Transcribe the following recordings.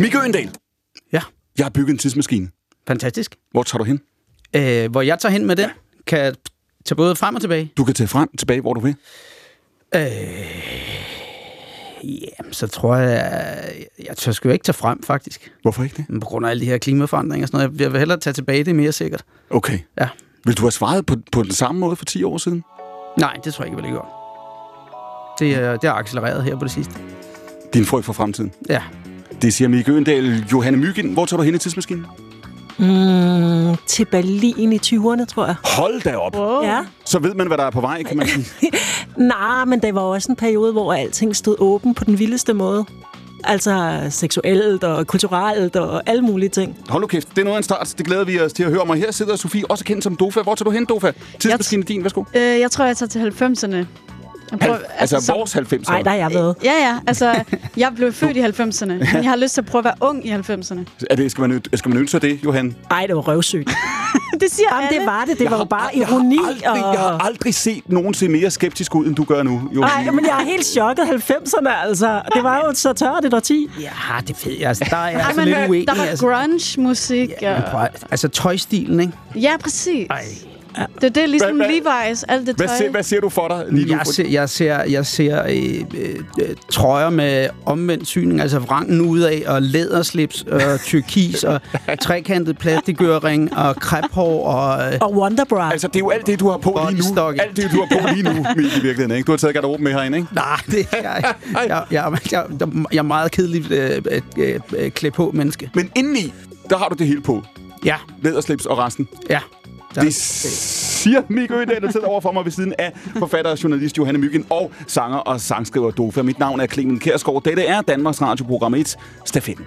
Mikke Øendal, Ja, jeg har bygget en tidsmaskine. fantastisk. Hvor tager du hen? Øh, hvor jeg tager hen med den, kan jeg tage både frem og tilbage. Du kan tage frem tilbage, hvor du vil. Jamen, så tror jeg... Jeg tør sgu ikke tage frem, faktisk. Hvorfor ikke det? Men på grund af alle de her klimaforandringer og sådan noget. Jeg vil hellere tage tilbage, det er mere sikkert. Okay. Ja. Vil du have svaret på, på den samme måde for 10 år siden? Nej, det tror jeg ikke, jeg ville gjort. Det, er- det har accelereret her på det sidste. Din frygt for fremtiden. Ja. Det siger Mikke Øendal. Johanne Myggen, hvor tager du hen i tidsmaskinen? Mm, til Berlin i 20'erne, tror jeg. Hold da op. Oh. Ja. Så ved man, hvad der er på vej, kan man sige. Nej, men det var også en periode, hvor alting stod åben på den vildeste måde. Altså seksuelt og kulturelt og alle mulige ting. Hold nu kæft, det er noget af en start. Det glæder vi os til at høre om. Og her sidder Sofie, også kendt som Dofa. Hvor tager du hen, Dofa? Tidsmaskinen din, værsgo. Øh, jeg tror, jeg tager til 90'erne. Halv, altså, som- vores 90'ere. Nej, der har jeg været. Ja, ja. Altså, jeg blev født i 90'erne, men jeg har lyst til at prøve at være ung i 90'erne. Er det, skal, man, skal man ønske sig det, Johan? Ej, det var røvsygt. Det siger Jamen, alle. det var det. Det Jeg var jo har- bare jeg har ironi. aldrig, Jeg har og... aldrig set nogen se mere skeptisk ud, end du gør nu. Johan. Nej, men jeg er helt chokket 90'erne, altså. Det var jo så tørt et årti. Ja, det ved jeg. Altså, der er jeg altså lidt uenig. der var altså. grunge-musik. Ja, prøv, at- altså tøjstilen, ikke? ja præcis. Ej. Det er det, ligesom Hvad- Levi's, alt det tøj. Hvad, ser, hvad ser du for dig lige nu? Jeg ser, jeg ser, jeg ser øh, øh, trøjer med omvendt syning, altså vrangen udad, og læderslips, og turkis, og trekantet plastikøring, og krephår, og... Øh, Og Wonderbra. Altså, det er jo alt det, du har på lige nu. Alt det, du har på lige nu, Mikkel, i virkeligheden. Ikke? Du har taget garderoben med herinde, ikke? nej, det er jeg, jeg, jeg, jeg, jeg er meget kedelig øh, øh, øh, øh, klædt på menneske. Men indeni, der har du det hele på. Ja, Læderslips og resten. ja. Tak. Det siger Nico i dag, der sidder over for mig ved siden af forfatter og journalist Johanne Myggen og sanger og sangskriver Dofa. Mit navn er Clemen Kærsgaard. Dette er Danmarks Radioprogram 1, Stafetten.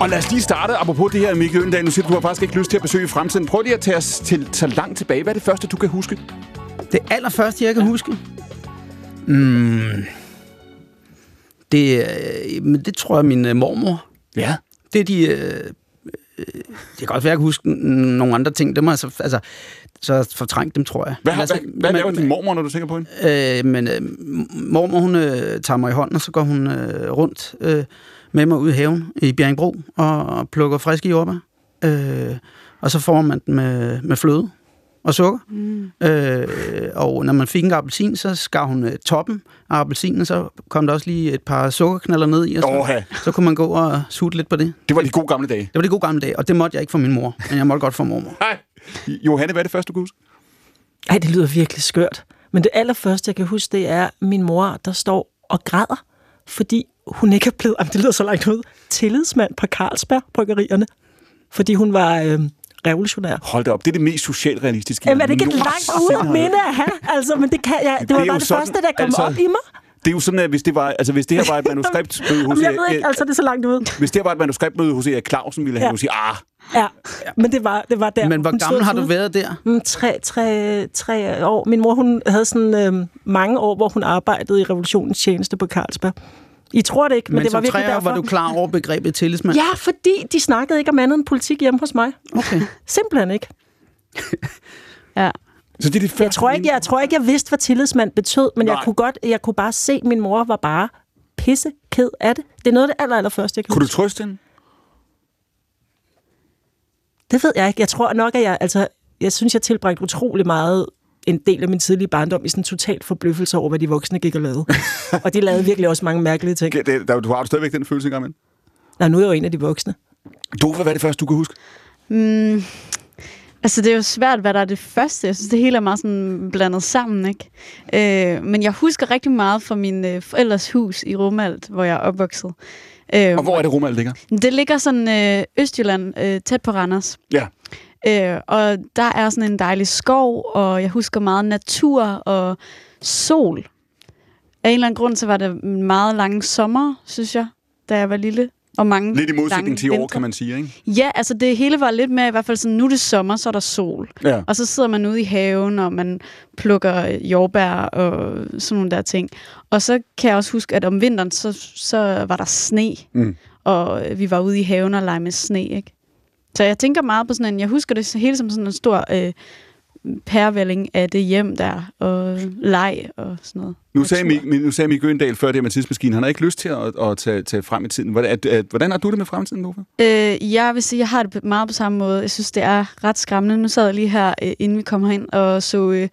Og lad os lige starte, apropos det her, Mikkel Øndal. Nu siger du, du har faktisk ikke lyst til at besøge fremtiden. Prøv lige at tage os til, så langt tilbage. Hvad er det første, du kan huske? Det allerførste, jeg kan huske? Mm, det, øh, men det tror jeg, min øh, mormor. Ja. Det er de... Øh, øh, det kan godt være, jeg kan huske nogle andre ting. Det må jeg så, altså, så fortrængt dem, tror jeg. Hvad, har, altså, hvad, hvad laver din mormor, når du tænker på hende? Øh, men øh, mormor, hun øh, tager mig i hånden, og så går hun øh, rundt øh, med mig ud i haven i Bjerringbro og, plukker friske jordbær. Øh, og så får man den med, med fløde og sukker. Mm. Øh, og når man fik en appelsin, så skar hun øh, toppen af appelsinen, så kom der også lige et par sukkerknaller ned i, og så, Åha. så kunne man gå og sutte lidt på det. Det var de gode gamle dage. Det var de gode gamle dage, og det måtte jeg ikke for min mor, men jeg måtte godt for mormor. Hej. Johanne, hvad er det første, du kan huske? Ej, det lyder virkelig skørt. Men det allerførste, jeg kan huske, det er min mor, der står og græder, fordi hun ikke er blevet, jamen, det lyder så langt ud, tillidsmand på Carlsberg Bryggerierne. Fordi hun var øh, revolutionær. Hold da op, det er det mest socialrealistiske. Jamen, er det ikke et langt ude minde at have? Altså, men det, kan jeg, det, Det var bare det sådan, første, der kom altså- op i mig. Det er jo sådan, at hvis det, var, altså, hvis det her var et manuskriptmøde hos jeg ved ikke, altså, det er så langt ude. hvis det her var et manuskriptmøde hos Erik Clausen, ville han Ja. jo sige, ah, Ja, men det var, det var der. Men hvor gammel har du været der? Mm, Tre, tre, tre år. Min mor hun havde sådan øh, mange år, hvor hun arbejdede i revolutionens tjeneste på Carlsberg. I tror det ikke, men, Men, det var virkelig derfor. var du klar over begrebet tillidsmand? Ja, fordi de snakkede ikke om andet end politik hjemme hos mig. Okay. Simpelthen ikke. Ja. så det er det første. Jeg tror ikke, jeg, tror ikke, jeg vidste, hvad tillidsmand betød, men Nej. jeg kunne, godt, jeg kunne bare se, at min mor var bare pisse ked af det. Det er noget af det aller, aller første, jeg kan Kunne du huske. trøste hende? Det ved jeg ikke. Jeg tror nok, at jeg, altså, jeg synes, jeg tilbragte utrolig meget en del af min tidlige barndom i sådan en total forbløffelse over, hvad de voksne gik og lavede. og de lavede virkelig også mange mærkelige ting. Ja, det, der, du har du stadigvæk den følelse engang, men. Nej, nu er jeg jo en af de voksne. Dofa, hvad er det første, du kan huske? Mm, altså, det er jo svært, hvad der er det første. Jeg synes, det hele er meget sådan blandet sammen, ikke? Øh, men jeg husker rigtig meget fra min øh, forældres hus i Rumalt, hvor jeg er opvokset. Øh, Og hvor er det, Rumald ligger? Det ligger sådan øh, Østjylland, øh, tæt på Randers. Ja. Øh, og der er sådan en dejlig skov, og jeg husker meget natur og sol. Af en eller anden grund, så var det en meget lange sommer, synes jeg, da jeg var lille. Og mange Lidt i modsætning til i år, kan man sige, ikke? Ja, altså det hele var lidt mere i hvert fald sådan, nu er det sommer, så er der sol. Ja. Og så sidder man ude i haven, og man plukker jordbær og sådan nogle der ting. Og så kan jeg også huske, at om vinteren, så, så var der sne. Mm. Og vi var ude i haven og lege med sne, ikke? Så jeg tænker meget på sådan en, jeg husker det hele som sådan en stor øh, pærvælling af det hjem der, og leg og sådan noget. Nu sagde. Mik, nu sagde Mik Øndal før det med tidsmaskinen, han har ikke lyst til at, at tage, tage frem i tiden. Hvordan, at, at, hvordan har du det med fremtiden, Nova? Øh, jeg vil sige, jeg har det meget på samme måde. Jeg synes, det er ret skræmmende. Nu sad jeg lige her, øh, inden vi kom herind, og så øh,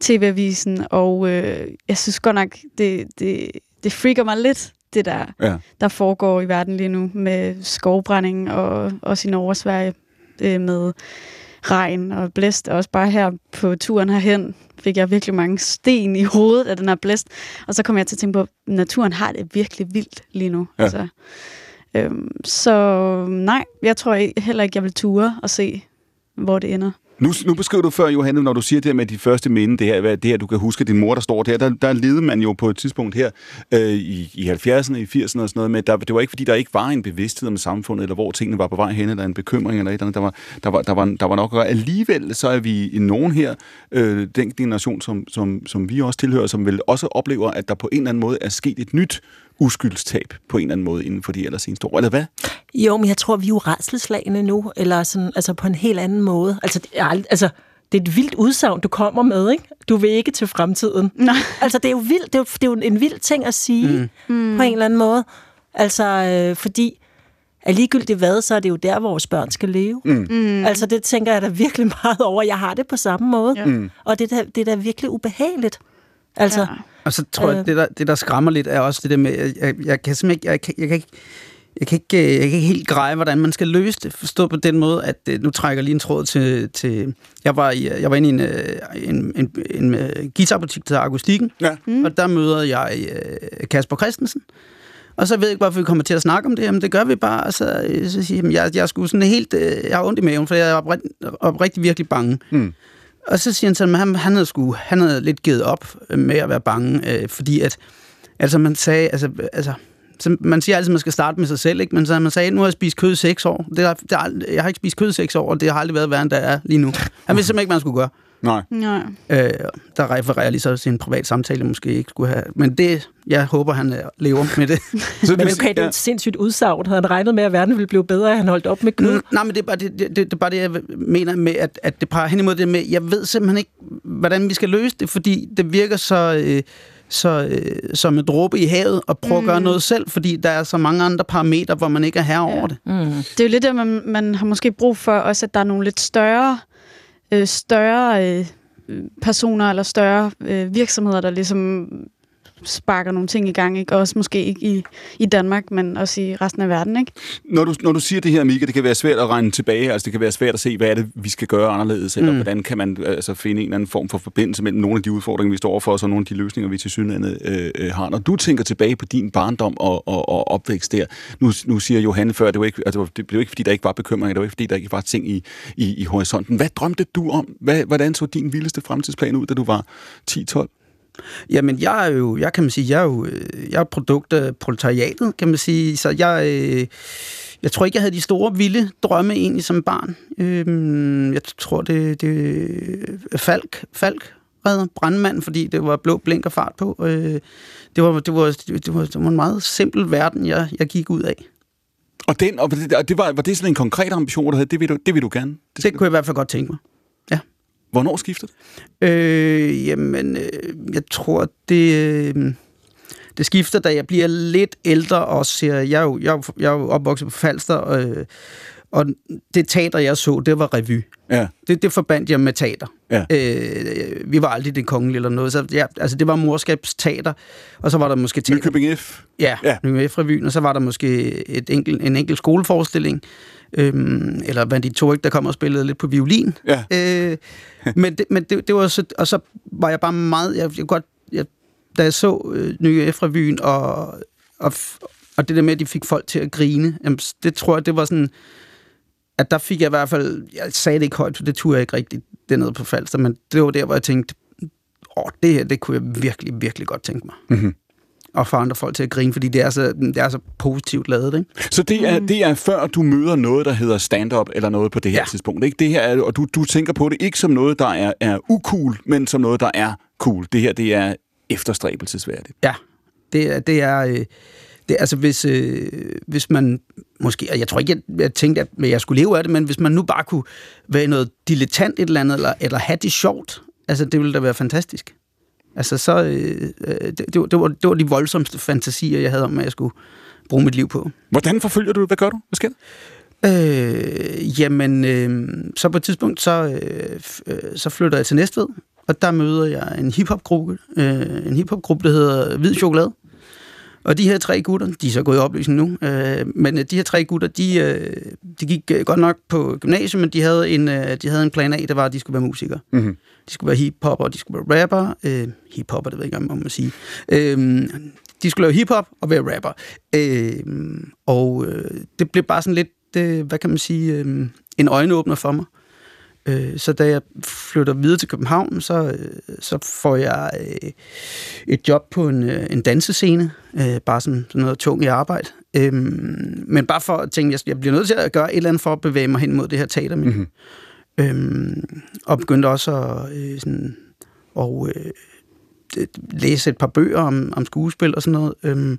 TV-avisen, og øh, jeg synes godt nok, det, det, det freaker mig lidt, det der, Ja. der foregår i verden lige nu, med skovbrænding, og også i Norge og Sverige øh, med regn og blæst. Også bare her på turen herhen fik jeg virkelig mange sten i hovedet af den her blæst. Og så kom jeg til at tænke på, at naturen har det virkelig vildt lige nu. Ja. Altså, øhm, så nej, jeg tror heller ikke, jeg vil ture og se, hvor det ender. Nu, nu beskriver du før, Johanne, når du siger det her med de første minde, det her, hvad, det her, du kan huske, din mor, der står der, der, der levede man jo på et tidspunkt her øh, i, i 70'erne, i 80'erne og sådan noget med, der, det var ikke, fordi der ikke var en bevidsthed om samfundet, eller hvor tingene var på vej hen, eller en bekymring, eller et eller andet, der var, der var, der var, der var nok at gøre. Alligevel så er vi i nogen her, øh, den generation, som, som, som vi også tilhører, som vel også oplever, at der på en eller anden måde er sket et nyt uskyldstab på en eller anden måde inden for de allerseneste år, eller hvad? Jo, men jeg tror, vi er jo redselslagende nu, eller sådan, altså på en helt anden måde. Altså, det er, altså, det er et vildt udsagn, du kommer med, ikke? Du vil ikke til fremtiden. Nej. Altså, det er jo vildt. Det er jo, det er jo en vild ting at sige, mm. på en eller anden måde. Altså, øh, fordi at ligegyldigt hvad, så er det jo der, vores børn skal leve. Mm. Mm. Altså, det tænker jeg da virkelig meget over. Jeg har det på samme måde. Ja. Mm. Og det er, da, det er da virkelig ubehageligt. Altså, Ja. Og så tror jeg, Øh. det der, det der skræmmer lidt, er også det der med, jeg, jeg, jeg kan simpelthen ikke, jeg kan, jeg kan ikke, jeg kan, ikke, øh, jeg kan ikke helt greje, hvordan man skal løse det. Forstå på den måde, at øh, nu trækker jeg lige en tråd til... til jeg, var i, jeg var inde i en, øh, en, en, en, en guitarbutik til Augustikken, Ja. mm. og der møder jeg Kasper Christensen. Og så ved jeg ikke, hvorfor vi kommer til at snakke om det. Jamen, det gør vi bare. Altså, øh, så siger jeg, jeg, jeg er sgu sådan helt... Jeg har ondt i maven, for jeg er oprigt, oprigtigt virkelig bange. Mm. Og så siger han sådan, at han, han, havde sku, han havde lidt givet op øh, med at være bange, øh, fordi at, altså man sagde, altså, altså så man siger altid, at man skal starte med sig selv, ikke? men så man sagde, nu har jeg spist kød i seks år. Det er, det er, jeg har ikke spist kød i seks år, og det har aldrig været værre, end der er lige nu. Han vidste simpelthen ikke, hvad han skulle gøre. Nej. Nej. Øh, der refererer lige så til en privat samtale, måske ikke skulle have. Men det, jeg håber, han øh, lever med det. Så men okay, det er jo et sindssygt udsagn. Havde han regnet med, at verden ville blive bedre, at han holdt op med kød? Mm, nej, men det er bare det, det, det, det, er bare det jeg mener med, at, at det peger hen imod det med, jeg ved simpelthen ikke, hvordan vi skal løse det, fordi det virker så, øh, så øh, som et dråbe i havet at prøve mm. at gøre noget selv, fordi der er så mange andre parametre, hvor man ikke er herre over det. Mm. Det er jo lidt det, man, man har måske brug for også, at der er nogle lidt større, øh, Øh, større øh, personer eller større øh, virksomheder, der ligesom sparker nogle ting i gang, ikke? Også måske ikke i, i Danmark, men også i resten af verden, ikke? Når du, når du siger det her, Mika, det kan være svært at regne tilbage, altså det kan være svært at se, hvad er det, vi skal gøre anderledes, eller Mm. hvordan kan man altså, finde en eller anden form for forbindelse mellem nogle af de udfordringer, vi står overfor, og så nogle af de løsninger, vi til synligheden øh, øh, har. Når du tænker tilbage på din barndom og, og, og opvækst der, nu, nu siger Johanne før, det var, ikke, altså, det blev ikke, fordi der ikke var bekymringer, det var ikke, fordi der ikke var ting i, i, i horisonten. Hvad drømte du om? Hvad, hvordan så din vildeste fremtidsplan ud, da du var 10-12? Jamen, jeg er jo, jeg kan man sige, jeg er jo, øh, jeg er produkt af proletariatet, kan man sige, så jeg, øh, jeg tror ikke, jeg havde de store, vilde drømme egentlig som barn. Øhm, jeg tror, det, det er Falk, Falk redder brandmand, fordi det var blå blink og fart på. Øh, det, var, det, var, det, var, det var en meget simpel verden, jeg, jeg gik ud af. Og, den, og det, og det var, var det sådan en konkret ambition, du havde? Det vil du, det vil du gerne? Det Det kunne jeg i hvert fald godt tænke mig. Hvornår skiftede det? Øh, jamen, øh, jeg tror, det, øh, det skifter, da jeg bliver lidt ældre og ser, jeg er jo, jeg er, jo- jeg er jo opvokset på Falster, øh, og det teater, jeg så, det var revy. Ja. Det, det forbandt jeg med teater. Ja. Øh, vi var aldrig det kongelige eller noget, så ja, altså det var morskabsteater, og så var der måske teater. Nykøbing F. Ja, Ja. ja. revyen og så var der måske et enkelt, en enkelt skoleforestilling, øhm, eller Vanditorik, der kom og spillede lidt på violin. Ja. Øh, men det, men det, det var så, og så var jeg bare meget, jeg, jeg godt, jeg, da jeg så øh, Nye F-revyen, og, og, f- og det der med, at de fik folk til at grine, jamen, det tror jeg, det var sådan, at der fik jeg i hvert fald, jeg sagde det ikke højt, for det turde jeg ikke rigtigt dernede på Falster, men det var der, hvor jeg tænkte, åh, det her, det kunne jeg virkelig, virkelig godt tænke mig. Mm-hmm. Og få andre folk til at grine, fordi det er så, det er så positivt lavet, ikke? Så det er, det er før du møder noget, der hedder stand-up eller noget på det her ja. Tidspunkt. Ikke? Det her er, og du, du tænker på det ikke som noget, der er, er ucool, men som noget, der er cool. Det her, det er efterstræbelsesværdigt. Ja, det er, det er, øh, det, altså hvis, øh, hvis man måske, og jeg tror ikke, jeg, jeg tænkte, at jeg skulle leve af det, men hvis man nu bare kunne være noget dilettant et eller andet, eller, eller have det sjovt, altså det ville da være fantastisk. Altså så, øh, øh det, det, var, det, var, de voldsomste fantasier, jeg havde om, at jeg skulle bruge mit liv på. Hvordan forfølger du det? Hvad gør du? Hvad sker der? Øh, jamen, øh, så på et tidspunkt, så, øh, øh, så flytter jeg til Næstved, og der møder jeg en hiphop-gruppe, øh, en hiphop-gruppe, der hedder Hvid Chokolade. Og de her tre gutter, de er så gået i opløsning nu, øh, men øh, de her tre gutter, de, øh, de gik øh, godt nok på gymnasiet, men de havde en, øh, de havde en plan A, der var, at de skulle være musikere. Mm-hmm. De skulle være hiphopper, de skulle være rapper. Øh, hiphopper, det ved jeg ikke, om man sige. Øh, de skulle lave hiphop og være rapper. Øh, og øh, det blev bare sådan lidt, øh, hvad kan man sige, øh, en øjenåbner for mig. Øh, så da jeg flytter videre til København, så, øh, så får jeg øh, et job på en, øh, en dansescene, øh, bare som sådan noget tungt i arbejde. Øh, men bare for at tænke, jeg bliver nødt til at gøre et eller andet for at bevæge mig hen mod det her teater. Mm-hmm. Øhm, og begyndte også at, øh, sådan, og, øh, læse et par bøger om, om skuespil og sådan noget. Øhm,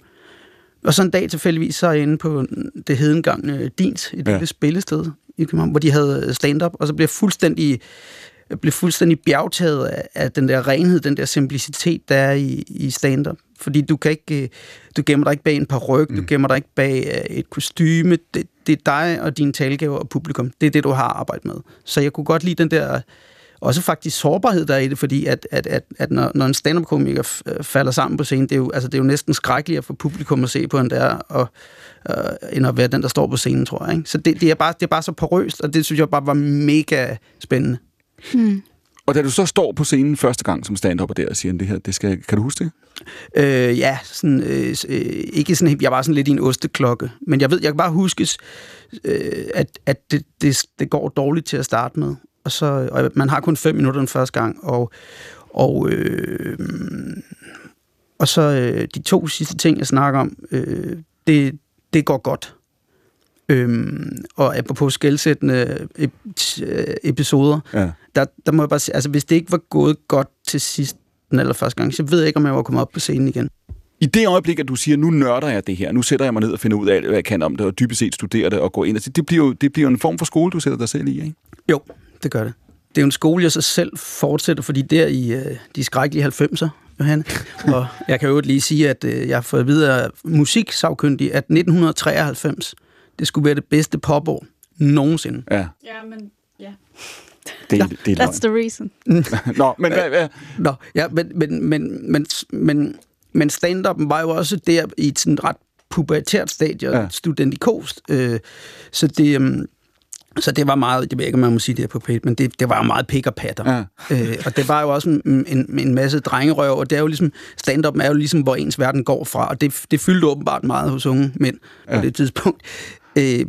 og så en dag tilfældigvis, så er jeg inde på det hedengangne Dins, et ja. lille spillested i København, hvor de havde stand-up, og så blev jeg fuldstændig, blev fuldstændig bjergtaget af, af den der renhed, den der simplicitet, der er i, i stand-up. Fordi du kan ikke, øh, du gemmer dig ikke bag en par ryg, mm. du gemmer dig ikke bag øh, et kostyme. Det, det er dig og dine talgaver og publikum. Det er det, du har arbejdet med. Så jeg kunne godt lide den der også faktisk sårbarhed der er i det, fordi at, at, at, at når, når en stand-up-komiker øh, falder sammen på scenen, det er jo, altså, det er jo næsten skrækkeligere for publikum at se på en der, og, øh, end at være den, der står på scenen, tror jeg. Ikke? Så det, det, er bare, det er bare så porøst, og det synes jeg bare var mega spændende. Hmm. Og da du så står på scenen første gang som stand-up der og siger, det her, det skal, kan du huske det? Øh, ja, sådan, øh, øh ikke sådan, jeg var sådan lidt i en osteklokke, men jeg ved, jeg kan bare huske, øh, at, at det, det, det går dårligt til at starte med og, så, og man har kun fem minutter den første gang, og, og, øh, og så øh, de to sidste ting, jeg snakker om, øh, det, det går godt. Øhm, og apropos skældsættende episoder, ja. der, der må jeg bare sige, altså hvis det ikke var gået godt til sidst den allerførste gang, så ved jeg ikke, om jeg var kommet op på scenen igen. I det øjeblik, at du siger, nu nørder jeg det her, nu sætter jeg mig ned og finder ud af, hvad jeg kan om det, og dybest set studerer det og går ind, altså, det bliver jo det bliver en form for skole, du sætter dig selv i, ikke? Jo, det gør det. Det er jo en skole, jeg så selv fortsætter, fordi der i øh, de skrækkelige 90'er, Johan, og jeg kan jo lige sige, at øh, jeg har fået videre af musiksavkyndig, at 1993, det skulle være det bedste popår nogensinde. Ja, ja men ja. Det, ja. det er That's the reason. Nå, men hvad? hvad? Nå, ja, men, men, men, men, men, men stand-up var jo også der i et sådan ret pubertært stadie, ja. studentikost. Øh, så det, um, så det var meget, det ved ikke, om man må sige det på pæt, men det, det var meget pik og patter. Ja. Øh, og det var jo også en, en, en masse drengerøv, og det er jo ligesom, stand-up er jo ligesom, hvor ens verden går fra, og det, det fyldte åbenbart meget hos unge mænd ja. på det tidspunkt. Øh,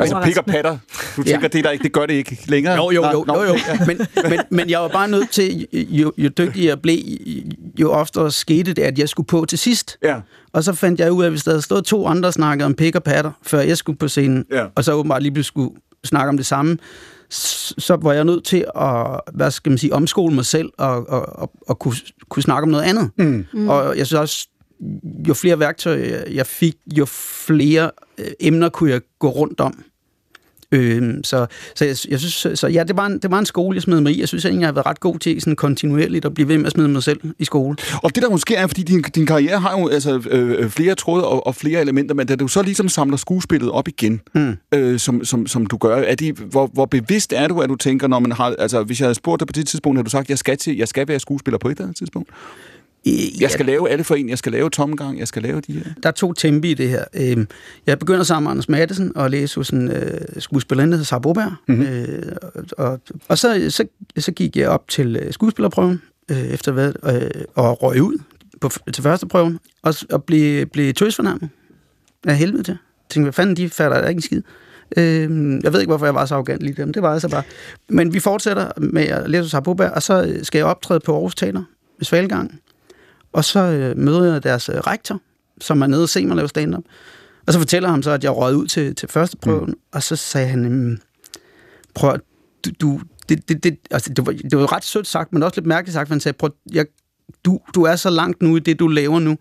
altså pik og patter. Du tænker, ja. det, der ikke, det gør det ikke længere? Jo, jo, jo. jo, jo. Men, men, men jeg var bare nødt til, jo, jo dygtigere jeg blev, jo oftere skete det, at jeg skulle på til sidst. Ja. Og så fandt jeg ud af, at hvis der havde stået to andre og snakket om pik og patter, før jeg skulle på scenen, ja. og så åbenbart lige skulle snakke om det samme, så var jeg nødt til at, hvad skal man sige, omskole mig selv og, og, og, og kunne, kunne snakke om noget andet. Mm. Mm. Og jeg synes også, jo flere værktøjer jeg fik, jo flere emner kunne jeg gå rundt om. Øh, så så jeg, jeg synes, så ja, det var, en, det var en skole, jeg smed mig i. Jeg synes egentlig, jeg har været ret god til sådan kontinuerligt at blive ved med at smide mig selv i skole. Og det der måske er, fordi din, din karriere har jo altså, øh, øh, flere tråde og, og flere elementer, men da du så ligesom samler skuespillet op igen, mm. øh, som, som, som du gør, er det, hvor, hvor bevidst er du, at du tænker, når man har, altså hvis jeg havde spurgt dig på det tidspunkt, har du sagt, jeg skal, til, jeg skal være skuespiller på et eller andet tidspunkt? Jeg skal lave alle for en, jeg skal lave tomgang, jeg skal lave de her. Der er to tempi i det her. Øhm, jeg begynder sammen med Anders Madsen og læse hos en øh, skuespillerinde, der hedder Sarah Boberg. Mm-hmm. Øh, og, og så, så, så gik jeg op til øh, skuespillerprøven, efter hvad, og røg ud på, til første prøven, og, og blev, blev tøsfornærmet af helvede til. Jeg tænkte, hvad fanden, de fatter der ikke en skid. Øh, jeg ved ikke, hvorfor jeg var så arrogant lige dem. Det var altså bare. Men vi fortsætter med at læse hos Sarah Boberg, og så skal jeg optræde på Aarhus Teater med Svalgang og så øh, møder jeg deres øh, rektor, som er nede og se mig lave stand-up. Og så fortæller ham så, at jeg røg ud til, til første prøven, mm. og så sagde han, prøv du, du det, det, det, altså, det, var, det var ret sødt sagt, men også lidt mærkeligt sagt, for han sagde, prøv, jeg, du, du er så langt nu i det, du laver nu.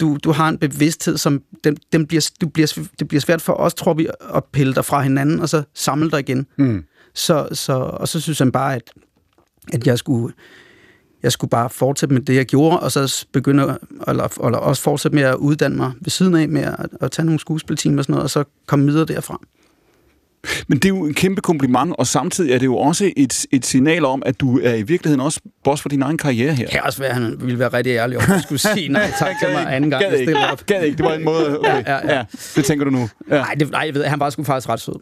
du, du har en bevidsthed, som den, den bliver, du bliver, det bliver svært for os, tror vi, at pille dig fra hinanden, og så samle dig igen. Mm. Så, så, og så synes han bare, at, at jeg skulle jeg skulle bare fortsætte med det, jeg gjorde, og så begynde, eller, eller også fortsætte med at uddanne mig ved siden af, med at, at tage nogle skuespiltimer og sådan noget, og så komme videre derfra. Men det er jo en kæmpe kompliment, og samtidig er det jo også et, et signal om, at du er i virkeligheden også boss for din egen karriere her. Det kan også være, at han ville være rigtig ærlig, om han skulle sige nej tak til mig anden gang, Gad jeg ikke. stillede op. Gad ikke, det var en måde... Okay. Ja, ja, ja. det tænker du nu. Ja. Nej, det, nej, jeg ved, han var sgu faktisk ret sød.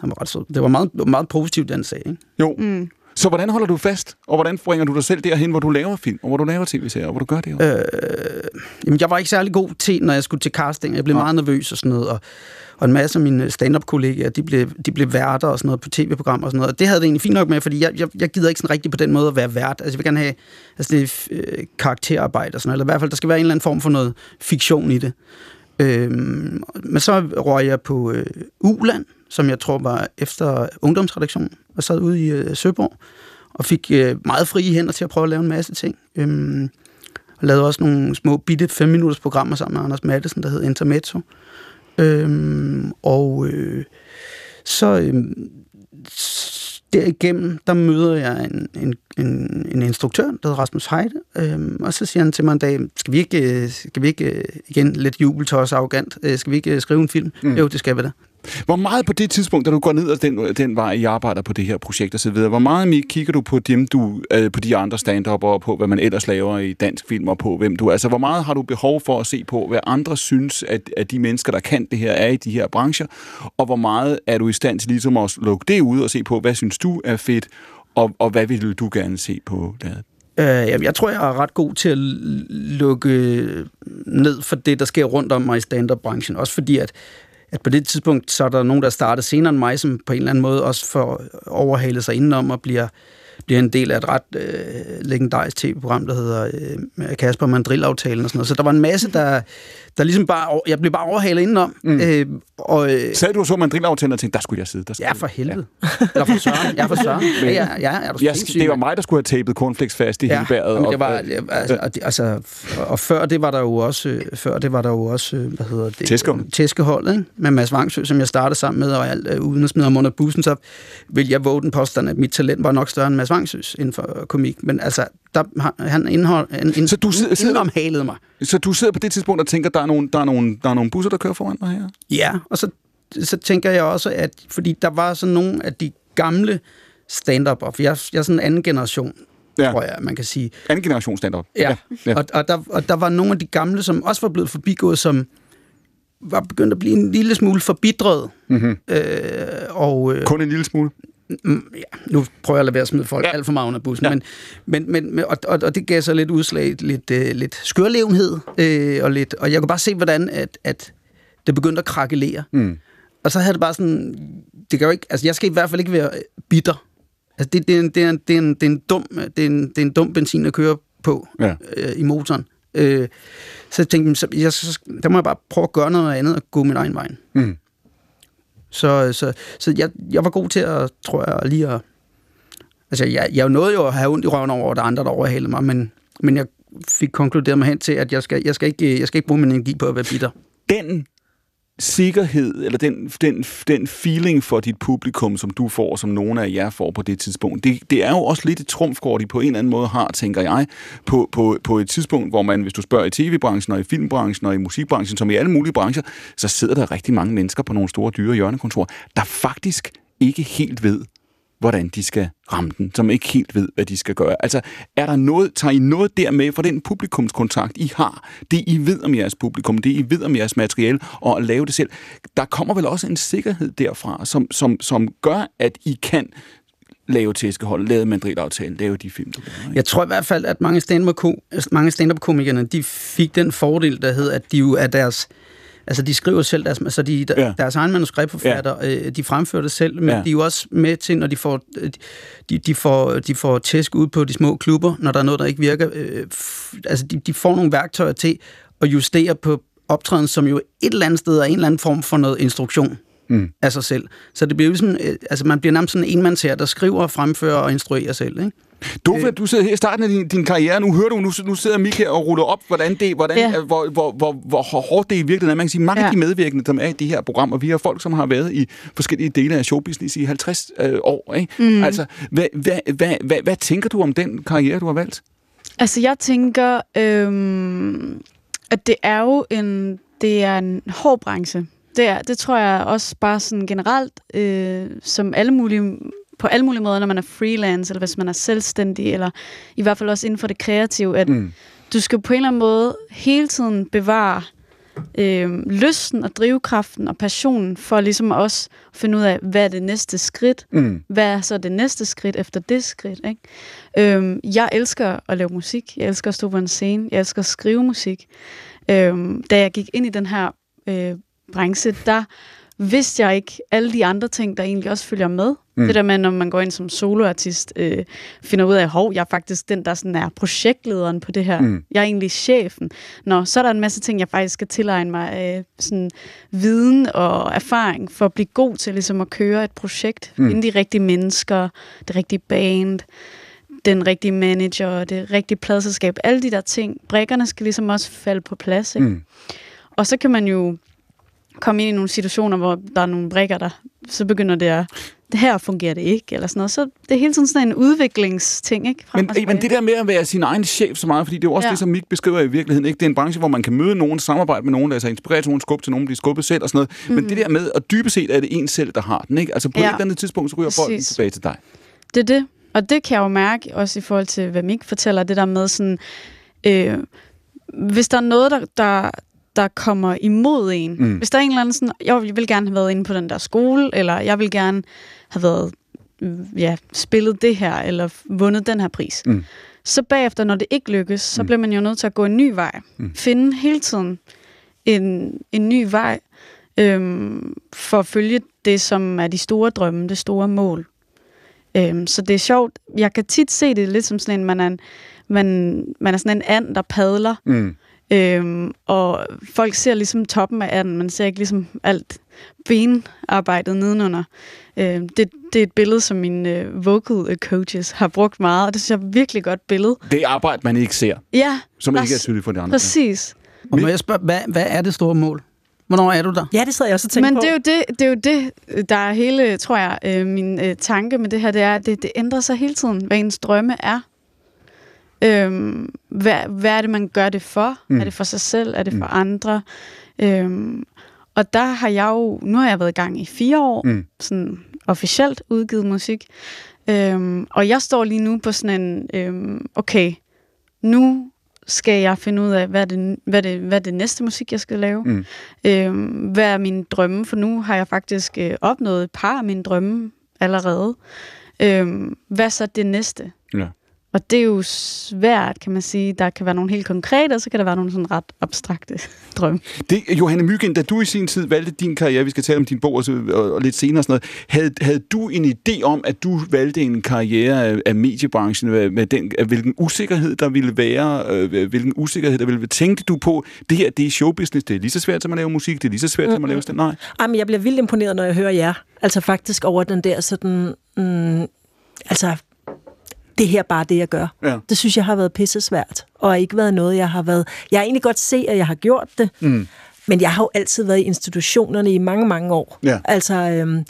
Han var ret sød. Det var meget, meget positivt, det han sagde. Ikke? Jo. Mm. Så hvordan holder du fast, og hvordan bringer du dig selv derhen, hvor du laver film, og hvor du laver tv-serier, og hvor du gør det? Øh, jamen, jeg var ikke særlig god til, når jeg skulle til casting. Jeg blev Nej. meget nervøs og sådan noget, og, og en masse af mine stand-up-kollegaer, de blev, de blev værter og sådan noget på tv-programmer og sådan noget. Og det havde det egentlig fint nok med, fordi jeg, jeg, jeg gider ikke sådan rigtig på den måde at være vært. Altså, jeg vil gerne have altså, det øh, karakterarbejde og sådan noget, eller i hvert fald, der skal være en eller anden form for noget fiktion i det. Øhm, men så røg jeg på øh, Uland, som jeg tror var efter ungdomsredaktionen, og sad ude i øh, Søborg, og fik øh, meget frie hænder til at prøve at lave en masse ting. Øhm, og lavede også nogle små bitte 5 minutters programmer sammen med Anders Mattesen, der hed Intermezzo. Øhm, og øh, så s- derigennem, der møder jeg en, en, en, en instruktør, der hedder Rasmus Heide, øhm, og så siger han til mig en dag, skal vi ikke, øh, skal vi ikke øh, igen lidt jubel til os arrogant, øh, skal vi ikke øh, skrive en film? Mm. Jo, det skal vi da. Hvor meget på det tidspunkt, da du går ned ad den, den vej, I arbejder på det her projekt osv., hvor meget Mik, kigger du på dem, du, øh, på de andre stand og på, hvad man ellers laver i dansk film, og på hvem du er? Altså, hvor meget har du behov for at se på, hvad andre synes, at, at de mennesker, der kan det her, er i de her brancher? Og hvor meget er du i stand til ligesom at lukke det ud og se på, hvad synes du er fedt, og, og hvad vil du gerne se på der? Øh, jeg tror, jeg er ret god til at lukke ned for det, der sker rundt om mig i stand-up-branchen. Også fordi, at, at på det tidspunkt, så er der nogen, der starter senere end mig, som på en eller anden måde også får overhalet sig indenom og bliver, bliver en del af et ret øh, legendarisk tv-program, der hedder øh, Kasper Mandrill-aftalen og sådan noget. Så der var en masse, der, der ligesom bare... Jeg blev bare overhalet indenom. Mm. Øh, og, øh, Sad du og så mandrilaftalen og tænkte, der skulle jeg sidde? Der skulle Ja, for helvede. Ja. Eller for Søren. Ja, for Søren. Ja, ja, ja, er du Ja, sindssyg, det var mig, der skulle have tapet cornflakes fast i hele bæret. jamen, og- det var, altså, og altså, og før det var der jo også, øh, før det var der jo også, øh, hvad hedder det? Tæskeholdet. Tæskeholdet, ikke? Med Mads Vangsø, som jeg startede sammen med, og alt, øh, uden at smide ham under bussen, så vil jeg våge den påstand, at mit talent var nok større end Mads Vangsøs inden for komik. Men altså, der, han, indhold, ind, Så du sidder- sidder- mig. Så du sidder på det tidspunkt og tænker, der er nogle, der er nogle, der er nogle busser, der kører foran dig her? Ja, og så, så tænker jeg også, at fordi der var sådan nogle af de gamle stand-up, for jeg, jeg er sådan en anden generation, Ja. tror jeg, man kan sige. Anden generation stand-up. Ja, ja. ja. Og, og, der, og der var nogle af de gamle, som også var blevet forbigået, som var begyndt at blive en lille smule forbitret. Mm-hmm. Øh, og øh, Kun en lille smule. Mm, ja, nu prøver jeg at lade være at smide folk Ja. alt for meget under bussen, Ja. men, men, men, men, og, og, og det gav så lidt udslag, lidt, øh, lidt skørlevnhed, øh, og, lidt, og jeg kunne bare se, hvordan at, at det begyndte at krakelere. Mm. Og så havde det bare sådan, det kan jo ikke, altså jeg skal i hvert fald ikke være bitter. Altså det, det, er, en, det, er, en, det, er, en, det, er en dum, det, er en, det er en dum benzin at køre på Ja. øh, i motoren. Øh, så jeg tænkte, så, jeg, så, der må jeg bare prøve at gøre noget andet og gå min egen vej. Mm. Så, så, så jeg, jeg var god til at, tror jeg, lige at... Altså, jeg, jeg nåede jo at have ondt i røven over, at der er andre, der overhalede mig, men, men jeg fik konkluderet mig hen til, at jeg skal, jeg skal, ikke, jeg skal ikke bruge min energi på at være bitter. Den sikkerhed, eller den, den, den feeling for dit publikum, som du får, som nogle af jer får på det tidspunkt, det, det er jo også lidt et trumfkort, I på en eller anden måde har, tænker jeg, på, på, på et tidspunkt, hvor man, hvis du spørger i tv-branchen, og i filmbranchen, og i musikbranchen, som i alle mulige brancher, så sidder der rigtig mange mennesker på nogle store, dyre hjørnekontorer, der faktisk ikke helt ved, hvordan de skal ramme den, som ikke helt ved, hvad de skal gøre. Altså, er der noget, tager I noget der med for den publikumskontakt, I har, det I ved om jeres publikum, det I ved om jeres materiale, og at lave det selv. Der kommer vel også en sikkerhed derfra, som, som, som gør, at I kan lave tæskehold, lave mandrilaftale, lave de film, du laver. Jeg tror i hvert fald, at mange stand-up- mange stand-up-komikerne, de fik den fordel, der hed, at de jo er deres... Altså, de skriver selv deres, altså de, der, Ja. deres egen manuskriptforfatter, ja. øh, de fremfører det selv, men Ja. de er jo også med til, når de får, øh, de, de får, de får tæsk ud på de små klubber, når der er noget, der ikke virker. Øh, f- altså, de, de får nogle værktøjer til at justere på optræden, som jo et eller andet sted er en eller anden form for noget instruktion. Mm. af sig selv. Så det bliver jo sådan, øh, altså man bliver nærmest sådan en enmands her, der skriver, fremfører og instruerer selv, ikke? Dove, du sidder her i starten af din, din karriere. Nu hører du, nu, nu sidder Mik her og ruller op, hvordan det, hvordan, Ja. ja. hvor, hvor, hvor, hvor hårdt det i virkeligheden er. Man kan sige, mange ja. Af de medvirkende, som er i de her programmer, vi har folk, som har været i forskellige dele af showbusiness i 50 øh, år. Ikke? Mm. Altså, hvad, hvad, hvad, hvad, hvad tænker du om den karriere, du har valgt? Altså, jeg tænker, øhm, at det er jo en, det er en hård branche. Det, er, det tror jeg også bare sådan generelt, øh, som alle mulige, på alle mulige måder, når man er freelance, eller hvis man er selvstændig, eller i hvert fald også inden for det kreative, at Mm. du skal på en eller anden måde hele tiden bevare øh, lysten og drivkraften og passionen for ligesom også at finde ud af, hvad er det næste skridt, Mm. hvad er så det næste skridt efter det skridt, ikke? Øhm, jeg elsker at lave musik. Jeg elsker at stå på en scene. Jeg elsker at skrive musik. Øhm, da jeg gik ind i den her øh, branche, der vidste jeg ikke alle de andre ting, der egentlig også følger med. Mm. Det der med, når man går ind som soloartist, øh, finder ud af, hov, jeg er faktisk den, der sådan er projektlederen på det her. Mm. Jeg er egentlig chefen. Nå, så er der en masse ting, jeg faktisk skal tilegne mig. Øh, sådan viden og erfaring for at blive god til ligesom at køre et projekt. Mm. Finde de rigtige mennesker, det rigtige band, den rigtige manager, det rigtige pladselskab. Alle de der ting. Brækkerne skal ligesom også falde på plads. Ikke? Mm. Og så kan man jo komme ind i nogle situationer, hvor der er nogle brækker, der så begynder det at, det her fungerer det ikke, eller sådan noget. Så det er hele tiden sådan en udviklingsting, ikke? Frem Men, men det der med at være sin egen chef så meget, fordi det er jo også ja. Det, som Mik beskriver i virkeligheden. Ikke? Det er en branche, hvor man kan møde nogen, samarbejde med nogen, lade sig inspirere til nogen, skubbe til nogen, blive skubbet selv og sådan noget. Mm. Men det der med, at dybest set er det en selv, der har den. Ikke? Altså på ja. Et eller andet tidspunkt, så ryger bolden tilbage til dig. Det er det. Og det kan jeg jo mærke, også i forhold til, hvad Mik fortæller, det der med sådan, øh, hvis der er noget, der, der, der kommer imod en, Mm. mm. hvis der er en eller anden sådan, jeg vil gerne have været inde på den der skole, eller jeg vil gerne have været, øh, ja, spillet det her, eller vundet den her pris. Mm. Så bagefter, når det ikke lykkes, så Mm. bliver man jo nødt til at gå en ny vej. Mm. Finde hele tiden en, en ny vej, øhm, for at følge det, som er de store drømme, det store mål. Øhm, så det er sjovt. Jeg kan tit se det lidt som sådan en, man er, en, man, man er sådan en and, der padler. Mm. Øhm, og folk ser ligesom toppen af anden, man ser ikke ligesom alt benarbejdet nedenunder. Øhm, det, det er et billede, som mine øh, vocal coaches har brugt meget, og det synes jeg er et virkelig godt billede. Det er arbejde, man ikke ser, Ja, som ikke er tydeligt for de andre. præcis. Og må jeg spørge, hvad, hvad er det store mål? Hvornår er du der? Ja, det sad jeg også og tænkte Men på. det er, jo det, det er jo det, der er hele, tror jeg, øh, min øh, tanke med det her, det er, at det, det ændrer sig hele tiden, hvad ens drømme er. Øhm, hvad, hvad er det, man gør det for? Mm. Er det for sig selv? Er det for Mm. andre? Øhm, og der har jeg jo, nu har jeg været i gang i fire år, Mm. mm. sådan officielt udgivet musik. Øhm, og jeg står lige nu på sådan en, øhm, okay, nu skal jeg finde ud af, hvad er det, hvad er det, hvad er det næste musik, jeg skal lave. Mm. Øhm, hvad er mine drømme? For nu har jeg faktisk øh, opnået et par af mine drømme allerede. Øhm, hvad er så det næste? Ja. Og det er jo svært, kan man sige. Der kan være nogle helt konkrete, og så kan der være nogle sådan ret abstrakte drømme. Det, Johanne Myggen, da du i sin tid valgte din karriere, vi skal tale om din bog og, så, og, og lidt senere og sådan noget, havde, havde du en idé om, at du valgte en karriere af, af mediebranchen med, med den, af hvilken usikkerhed der ville være, øh, hvilken usikkerhed der ville være? Tænkte du på, det her det er showbusiness, det er lige så svært som at lave musik, det er lige så svært som at lave stand? Nej. Jamen, jeg bliver vildt imponeret, når jeg hører jer. Altså faktisk over den der sådan... Mm, altså, det her er bare det, jeg gør. Ja. Det synes jeg har været pisse svært, og ikke været noget, jeg har været... Jeg har egentlig godt se, at jeg har gjort det, Mm. men jeg har jo altid været i institutionerne i mange, mange år. Ja. Altså, øhm,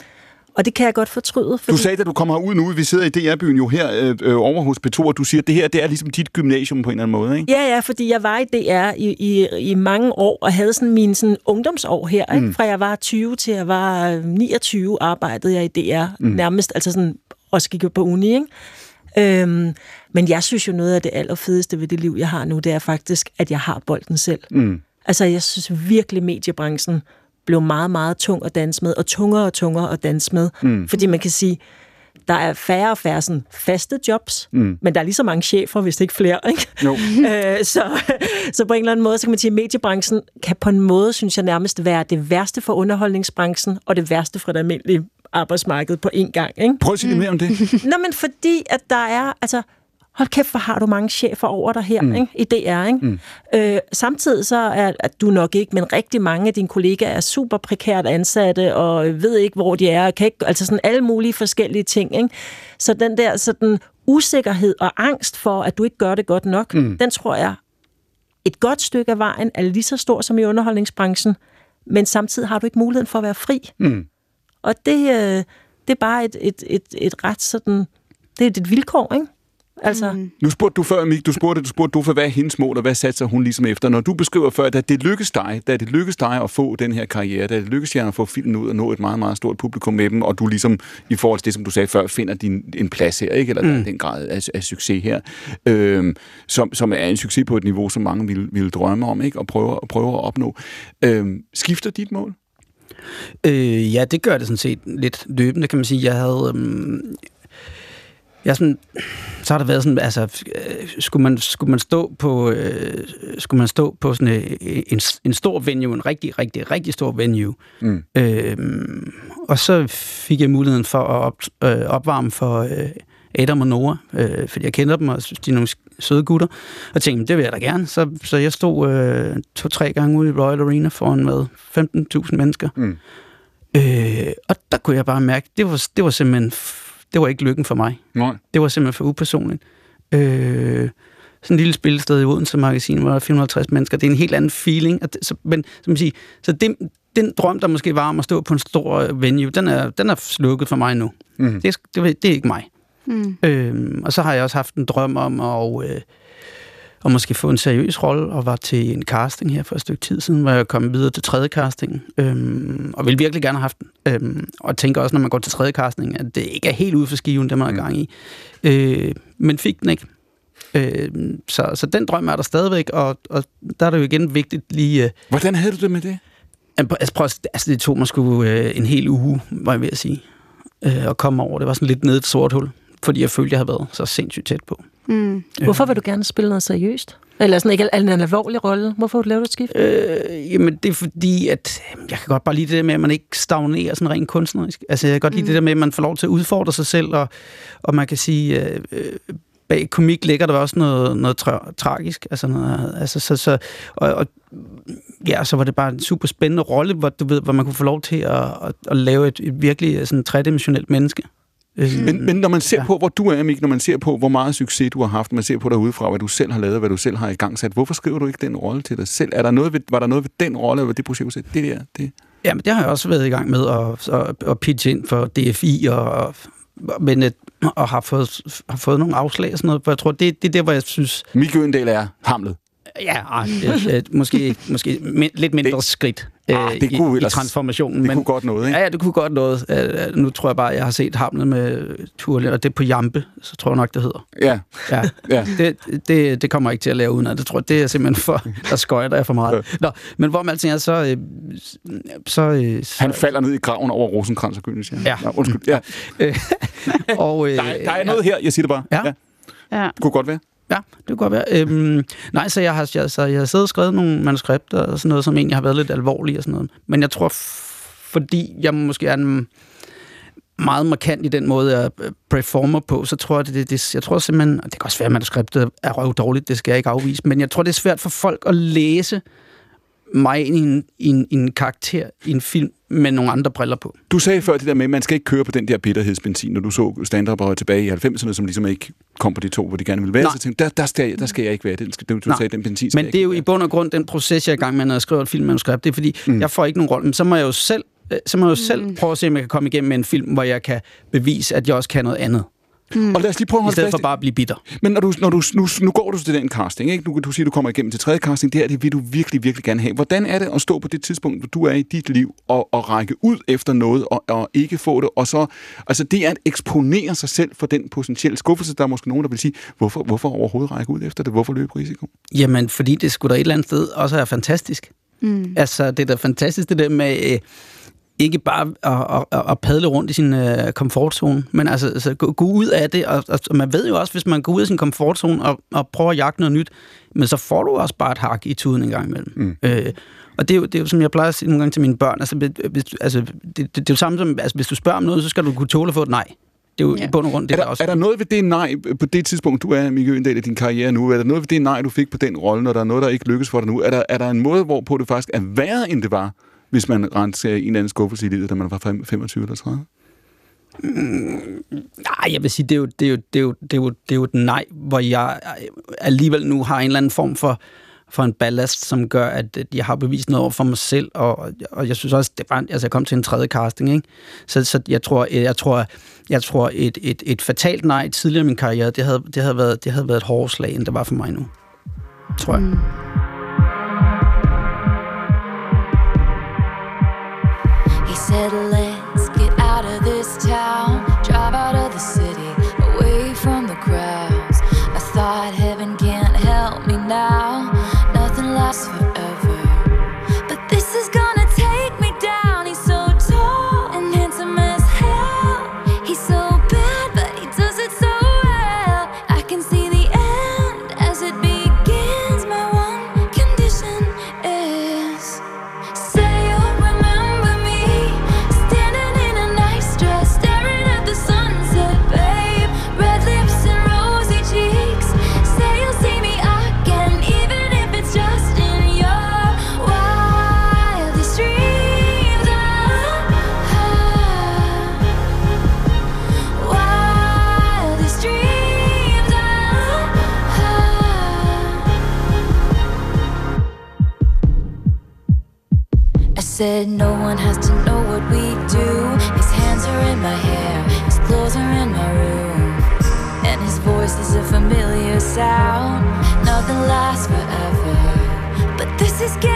og det kan jeg godt fortryde. Fordi, Du sagde, da du kommer ud nu, vi sidder i DR-byen jo her øh, øh, over hos P2, og du siger, at det her det er ligesom dit gymnasium på en eller anden måde, ikke? Ja, ja, fordi jeg var i DR i, i, i mange år, og havde sådan mine sådan ungdomsår her. Ikke? Mm. Fra jeg var 20 til jeg var øh, 29, arbejdede jeg i DR mm. nærmest, altså sådan, også gik jo på uni, ikke? Øhm, men jeg synes jo, noget af det allerfedeste ved det liv, jeg har nu, det er faktisk, at jeg har bolden selv. Mm. Altså, jeg synes virkelig, mediebranchen blev meget, meget tung at danse med, og tungere og tungere at danse med. Mm. Fordi man kan sige, der er færre og færre sådan faste jobs, mm. men der er lige så mange chefer, hvis ikke flere. Ikke? Jo. Øh, så, så på en eller anden måde, så kan man sige, at mediebranchen kan på en måde, synes jeg nærmest være det værste for underholdningsbranchen, og det værste for det almindelige arbejdsmarked på én gang. Ikke? Prøv at sige lidt mere om det. Nå, men fordi at der er, altså, hold kæft, hvor har du mange chefer over dig her mm. ikke? i DR. Ikke? Mm. Øh, samtidig så er at du nok ikke, men rigtig mange af dine kollegaer er super prekært ansatte, og ved ikke, hvor de er, og kan ikke, altså sådan alle mulige forskellige ting. Ikke? Så den der sådan usikkerhed og angst for, at du ikke gør det godt nok, mm. den tror jeg, et godt stykke af vejen er lige så stor som i underholdningsbranchen, men samtidig har du ikke muligheden for at være fri. Mm. Og det, øh, det er bare et, et, et, et ret sådan, det er et vilkår, ikke? Altså. Mm. Nu spurgte du før, Mik, du spurgte, du spurgte du for, hvad er hendes mål, og hvad satser hun ligesom efter? Når du beskriver før, at det lykkedes dig, da det lykkedes dig at få den her karriere, da det lykkedes jer at få filmen ud og nå et meget, meget stort publikum med dem, og du ligesom, i forhold til det, som du sagde før, finder din, en plads her, ikke? eller mm. den grad af, af succes her, øhm, som, som er en succes på et niveau, som mange ville, ville drømme om, ikke? og prøve, og prøve at opnå. Øhm, skifter dit mål? Øh, ja, det gør det sådan set lidt løbende, kan man sige. Jeg havde... Øhm, jeg sådan, så har der været sådan, altså, øh, skulle man, skulle man stå på, øh, skulle man stå på sådan øh, en, en stor venue, en rigtig, rigtig, rigtig stor venue, mm. øh, og så fik jeg muligheden for at op, øh, opvarme for øh, Adam og Nora, øh, fordi jeg kender dem, og de er nogle søde gutter, og tænkte, det vil jeg da gerne. Så, så jeg stod øh, to-tre gange ude i Royal Arena foran med 15.000 mennesker. Mm. Øh, og der kunne jeg bare mærke, det var, det var simpelthen det var ikke lykken for mig. Nej. Det var simpelthen for upersonligt. Øh, sådan en lille spillested i Odense Magasin, hvor der er 450 mennesker. Det er en helt anden feeling. At, så, men, som sige, så det, den drøm, der måske var om at stå på en stor venue, den er, den er slukket for mig nu. Mm. Det, det, det er ikke mig. Mm. Øh, og så har jeg også haft en drøm om at... Øh, og måske få en seriøs rolle, og var til en casting her for et stykke tid siden, hvor jeg kom videre til tredje casting, øhm, og ville virkelig gerne have haft den. Øhm, og tænker også, når man går til tredje casting, at det ikke er helt ude for skiven, det man er mm. gang i. Øh, men fik den ikke. Øh, så, så den drøm er der stadigvæk, og, og der er det jo igen vigtigt lige... Øh, Hvordan havde du det med det? Altså, prøv, altså det tog mig sgu øh, en hel uge, var jeg ved at sige, øh, at komme over. Det var sådan lidt nede et sort hul, fordi jeg følte, jeg havde været så sindssygt tæt på. Mm. Hvorfor vil du gerne spille noget seriøst? Eller sådan ikke en alvorlig rolle? Hvorfor vil du lave et skift? Øh, jamen, det er fordi, at jeg kan godt bare lide det der med, at man ikke stagnerer sådan rent kunstnerisk. Altså, jeg kan godt mm. lide det der med, at man får lov til at udfordre sig selv, og, og man kan sige, øh, øh bag komik ligger der også noget, noget tra- tragisk. Altså, noget, altså så, så, og, og, ja, så var det bare en super spændende rolle, hvor, du ved, hvor man kunne få lov til at, at, at lave et, et virkelig sådan, tredimensionelt menneske. Øh, men, men når man ser ja. på, hvor du er, Mik, når man ser på, hvor meget succes du har haft, man ser på dig udefra, hvad du selv har lavet, hvad du selv har i gang sat, hvorfor skriver du ikke den rolle til dig selv? Er der noget ved, var der noget ved den rolle, eller ved det projekt, det der, det? Jamen, det har jeg også været i gang med at, at, at pitche ind for DFI, og, men, og har fået, har fået nogle afslag og sådan noget, for jeg tror, det, det er der, hvor jeg synes... Mik Øendal er hamlet. Ja, ej, det, måske, måske lidt mindre det, skridt ah, det kunne i, ellers, i transformationen. Det men, kunne godt noget, ikke? Ja, ja, det kunne godt noget. Uh, nu tror jeg bare, jeg har set Hamlet med Turle, og det er på Jampe, så tror jeg nok, det hedder. Ja. ja. ja. Det, det, det kommer jeg ikke til at lave uden, det tror jeg, det er simpelthen for, der skøjter jeg for meget. Nå, men hvor man alting er, så, øh, så, øh, så... Han falder ned i graven over Rosenkrantz og Gylden, ja. ja. undskyld, ja. og, øh, der, der er noget her, jeg siger det bare. Ja. ja. ja. Det kunne godt være. Ja, det kunne godt være. Øhm, nej, så jeg har, jeg, så jeg har siddet og skrevet nogle manuskripter og sådan noget, som egentlig har været lidt alvorlige og sådan noget. Men jeg tror, fordi jeg måske er en meget markant i den måde, jeg øh, performer på, så tror jeg, det, det, det, jeg tror simpelthen, det kan også være, at manuskriptet er røv dårligt, det skal jeg ikke afvise, men jeg tror, det er svært for folk at læse mig ind i en, i en, i en karakter i en film med nogle andre briller på. Du sagde før det der med, at man skal ikke køre på den der bitterhedsbenzin, når du så stand-up tilbage i 90'erne, som ligesom ikke kom på de to, hvor de gerne ville være. Nej. Så tænkte, der, der, skal, der skal jeg ikke være. Den, skal, du, du sagde, den benzin Men det er jo være. i bund og grund den proces, jeg er i gang med, når jeg skriver et filmmanuskript. Det er fordi, mm. jeg får ikke nogen rolle, men så må jeg jo selv øh, så må jeg jo selv mm. prøve at se, om jeg kan komme igennem med en film, hvor jeg kan bevise, at jeg også kan noget andet. Mm. Og lad os lige prøve at holde I stedet for bare at blive bitter. Men når du, når du, nu, nu går du til den casting, ikke? Du, du siger, du kommer igennem til tredje casting. Det er det vil du virkelig, virkelig gerne have. Hvordan er det at stå på det tidspunkt, hvor du er i dit liv, og, og række ud efter noget, og, og ikke få det, og så... Altså, det er at eksponere sig selv for den potentielle skuffelse. Der er måske nogen, der vil sige, hvorfor, hvorfor overhovedet række ud efter det? Hvorfor løbe risiko? Jamen, fordi det skulle da et eller andet sted også er fantastisk. Mm. Altså, det er da fantastisk, det der med... Øh, ikke bare at, at, at padle rundt i sin uh, komfortzone, men altså, altså gå, gå ud af det, og, og man ved jo også, hvis man går ud af sin komfortzone og, og prøver at jagte noget nyt, men så får du også bare et hak i tuden en gang imellem. Mm. Øh, og det er, jo, det er jo, som jeg plejer at sige nogle gange til mine børn, altså, hvis, altså det, det, det er jo samme som, altså, hvis du spørger om noget, så skal du kunne tåle at få et nej. det er jo Ja. i bund og grund det, Er der der, også... er der noget ved det nej, på det tidspunkt, du er, Mikke Øgendal, i din karriere nu, er der noget ved det nej, du fik på den rolle, når der er noget, der ikke lykkes for dig nu? Er der, er der en måde, hvorpå det faktisk er værre, end det var, hvis man rendte en eller anden skuffelse i livet, da man var fem- 25 eller 30? Nej, jeg vil sige, det er jo, det er jo, det er jo, det er jo, det er jo et nej, hvor jeg alligevel nu har en eller anden form for, for en ballast, som gør, at at jeg har bevist noget over for mig selv, og, og jeg synes også, det var, altså jeg kom til en tredje casting, ikke? Så, så jeg tror, jeg tror, jeg tror et, et, et fatalt nej tidligere i min karriere, det havde, det havde, været, det havde været et hårdere slag, end det var for mig nu. Tror jeg. Mm. Said no one has to know what we do. His hands are in my hair, his clothes are in my room, and his voice is a familiar sound. Nothing lasts forever, but this is getting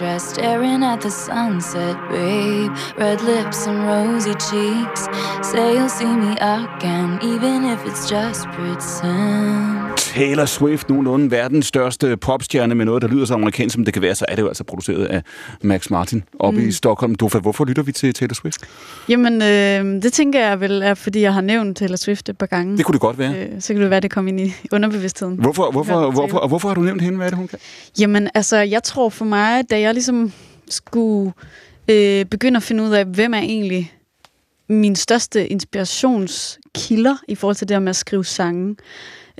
dress, staring at the sunset, babe. Red lips and rosy cheeks. Say you'll see me again, even if it's just pretend. Taylor Swift, nogenlunde verdens største popstjerne med noget, der lyder så amerikansk, som det kan være, så er det jo altså produceret af Max Martin oppe mm. i Stockholm. Dofa, hvorfor lytter vi til Taylor Swift? Jamen, øh, det tænker jeg vel er, fordi jeg har nævnt Taylor Swift et par gange. Det kunne det godt være. Øh, så kan det være, det kom ind i underbevidstheden. Hvorfor, hvorfor, hvorfor, og hvorfor har du nævnt hende? Hvad er det, hun kan? Jamen, altså, jeg tror for mig, da jeg ligesom skulle øh, begynde at finde ud af, hvem er egentlig min største inspirationskilder i forhold til det med at skrive sange,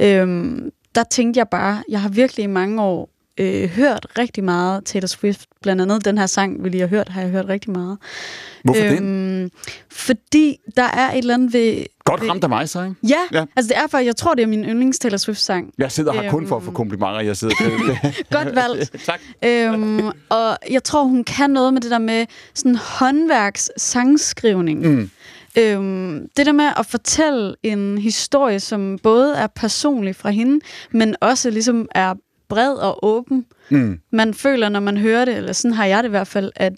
øh, der tænkte jeg bare, jeg har virkelig i mange år øh, hørt rigtig meget Taylor Swift. Blandt andet den her sang, vi lige har hørt, har jeg hørt rigtig meget. Hvorfor øhm, den? Øhm, Fordi der er et eller andet ved... Godt ramt af mig, så, ikke? Ja, Ja. altså det er for, jeg tror, det er min yndlings Taylor Swift-sang. Jeg sidder her kun for at få Øhm. komplimenter. Jeg sidder Godt valgt. tak. øhm, og jeg tror, hun kan noget med det der med sådan håndværks sangskrivning. Mm. Øhm, det der med at fortælle en historie, som både er personlig fra hende, men også ligesom er bred og åben. Mm. Man føler, når man hører det, eller sådan har jeg det i hvert fald, at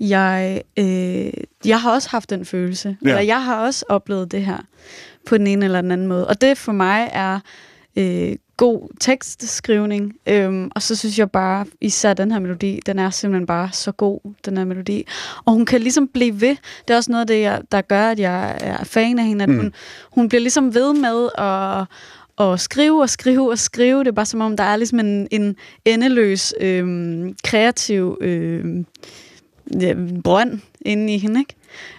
jeg, øh, jeg har også haft den følelse. Ja. Eller jeg har også oplevet det her på den ene eller den anden måde. Og det for mig er øh, god tekstskrivning. Øhm, og så synes jeg bare, især den her melodi, den er simpelthen bare så god, den her melodi. Og hun kan ligesom blive ved. Det er også noget af det, jeg, der gør, at jeg er fan af hende. At Mm. hun, hun bliver ligesom ved med at og skrive og skrive og skrive. Det er bare som om, der er ligesom en, en endeløs øhm, kreativ øhm, ja, brønd inde i hende, ikke?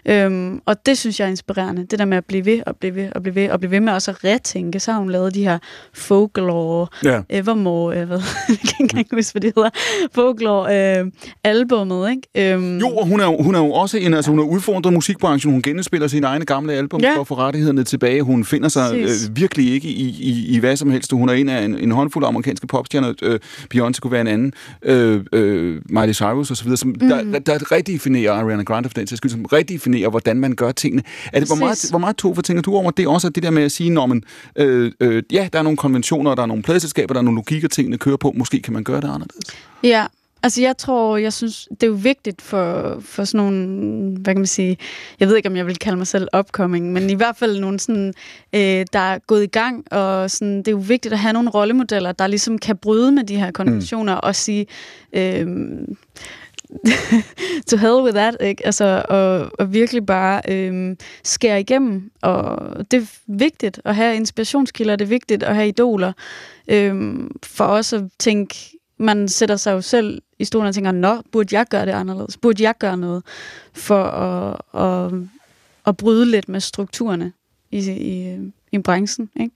Øhm, og det synes jeg er inspirerende. Det der med at blive ved og blive ved og blive ved og blive ved med også at retænke. Så har hun lavet de her folklore, Ja. Evermore, øh, hvad, jeg kan ikke engang huske, hvad det hedder, folklore øh, albummet, ikke? Øhm, Jo, og hun er, hun er jo også en, altså hun har udfordret musikbranchen. Hun genspiller sine egne gamle album Ja. for at få rettighederne tilbage. Hun finder sig øh, virkelig ikke i, i, i hvad som helst. Hun er en af en, en håndfuld amerikanske popstjerner. Øh, Beyoncé kunne være en anden. Øh, øh, Miley Cyrus osv., som mm. der, der redefinerer Ariana Grande for den sags skyld, som redefinerer, hvordan man gør tingene. Er det, hvor, meget, hvor meget to for tænker du over det også, at det der med at sige, når man, øh, øh, ja, der er nogle konventioner, der er nogle pladeselskaber, der er nogle logikker, tingene kører på. Måske kan man gøre det anderledes. Ja, altså jeg tror, jeg synes, det er jo vigtigt for, for sådan nogle, hvad kan man sige, jeg ved ikke, om jeg vil kalde mig selv upcoming, men i hvert fald nogle sådan, øh, der er gået i gang, og sådan, det er jo vigtigt at have nogle rollemodeller, der ligesom kan bryde med de her konventioner mm. og sige, øh, to hell with that, ikke? Altså, og, og virkelig bare øhm, skære igennem. Og det er vigtigt at have inspirationskilder, det er vigtigt at have idoler. Øhm, for også at tænke, man sætter sig jo selv i stolen og tænker, nå, burde jeg gøre det anderledes? Burde jeg gøre noget for at, at, at bryde lidt med strukturerne i, i, øhm, i branchen, ikke?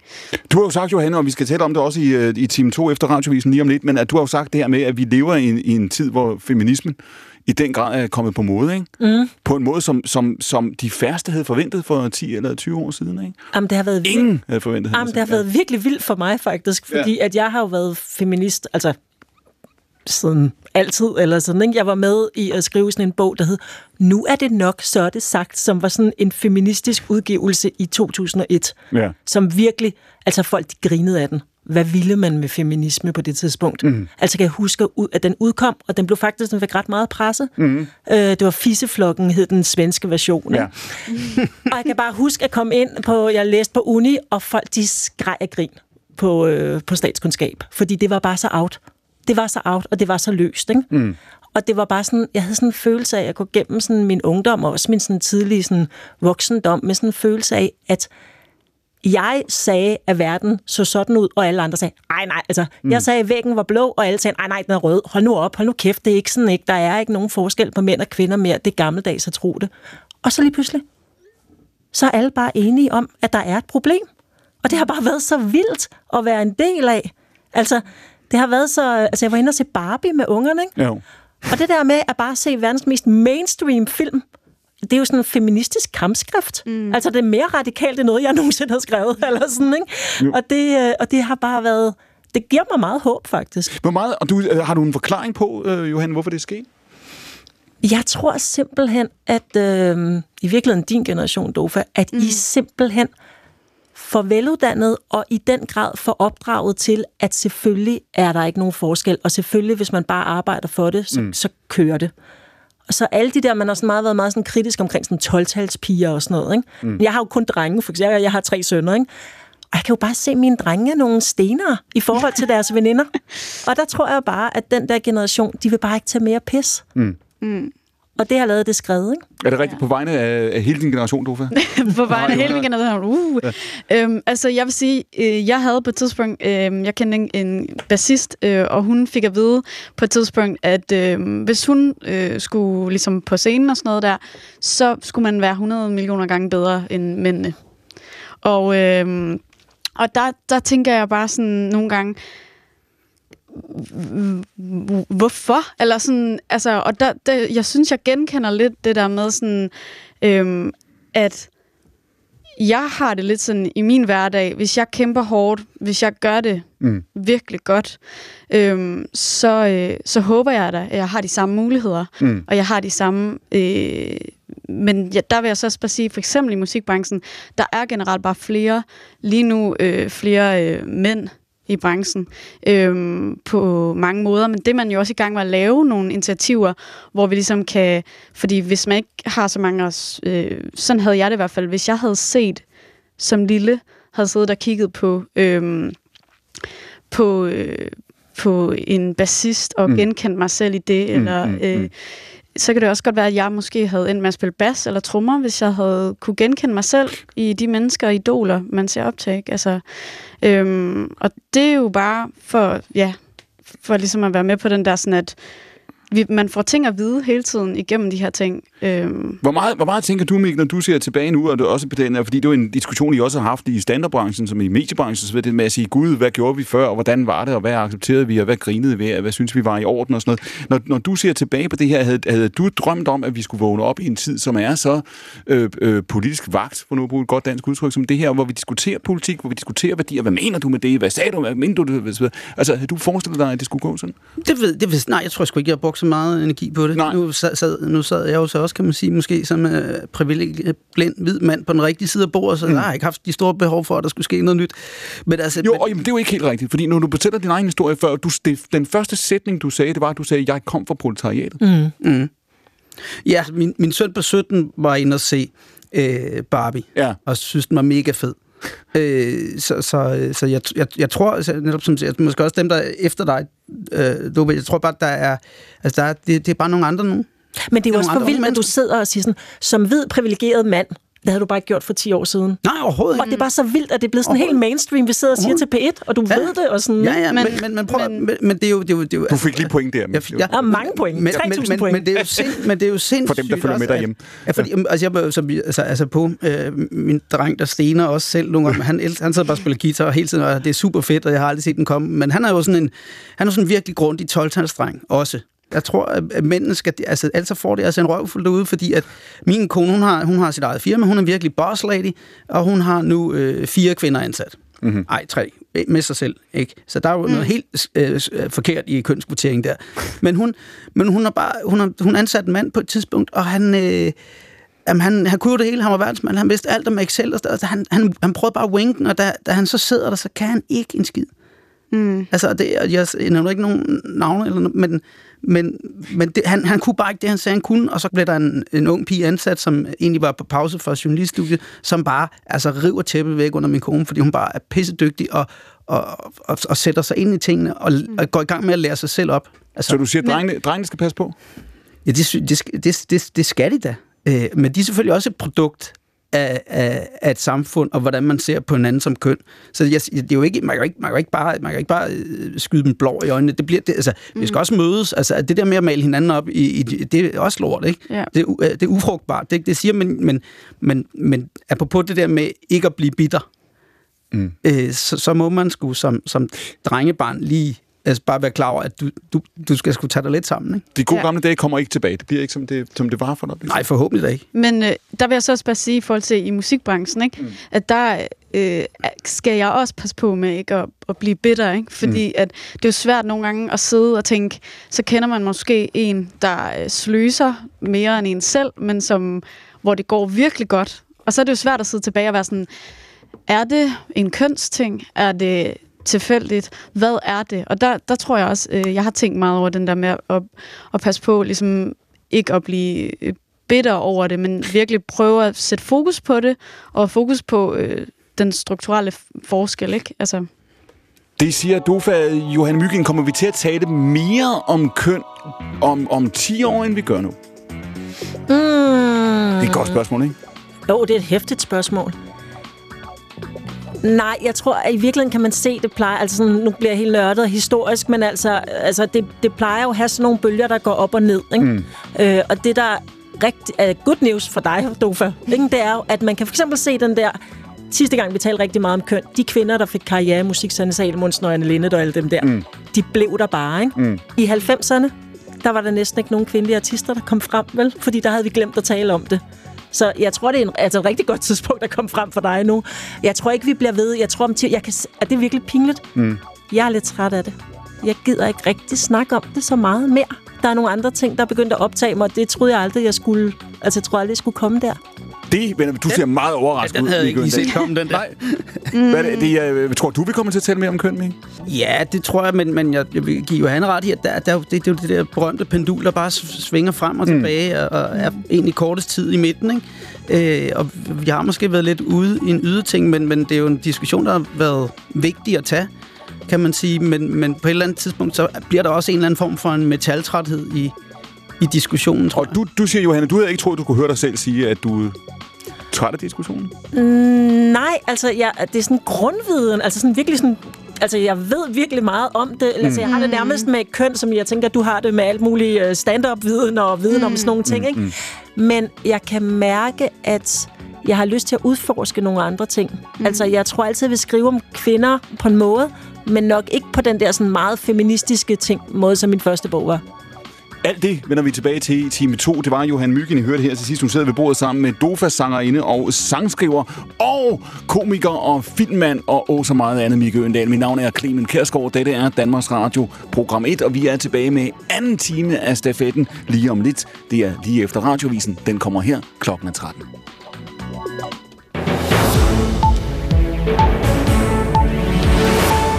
Du har jo sagt, Johanne, og vi skal tale om det også i, øh, i time 2 efter radiovisen lige om lidt, men at du har jo sagt det her med, at vi lever i en, i en tid, hvor feminismen i den grad er kommet på mode, ikke? Mm. På en måde, som, som, som de færreste havde forventet for 10 eller 20 år siden, ikke? Jamen, det har været vildt. Ingen havde forventet. Jamen, det har været virkelig vildt for mig, faktisk. Fordi ja. at jeg har jo været feminist, altså siden altid, eller sådan, ikke? Jeg var med i at skrive sådan en bog, der hed Nu er det nok, så er det sagt, som var sådan en feministisk udgivelse i 2001, Ja. som virkelig, altså folk de grinede af den. Hvad ville man med feminisme på det tidspunkt? Mm. Altså kan jeg huske, at den udkom, og den blev faktisk den fik ret meget presse. Mm. Øh, det var Fisseflokken, hed den svenske version. Ja. Og jeg kan bare huske at komme ind på, jeg læste på uni, og folk de skreg af grin på, øh, på statskundskab, fordi det var bare så out. Det var så out, og det var så løst, ikke? Mm. Og det var bare sådan, jeg havde sådan en følelse af at gå gennem sådan min ungdom, og også min sådan tidlige sådan voksendom, med sådan en følelse af, at jeg sagde, at verden så sådan ud, og alle andre sagde, nej, nej, altså, mm. jeg sagde, at væggen var blå, og alle sagde, nej, nej, den er rød. Hold nu op, hold nu kæft, det er ikke sådan, ikke? Der er ikke nogen forskel på mænd og kvinder mere. Det er gammeldags at tro det. Og så lige pludselig, så er alle bare enige om, at der er et problem. Og det har bare været så vildt at være en del af. Altså, det har været så... Altså, jeg var inde og se Barbie med ungerne, ikke? Jo. Og det der med at bare se verdens mest mainstream film, det er jo sådan en feministisk kampskrift. Mm. Altså, det er mere radikalt end noget, jeg nogensinde har skrevet, eller sådan, ikke? Og det, øh, og det har bare været... Det giver mig meget håb, faktisk. Hvor meget, og du, øh, har du en forklaring på, øh, Johanne, hvorfor det er sket? Jeg tror simpelthen, at øh, i virkeligheden din generation, Dofa, at mm. I simpelthen for veluddannet og i den grad for opdraget til, at selvfølgelig er der ikke nogen forskel, og selvfølgelig, hvis man bare arbejder for det, så, mm. så kører det. Og så alle de der, man har sådan meget været meget sådan kritisk omkring sådan 12-talspiger og sådan noget. Ikke? Mm. Jeg har jo kun drenge, for eksempel. Jeg har tre sønner, ikke? Og jeg kan jo bare se, at mine drenge er nogle stenere i forhold til deres veninder. Og der tror jeg bare, at den der generation, de vil bare ikke tage mere pis. Mm. Mm. Og det har lavet det skrevet, ikke? Er det rigtigt på vegne af, af hele din generation, Dofa? på vegne af hele min generation. Uh. Ja. Øhm, altså, jeg vil sige, øh, jeg havde på et tidspunkt, øh, jeg kendte en, en bassist, øh, og hun fik at vide på et tidspunkt, at øh, hvis hun øh, skulle ligesom på scenen og sådan noget der, så skulle man være 100 millioner gange bedre end mændene. Og, øh, og der, der tænker jeg bare sådan nogle gange, hvorfor? Eller sådan, altså, og der, der, jeg synes, jeg genkender lidt det der med sådan, øhm, at jeg har det lidt sådan i min hverdag, hvis jeg kæmper hårdt, hvis jeg gør det mm. virkelig godt, øhm, så, øh, så håber jeg da, at jeg har de samme muligheder, mm. og jeg har de samme... Øh, men ja, der vil jeg så også bare sige, for eksempel i musikbranchen, der er generelt bare flere, lige nu øh, flere øh, mænd, i branchen øhm, på mange måder, men det man jo også i gang med at lave nogle initiativer, hvor vi ligesom kan, fordi hvis man ikke har så mange os, øh, sådan havde jeg det i hvert fald, hvis jeg havde set som lille, havde siddet og kigget på øhm, på, øh, på en bassist og mm. genkendt mig selv i det, mm, eller mm, øh, mm så kan det også godt være, at jeg måske havde endt med at spille bas eller trommer, hvis jeg havde kunne genkende mig selv i de mennesker og idoler, man ser op til. Ikke? Altså, øhm, og det er jo bare for, ja, for ligesom at være med på den der sådan, at vi, man får ting at vide hele tiden igennem de her ting. Øhm, Hvor meget, hvor meget tænker du, Mik, når du ser tilbage nu, og det er også på den her, fordi det er jo en diskussion, I også har haft i standardbranchen, som i mediebranchen, så det med at sige, gud, hvad gjorde vi før, og hvordan var det, og hvad accepterede vi, og hvad grinede vi af, og hvad synes vi var i orden og sådan noget. Når, når du ser tilbage på det her, havde, havde du drømt om, at vi skulle vågne op i en tid, som er så øh, øh, politisk vagt, for nu at bruge et godt dansk udtryk, som det her, hvor vi diskuterer politik, hvor vi diskuterer værdier, hvad mener du med det, hvad sagde du, hvad mener du, det, altså, havde du forestillet dig, at det skulle gå sådan? Det ved, det ved, nej, jeg tror sgu ikke, jeg har brugt så meget energi på det. Nej. Nu sad, nu sad jeg jo så også, kan man sige, måske som uh, privilegiet blind hvid mand på den rigtige side af bordet, så mm. jeg har ikke haft de store behov for, at der skulle ske noget nyt. Men altså, Jo, men, og jamen, det er jo ikke helt rigtigt, fordi når du fortæller din egen historie før, du, det, den første sætning, du sagde, det var, at du sagde, jeg kom fra proletariatet. Mm. ja, min, min søn på 17 var inde og se øh, Barbie, Ja. og synes, den var mega fed. Øh, så så, så jeg, jeg, jeg tror, altså, netop som at måske også dem, der er efter dig, øh, du, jeg tror bare, der er, altså, der er, det, det er bare nogle andre nu. Men det er jo også for vildt, at du sidder og siger sådan, som hvid privilegeret mand, det havde du bare ikke gjort for 10 år siden. Nej, overhovedet Og det er bare så vildt, at det er blevet sådan helt mainstream, vi sidder og siger til P1, og du Ja. ved det, og sådan... Ja, ja, men, Men- men, men, prøv, men- men, men det er jo... Det er jo, det er jo Du fik lige point der. Ja, Mik. ja, Der er mange point. Men, 3.000 men, men, point. Men det er jo, sind, men det er jo sindssygt For dem, der følger med derhjemme. Ja, fordi, altså, jeg, som, altså, altså på øh, min dreng, der stener også selv nogle gange, han, elsker- han sidder bare og spiller guitar hele tiden, og det er super fedt, og jeg har aldrig set den komme. Men han er jo sådan en, han er sådan en virkelig grundig 12 dreng også. Jeg tror, at mændene skal... Altså, altså får det altså en røvfuld derude, fordi at min kone, hun har, hun har sit eget firma, hun er virkelig boss lady, og hun har nu øh, fire kvinder ansat. Mm-hmm. Ej, tre. Med sig selv, ikke? Så der er jo mm. noget helt øh, øh, forkert i kønskvotering der. Men hun, men hun har bare... Hun har, hun ansat en mand på et tidspunkt, og han... Øh, Jamen, han, han kunne jo det hele, han var verdensmand, han vidste alt om Excel, og så, altså, han, han, han prøvede bare at winke den, og da, da han så sidder der, så kan han ikke en skid. mm, Altså, det, og jeg nævner ikke nogen navne, eller, noget, men, men, men det, han, han kunne bare ikke det, han sagde, han kunne, og så blev der en, en ung pige ansat, som egentlig var på pause fra journaliststudiet, som bare altså, river tæppet væk under min kone, fordi hun bare er pissedygtig og, og, og, og sætter sig ind i tingene og, og går i gang med at lære sig selv op. Altså, Så du siger, at drengene, drengene skal passe på? Ja, det, det, det, det, det skal de da. Øh, men de er selvfølgelig også et produkt af, af, af et samfund, og hvordan man ser på hinanden som køn. Så jeg, det er jo ikke, man, kan jo ikke, man, kan jo ikke bare, man kan jo ikke bare øh, skyde dem blå i øjnene. Det bliver, det, altså, mm. Vi skal også mødes. Altså, det der med at male hinanden op, i, i, det er også lort, ikke? Ja. Det, er, øh, det er ufrugtbart. Det, det siger man, men, men, men apropos det der med ikke at blive bitter, mm. øh, så, så må man sgu som, som drengebarn lige altså bare være klar over, at du, du, du skal sgu tage dig lidt sammen, ikke? De gode Ja. gamle dage kommer ikke tilbage. Det bliver ikke, som det, som det var for dig. Nej, forhåbentlig da ikke. Men øh, der vil jeg så også bare sige i forhold til i musikbranchen, ikke? Mm. at der øh, skal jeg også passe på med ikke at, at blive bitter, ikke? fordi mm. at det er jo svært nogle gange at sidde og tænke, så kender man måske en, der øh, sløser mere end en selv, men som, hvor det går virkelig godt. Og så er det jo svært at sidde tilbage og være sådan, er det en kønsting? Er det tilfældigt? Hvad er det? Og der, der tror jeg også, øh, jeg har tænkt meget over den der med at, at, passe på, ligesom ikke at blive øh, bitter over det, men virkelig prøve at sætte fokus på det, og fokus på øh, den strukturelle forskel, ikke? Altså, Det siger Dofa Johan Myggen. Kommer vi til at tale mere om køn om, om 10 år, end vi gør nu? Mm. Det er et godt spørgsmål, ikke? Jo, det er et hæftigt spørgsmål. Nej, jeg tror, at i virkeligheden kan man se, det plejer, altså sådan, nu bliver jeg helt nørdet og historisk, men altså, altså det, det plejer jo at have sådan nogle bølger, der går op og ned. Ikke? Mm. Øh, og det, der er rigtig, er good news for dig, Dofa, ikke? det er jo, at man kan for eksempel se den der, sidste gang vi talte rigtig meget om køn, de kvinder, der fik karriere i musik, Sanne Salmonsen og Anne Linnet og alle dem der, mm. de blev der bare. Ikke? Mm. I 90'erne, der var der næsten ikke nogen kvindelige artister, der kom frem, vel? Fordi der havde vi glemt at tale om det. Så jeg tror, det er en, altså et rigtig godt tidspunkt at komme frem for dig nu. Jeg tror ikke, vi bliver ved. Jeg tror, om til, jeg kan, at det er virkelig pinligt. Mm. Jeg er lidt træt af det. Jeg gider ikke rigtig snakke om det så meget mere. Der er nogle andre ting, der er begyndt at optage mig, og det troede jeg aldrig, jeg skulle... Altså, jeg tror aldrig, jeg skulle komme der. Det, men du ser meget overrasket Den ud. havde jeg ikke set komme, den der. Nej. Hvad er det, det er, jeg tror du, vi kommer til at tale mere om køn, Mik? Ja, det tror jeg, men, men jeg, jeg vil give Johanne ret i, at der, der, er det, det er jo det der berømte pendul, der bare svinger frem og tilbage, og, og er egentlig kortest tid i midten. Ikke? Øh, og vi har måske været lidt ude i en yderting, men, men det er jo en diskussion, der har været vigtig at tage, kan man sige. Men, men på et eller andet tidspunkt, så bliver der også en eller anden form for en metaltræthed i, i diskussionen, tror Og du, du siger, Johanne, du havde ikke troet, du kunne høre dig selv sige, at du træt af diskussionen. Mm, nej, altså, jeg, det er sådan grundviden, altså sådan virkelig sådan Altså, jeg ved virkelig meget om det. Altså, jeg har det nærmest med køn, som jeg tænker, du har det med alt muligt øh, stand-up-viden og viden mm. om sådan nogle ting, ikke? Men jeg kan mærke, at jeg har lyst til at udforske nogle andre ting. Mm. Altså, jeg tror altid, jeg vil skrive om kvinder på en måde, men nok ikke på den der sådan meget feministiske ting, måde, som min første bog var. Alt det vender vi tilbage til i time 2. Det var Johan Myggen, I hørte her til sidst. Hun sidder ved bordet sammen med Dofa-sangerinde og sangskriver og komiker og filmmand og åh så meget andet, Mikke Øndal. Mit navn er Clemen Kærsgaard. Dette er Danmarks Radio program 1, og vi er tilbage med anden time af stafetten lige om lidt. Det er lige efter radiovisen. Den kommer her klokken 13.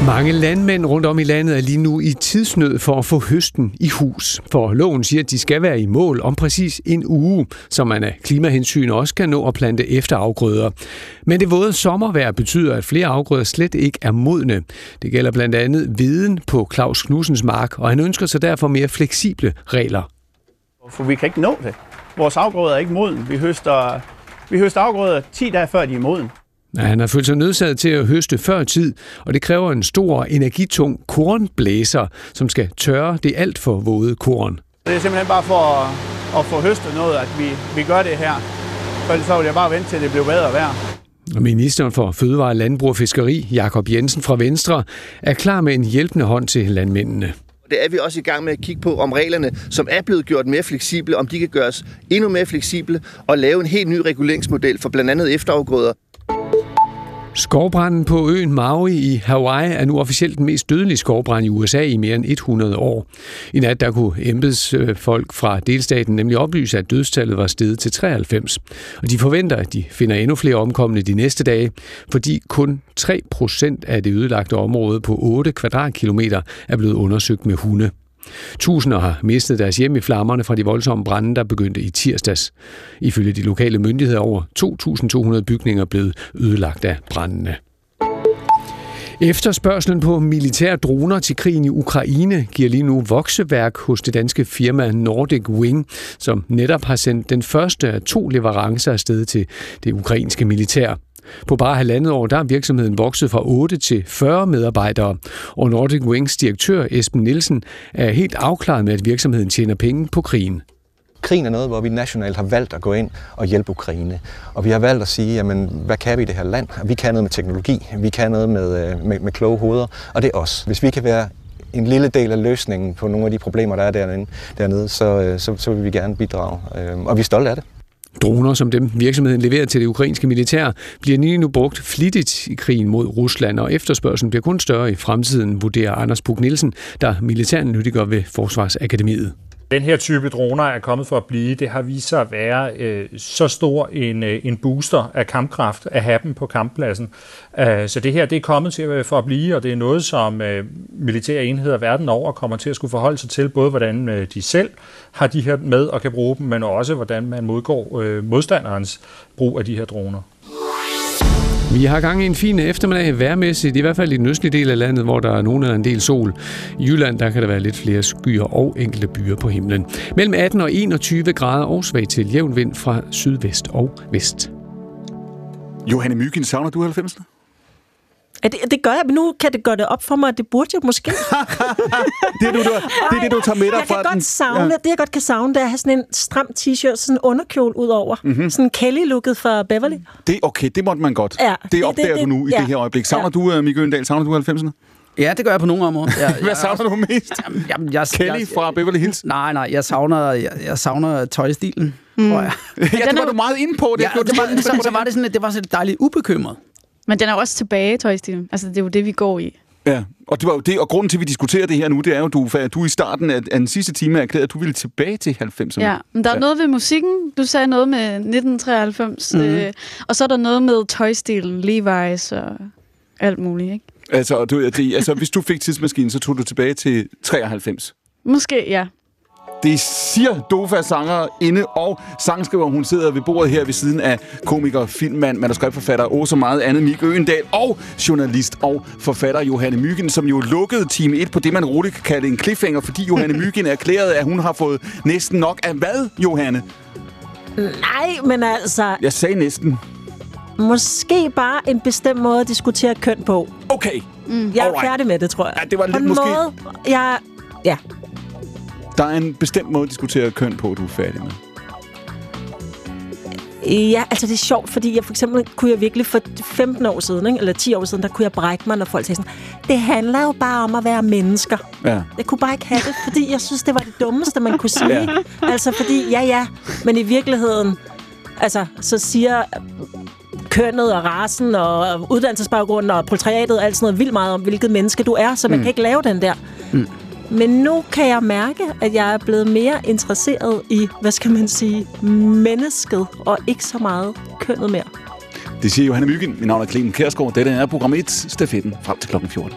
Mange landmænd rundt om i landet er lige nu i tidsnød for at få høsten i hus. For loven siger, at de skal være i mål om præcis en uge, så man af klimahensyn også kan nå at plante efterafgrøder. Men det våde sommervejr betyder, at flere afgrøder slet ikke er modne. Det gælder blandt andet viden på Claus Knudsens mark, og han ønsker sig derfor mere fleksible regler. For vi kan ikke nå det. Vores afgrøder er ikke moden. Vi høster, vi høster afgrøder 10 dage før de er moden. Ja, han har følt sig nødsaget til at høste før tid, og det kræver en stor, energitung kornblæser, som skal tørre det alt for våde korn. Det er simpelthen bare for at, at få høstet noget, at vi, vi gør det her. For så vil jeg bare vente til det bliver bedre vejr. Og Ministeren for Fødevare, Landbrug og Fiskeri, Jakob Jensen fra Venstre, er klar med en hjælpende hånd til landmændene. Det er vi også i gang med at kigge på, om reglerne, som er blevet gjort mere fleksible, om de kan gøres endnu mere fleksible og lave en helt ny reguleringsmodel for blandt andet efterafgrøder. Skovbranden på øen Maui i Hawaii er nu officielt den mest dødelige skovbrand i USA i mere end 100 år. I nat der kunne embedsfolk fra delstaten nemlig oplyse, at dødstallet var steget til 93. Og de forventer, at de finder endnu flere omkomne de næste dage, fordi kun 3 procent af det ødelagte område på 8 kvadratkilometer er blevet undersøgt med hunde. Tusinder har mistet deres hjem i flammerne fra de voldsomme brænde, der begyndte i tirsdags. Ifølge de lokale myndigheder over 2.200 bygninger blevet ødelagt af brændene. Efterspørgselen på militære droner til krigen i Ukraine giver lige nu vokseværk hos det danske firma Nordic Wing, som netop har sendt den første af to leverancer afsted til det ukrainske militær. På bare halvandet år der er virksomheden vokset fra 8 til 40 medarbejdere, og Nordic Wings direktør Esben Nielsen er helt afklaret med, at virksomheden tjener penge på krigen. Krigen er noget, hvor vi nationalt har valgt at gå ind og hjælpe Ukraine. Og vi har valgt at sige, jamen, hvad kan vi i det her land? Vi kan noget med teknologi, vi kan noget med, øh, med, med kloge hoveder, og det er os. Hvis vi kan være en lille del af løsningen på nogle af de problemer, der er dernede, dernede så, øh, så, så vil vi gerne bidrage. Øhm, og vi er stolte af det. Droner, som dem virksomheden leverer til det ukrainske militær, bliver lige nu brugt flittigt i krigen mod Rusland, og efterspørgselen bliver kun større i fremtiden, vurderer Anders Bug Nielsen, der er militærnyttiger ved Forsvarsakademiet. Den her type droner er kommet for at blive. Det har vist sig at være øh, så stor en, øh, en booster af kampkraft at have dem på kamppladsen. Øh, så det her det er kommet til øh, for at blive, og det er noget, som øh, militære enheder verden over kommer til at skulle forholde sig til, både hvordan øh, de selv har de her med og kan bruge dem, men også hvordan man modgår øh, modstanderens brug af de her droner. Vi har gang i en fin eftermiddag værmæssigt, i hvert fald i den østlige del af landet, hvor der er nogen eller en del sol. I Jylland der kan der være lidt flere skyer og enkelte byer på himlen. Mellem 18 og 21 grader og svag til jævn vind fra sydvest og vest. Johanne Mygind, savner du 90'erne? Ja, det, det gør jeg, men nu kan det gøre det op for mig, at det burde jeg måske. det, er du, du, det er det, du tager med dig jeg fra kan den. godt savne, ja. Det, jeg godt kan savne, det er at have sådan en stram t-shirt, sådan en underkjole ud over. Mm-hmm. Sådan Kelly-looket fra Beverly. Det, okay, det måtte man godt. Ja, det det- opdager det- du nu i ja. det her øjeblik. Savner Ja. du, uh, Mikke Øndal, savner du 90'erne? Ja, det gør jeg på nogle områder. Jeg, Hvad savner du mest? Jamen, jeg, Kelly fra Beverly Hills? Nej, nej, jeg savner, jeg, jeg savner tøjstilen, mm. tror jeg. Ja, det var du meget inde på. Det, Ja, det, var, meget- så, så var det sådan, at det var så dejligt ubekymret. Men den er også tilbage, tøjstilen. Altså, det er jo det, vi går i. Ja, og, det var jo det, og grunden til, at vi diskuterer det her nu, det er jo, du, at du i starten af, af den sidste time erklærede, at du ville tilbage til 90'erne. Ja, men der er Ja. noget ved musikken. Du sagde noget med 1993. Mhm. Mm-hmm. Øh, og så er der noget med tøjstilen, Levi's og alt muligt, ikke? Altså, du, det, altså, hvis du fik tidsmaskinen, så tog du tilbage til 93. Måske, ja. Det siger Dofa sanger inde og sangskriver. Hun sidder ved bordet her ved siden af komiker, filmmand, manuskriptforfatter og så meget andet Mik Øendal og journalist og forfatter Johanne Myggen, som jo lukkede time 1 på det, man roligt kan kalde en cliffhanger, fordi Johanne Myggen erklærede, at hun har fået næsten nok af hvad, Johanne? Nej, men altså, Jeg sagde næsten. måske bare en bestemt måde at diskutere køn på. Okay, Mm. Jeg er Alright. færdig med det, tror jeg. Ja, det var På lidt en måske- Måde, jeg, ja, Der er en bestemt måde at diskutere køn på, du er færdig med. Ja, altså det er sjovt, fordi jeg for eksempel kunne jeg virkelig for 15 år siden, ikke, eller 10 år siden, der kunne jeg brække mig, når folk sagde sådan, det handler jo bare om at være mennesker. Ja. Jeg kunne bare ikke have det, fordi jeg synes, det var det dummeste, man kunne sige. Ja. Altså fordi, ja ja, men i virkeligheden, altså så siger kønnet og rasen og uddannelsesbaggrunden og proletariatet og alt sådan noget vildt meget om, hvilket menneske du er, så man mm. kan ikke lave den der. Mm. Men nu kan jeg mærke, at jeg er blevet mere interesseret i, hvad skal man sige, mennesket, og ikke så meget kønnet mere. Det siger Johanne Myggen. Mit navn er Clemen Kærsgaard. Dette er program 1, stafetten, frem til klokken 14.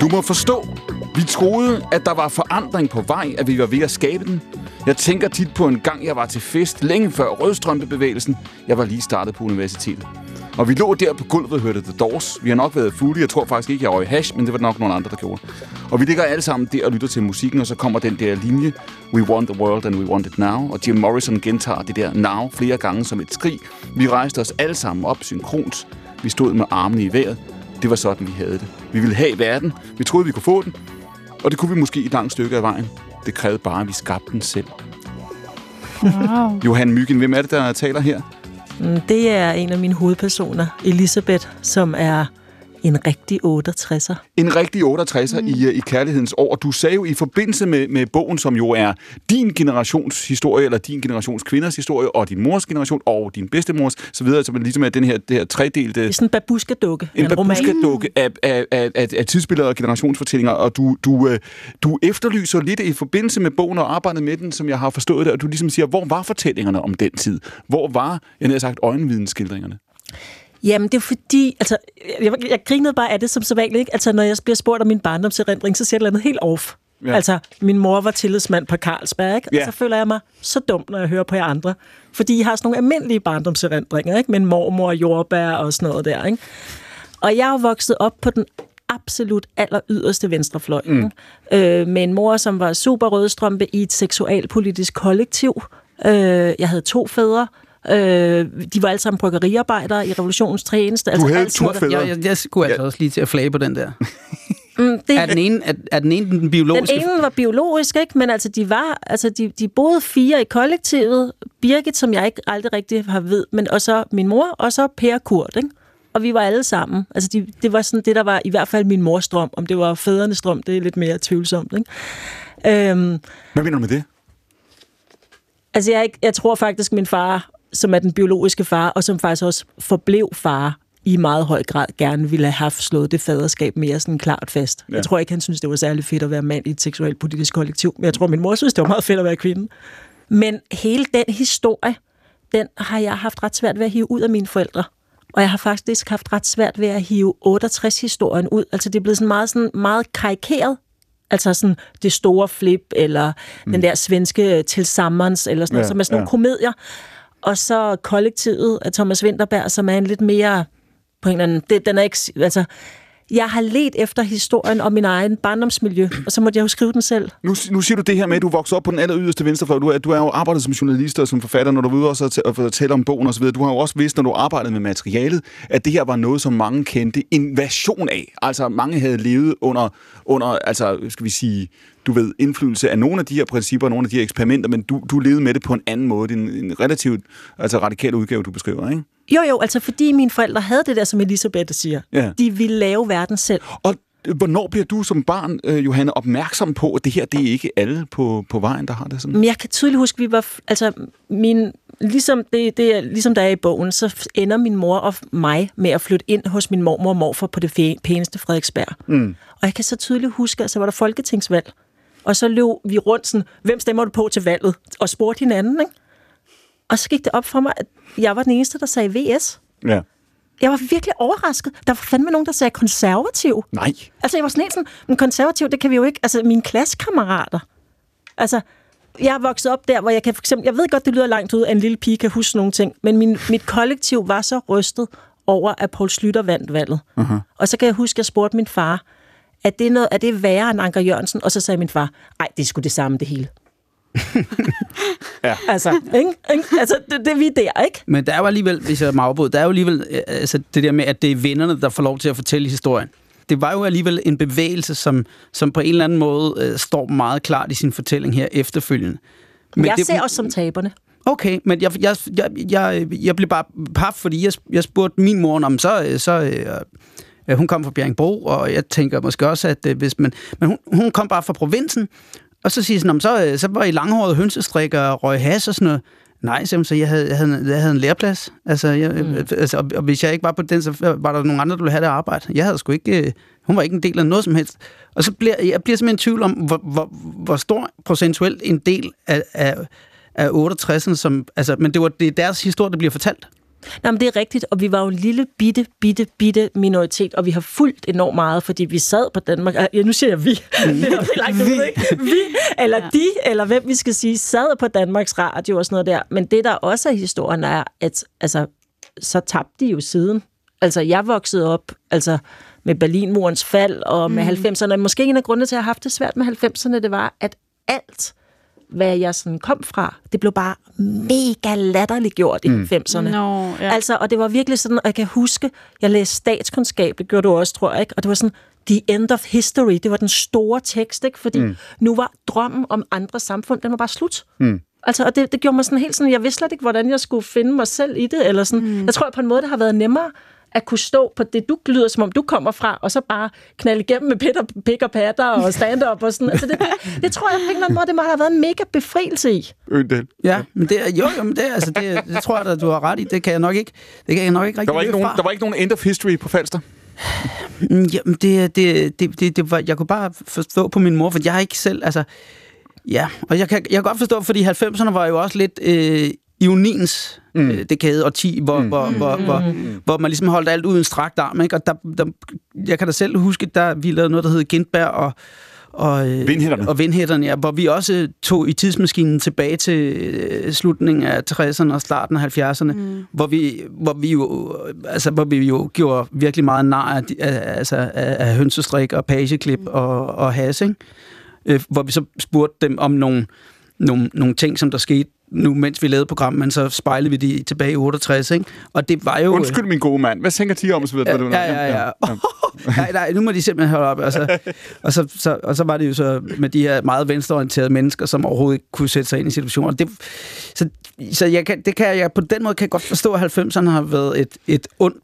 Du må forstå, vi troede, at der var forandring på vej, at vi var ved at skabe den. Jeg tænker tit på en gang, jeg var til fest, længe før rødstrømpebevægelsen. Jeg var lige startet på universitetet. Og vi lå der på gulvet og hørte The Doors. Vi har nok været fulde. Jeg tror faktisk ikke, jeg røg hash, men det var nok nogle andre, der gjorde. Og vi ligger alle sammen der og lytter til musikken, og så kommer den der linje, We want the world and we want it now. Og Jim Morrison gentager det der now flere gange som et skrig. Vi rejste os alle sammen op synkront. Vi stod med armene i vejret. Det var sådan, vi havde det. Vi ville have verden. Vi troede, vi kunne få den. Og det kunne vi måske i et langt stykke af vejen. Det krævede bare, at vi skabte den selv. Wow. Johan Myggen, hvem er det, der taler her? Mm, Det er en af mine hovedpersoner, Elisabeth, som er en rigtig 68'er. En rigtig 68'er mm. i, øh, i kærlighedens år. Du sagde jo i forbindelse med, med bogen, som jo er din generations historie, eller din generations kvinders historie, og din mors generation, og din bedstemors, så videre, som ligesom er den her, det her tredelte... Det er sådan en babuska-dukke. en roman. babuska-dukke af, af, af, af, af tidsbilleder og generationsfortællinger, og du, du, øh, du efterlyser lidt i forbindelse med bogen og arbejdet med den, som jeg har forstået det, og du ligesom siger, hvor var fortællingerne om den tid? Hvor var, jeg havde sagt, øjenvidensskildringerne? Jamen, det er fordi, altså, jeg, jeg grinede bare af det som så vanligt, ikke? Altså, når jeg bliver spurgt om min barndomserindring, så siger jeg et eller andet helt off. Ja. Ja. Altså, min mor var tillidsmand på Carlsberg, ikke? Ja. Og så føler jeg mig så dum, når jeg hører på jer andre. Fordi I har sådan nogle almindelige barndomserindringer, ikke? Med en mormor og jordbær og sådan noget der, ikke? Og jeg er jo vokset op på den absolut aller yderste venstrefløj. Mm. Øh, med en mor, som var super rødstrømpe i et seksualpolitisk kollektiv. Øh, jeg havde to fædre. Øh, de var alle sammen bryggeriarbejdere i revolutionens tjeneste. Du havde alt to sådan noget. fædre? Jeg, jeg, jeg skulle altså også lige til at flage på den der. Mm, det, Er den ene, er, er den, ene den den biologiske? ene var biologisk, ikke? men altså, de var, altså, de, de boede fire i kollektivet. Birgit, som jeg ikke aldrig rigtig har ved, men og så min mor, og så Per Kurt, ikke? Og vi var alle sammen. Altså, de, det var sådan det, der var i hvert fald min mors drøm. Om det var fædrenes drøm, det er lidt mere tvivlsomt, ikke? Øhm, Hvad mener du med det? Altså, jeg, ikke- jeg tror faktisk, min far, som er den biologiske far, og som faktisk også forblev far, i meget høj grad gerne ville have haft slået det faderskab mere sådan klart fast. Ja. Jeg tror ikke, han synes, det var særlig fedt at være mand i et seksuelt politisk kollektiv, men jeg tror, min mor synes, det var meget fedt at være kvinde. Men hele den historie, den har jeg haft ret svært ved at hive ud af mine forældre. Og jeg har faktisk haft ret svært ved at hive 68-historien ud. Altså, det er blevet sådan meget, sådan meget karikeret. Altså sådan det store flip, eller mm. den der svenske tilsammens, eller sådan Ja, noget, som er sådan nogle ja. komedier. Og så kollektivet af Thomas Winterberg, som er en lidt mere, på en eller anden, det, den er ikke, altså, jeg har let efter historien om min egen barndomsmiljø, og så måtte jeg jo skrive den selv. Nu, nu siger du det her med, at du voksede op på den aller yderste venstrefløj. Du er, du er jo arbejdet som journalist og som forfatter, når du er ude også og fortælle om bogen osv. Du har jo også vidst, når du arbejdede med materialet, at det her var noget, som mange kendte en version af. Altså, mange havde levet under, under altså, skal vi sige, du ved, indflydelse af nogle af de her principper, nogle af de her eksperimenter, men du, du levede med det på en anden måde. En, en relativt altså, radikal udgave, du beskriver, ikke? Jo, jo, altså fordi mine forældre havde det der, som Elisabeth siger. Ja. De ville lave verden selv. Og hvornår bliver du som barn, øh, Johanne, opmærksom på, at det her, det er ikke alle på, på vejen, der har det sådan? Men jeg kan tydeligt huske, vi var, altså min, ligesom, det, det er, ligesom der er i bogen, så ender min mor og mig med at flytte ind hos min mormor og morfar på det pæneste Frederiksberg. Mm. Og jeg kan så tydeligt huske, at så var der folketingsvalg. Og så løb vi rundt sådan, hvem stemmer du på til valget? Og spurgte hinanden, ikke? Og så gik det op for mig, at jeg var den eneste, der sagde VS. Ja. Jeg var virkelig overrasket. Der var fandme nogen, der sagde konservativ. Nej. Altså, jeg var sådan en sådan, men konservativ, det kan vi jo ikke. Altså, mine klassekammerater. Altså, jeg er vokset op der, hvor jeg kan for eksempel, jeg ved godt, det lyder langt ud, at en lille pige kan huske nogle ting, men min, mit kollektiv var så rystet over, at Poul Slytter vandt valget. Uh-huh. Og så kan jeg huske, at jeg spurgte min far, er det, noget, er det værre end Anker Jørgensen? Og så sagde min far, nej, det er sgu det samme, det hele. Ja. Altså, ikke? Ikke? altså det, det, vi er der, ikke? Men der er jo alligevel, hvis jeg må afbryde, der er jo alligevel øh, altså det der med, at det er vennerne, der får lov til at fortælle historien. Det var jo alligevel en bevægelse, som, som på en eller anden måde øh, står meget klart i sin fortælling her efterfølgende. Men jeg det, ser os som taberne. Okay, men jeg, jeg, jeg, jeg, jeg blev bare paf, fordi jeg, jeg spurgte min mor om, så, så øh, hun kom fra Bjerringbro, og jeg tænker måske også, at øh, hvis man... Men hun, hun kom bare fra provinsen, og så siger sådan, så, øh, så var I langhåret hønsestrikker og røg has og sådan noget. Nej, simpelthen, så jeg havde, jeg havde, jeg havde en læreplads. Altså, jeg, mm. altså og, og hvis jeg ikke var på den, så var der nogle andre, der ville have det arbejde. Jeg havde sgu ikke... Øh, hun var ikke en del af noget som helst. Og så bliver jeg bliver simpelthen i tvivl om, hvor, hvor, hvor stor procentuelt en del af, af, af 68'erne, som... Altså, men det var det er deres historie, der bliver fortalt. Nej, men det er rigtigt, og vi var jo en lille, bitte, bitte, bitte minoritet, og vi har fulgt enormt meget, fordi vi sad på Danmark. Ja, nu siger jeg vi. det er langt ud, ikke? Vi, eller ja. de, eller hvem vi skal sige, sad på Danmarks Radio og sådan noget der. Men det, der også er historien, er, at altså, så tabte de jo siden. Altså, jeg voksede op altså, med Berlinmurens fald og med mm. 90'erne. Måske en af grundene til, at jeg har haft det svært med 90'erne, det var, at alt, hvad jeg sådan kom fra, det blev bare mega latterligt gjort i mm. 90'erne. No, ja. Altså, og det var virkelig sådan, og jeg kan huske, jeg læste statskundskab, det gjorde du også, tror jeg, ikke? og det var sådan, the end of history, det var den store tekst, ikke? fordi mm. nu var drømmen om andre samfund, den var bare slut. Mm. Altså, og det, det gjorde mig sådan helt sådan, jeg vidste slet ikke, hvordan jeg skulle finde mig selv i det, eller sådan. Mm. Jeg tror på en måde, det har været nemmere at kunne stå på det, du lyder, som om du kommer fra, og så bare knalde igennem med Peter, pik og patter og stand-up og sådan. Altså det, det, det tror jeg på en eller anden måde, det må have været en mega befrielse i. Øndel. Ja, men det er, jo, jo, men det, er, altså, det, det tror jeg, at du har ret i. Det kan jeg nok ikke, det kan jeg nok ikke rigtig Der var ikke, nogen, der var ikke nogen end of history på Falster? Mm, Jamen, det, det, det, det, det var, jeg kunne bare forstå på min mor, for jeg har ikke selv, altså, ja, og jeg kan, jeg kan godt forstå, fordi 90'erne var jo også lidt øh, ioniens mm. øh, dekade og 10, hvor, mm. hvor, hvor, hvor, Mm. hvor man ligesom holdt alt uden strakt arm, ikke? Og der, der, jeg kan da selv huske, der vi lavede noget, der hed Gintberg og og, øh, Vindhætterne. og vindhætterne, ja, hvor vi også tog i tidsmaskinen tilbage til øh, slutningen af 60'erne og starten af 70'erne, mm. hvor, vi, hvor, vi jo, altså, hvor vi jo gjorde virkelig meget nar af, altså, af, af hønsestrik og pageklip mm. og, og has, ikke? Øh, hvor vi så spurgte dem om nogle, nogle, nogle ting, som der skete nu, mens vi lavede programmet, men så spejlede vi de tilbage i 68, ikke? Og det var jo... Undskyld, min gode mand. Hvad tænker de om? Så ved, Ja, du, ja, ja, ja. nej, nej, nu må de simpelthen holde op. Altså, og, så, så, og så var det jo så med de her meget venstreorienterede mennesker, som overhovedet ikke kunne sætte sig ind i situationen. Det, så så jeg kan, det kan jeg, på den måde kan jeg godt forstå, at 90'erne har været et, et ondt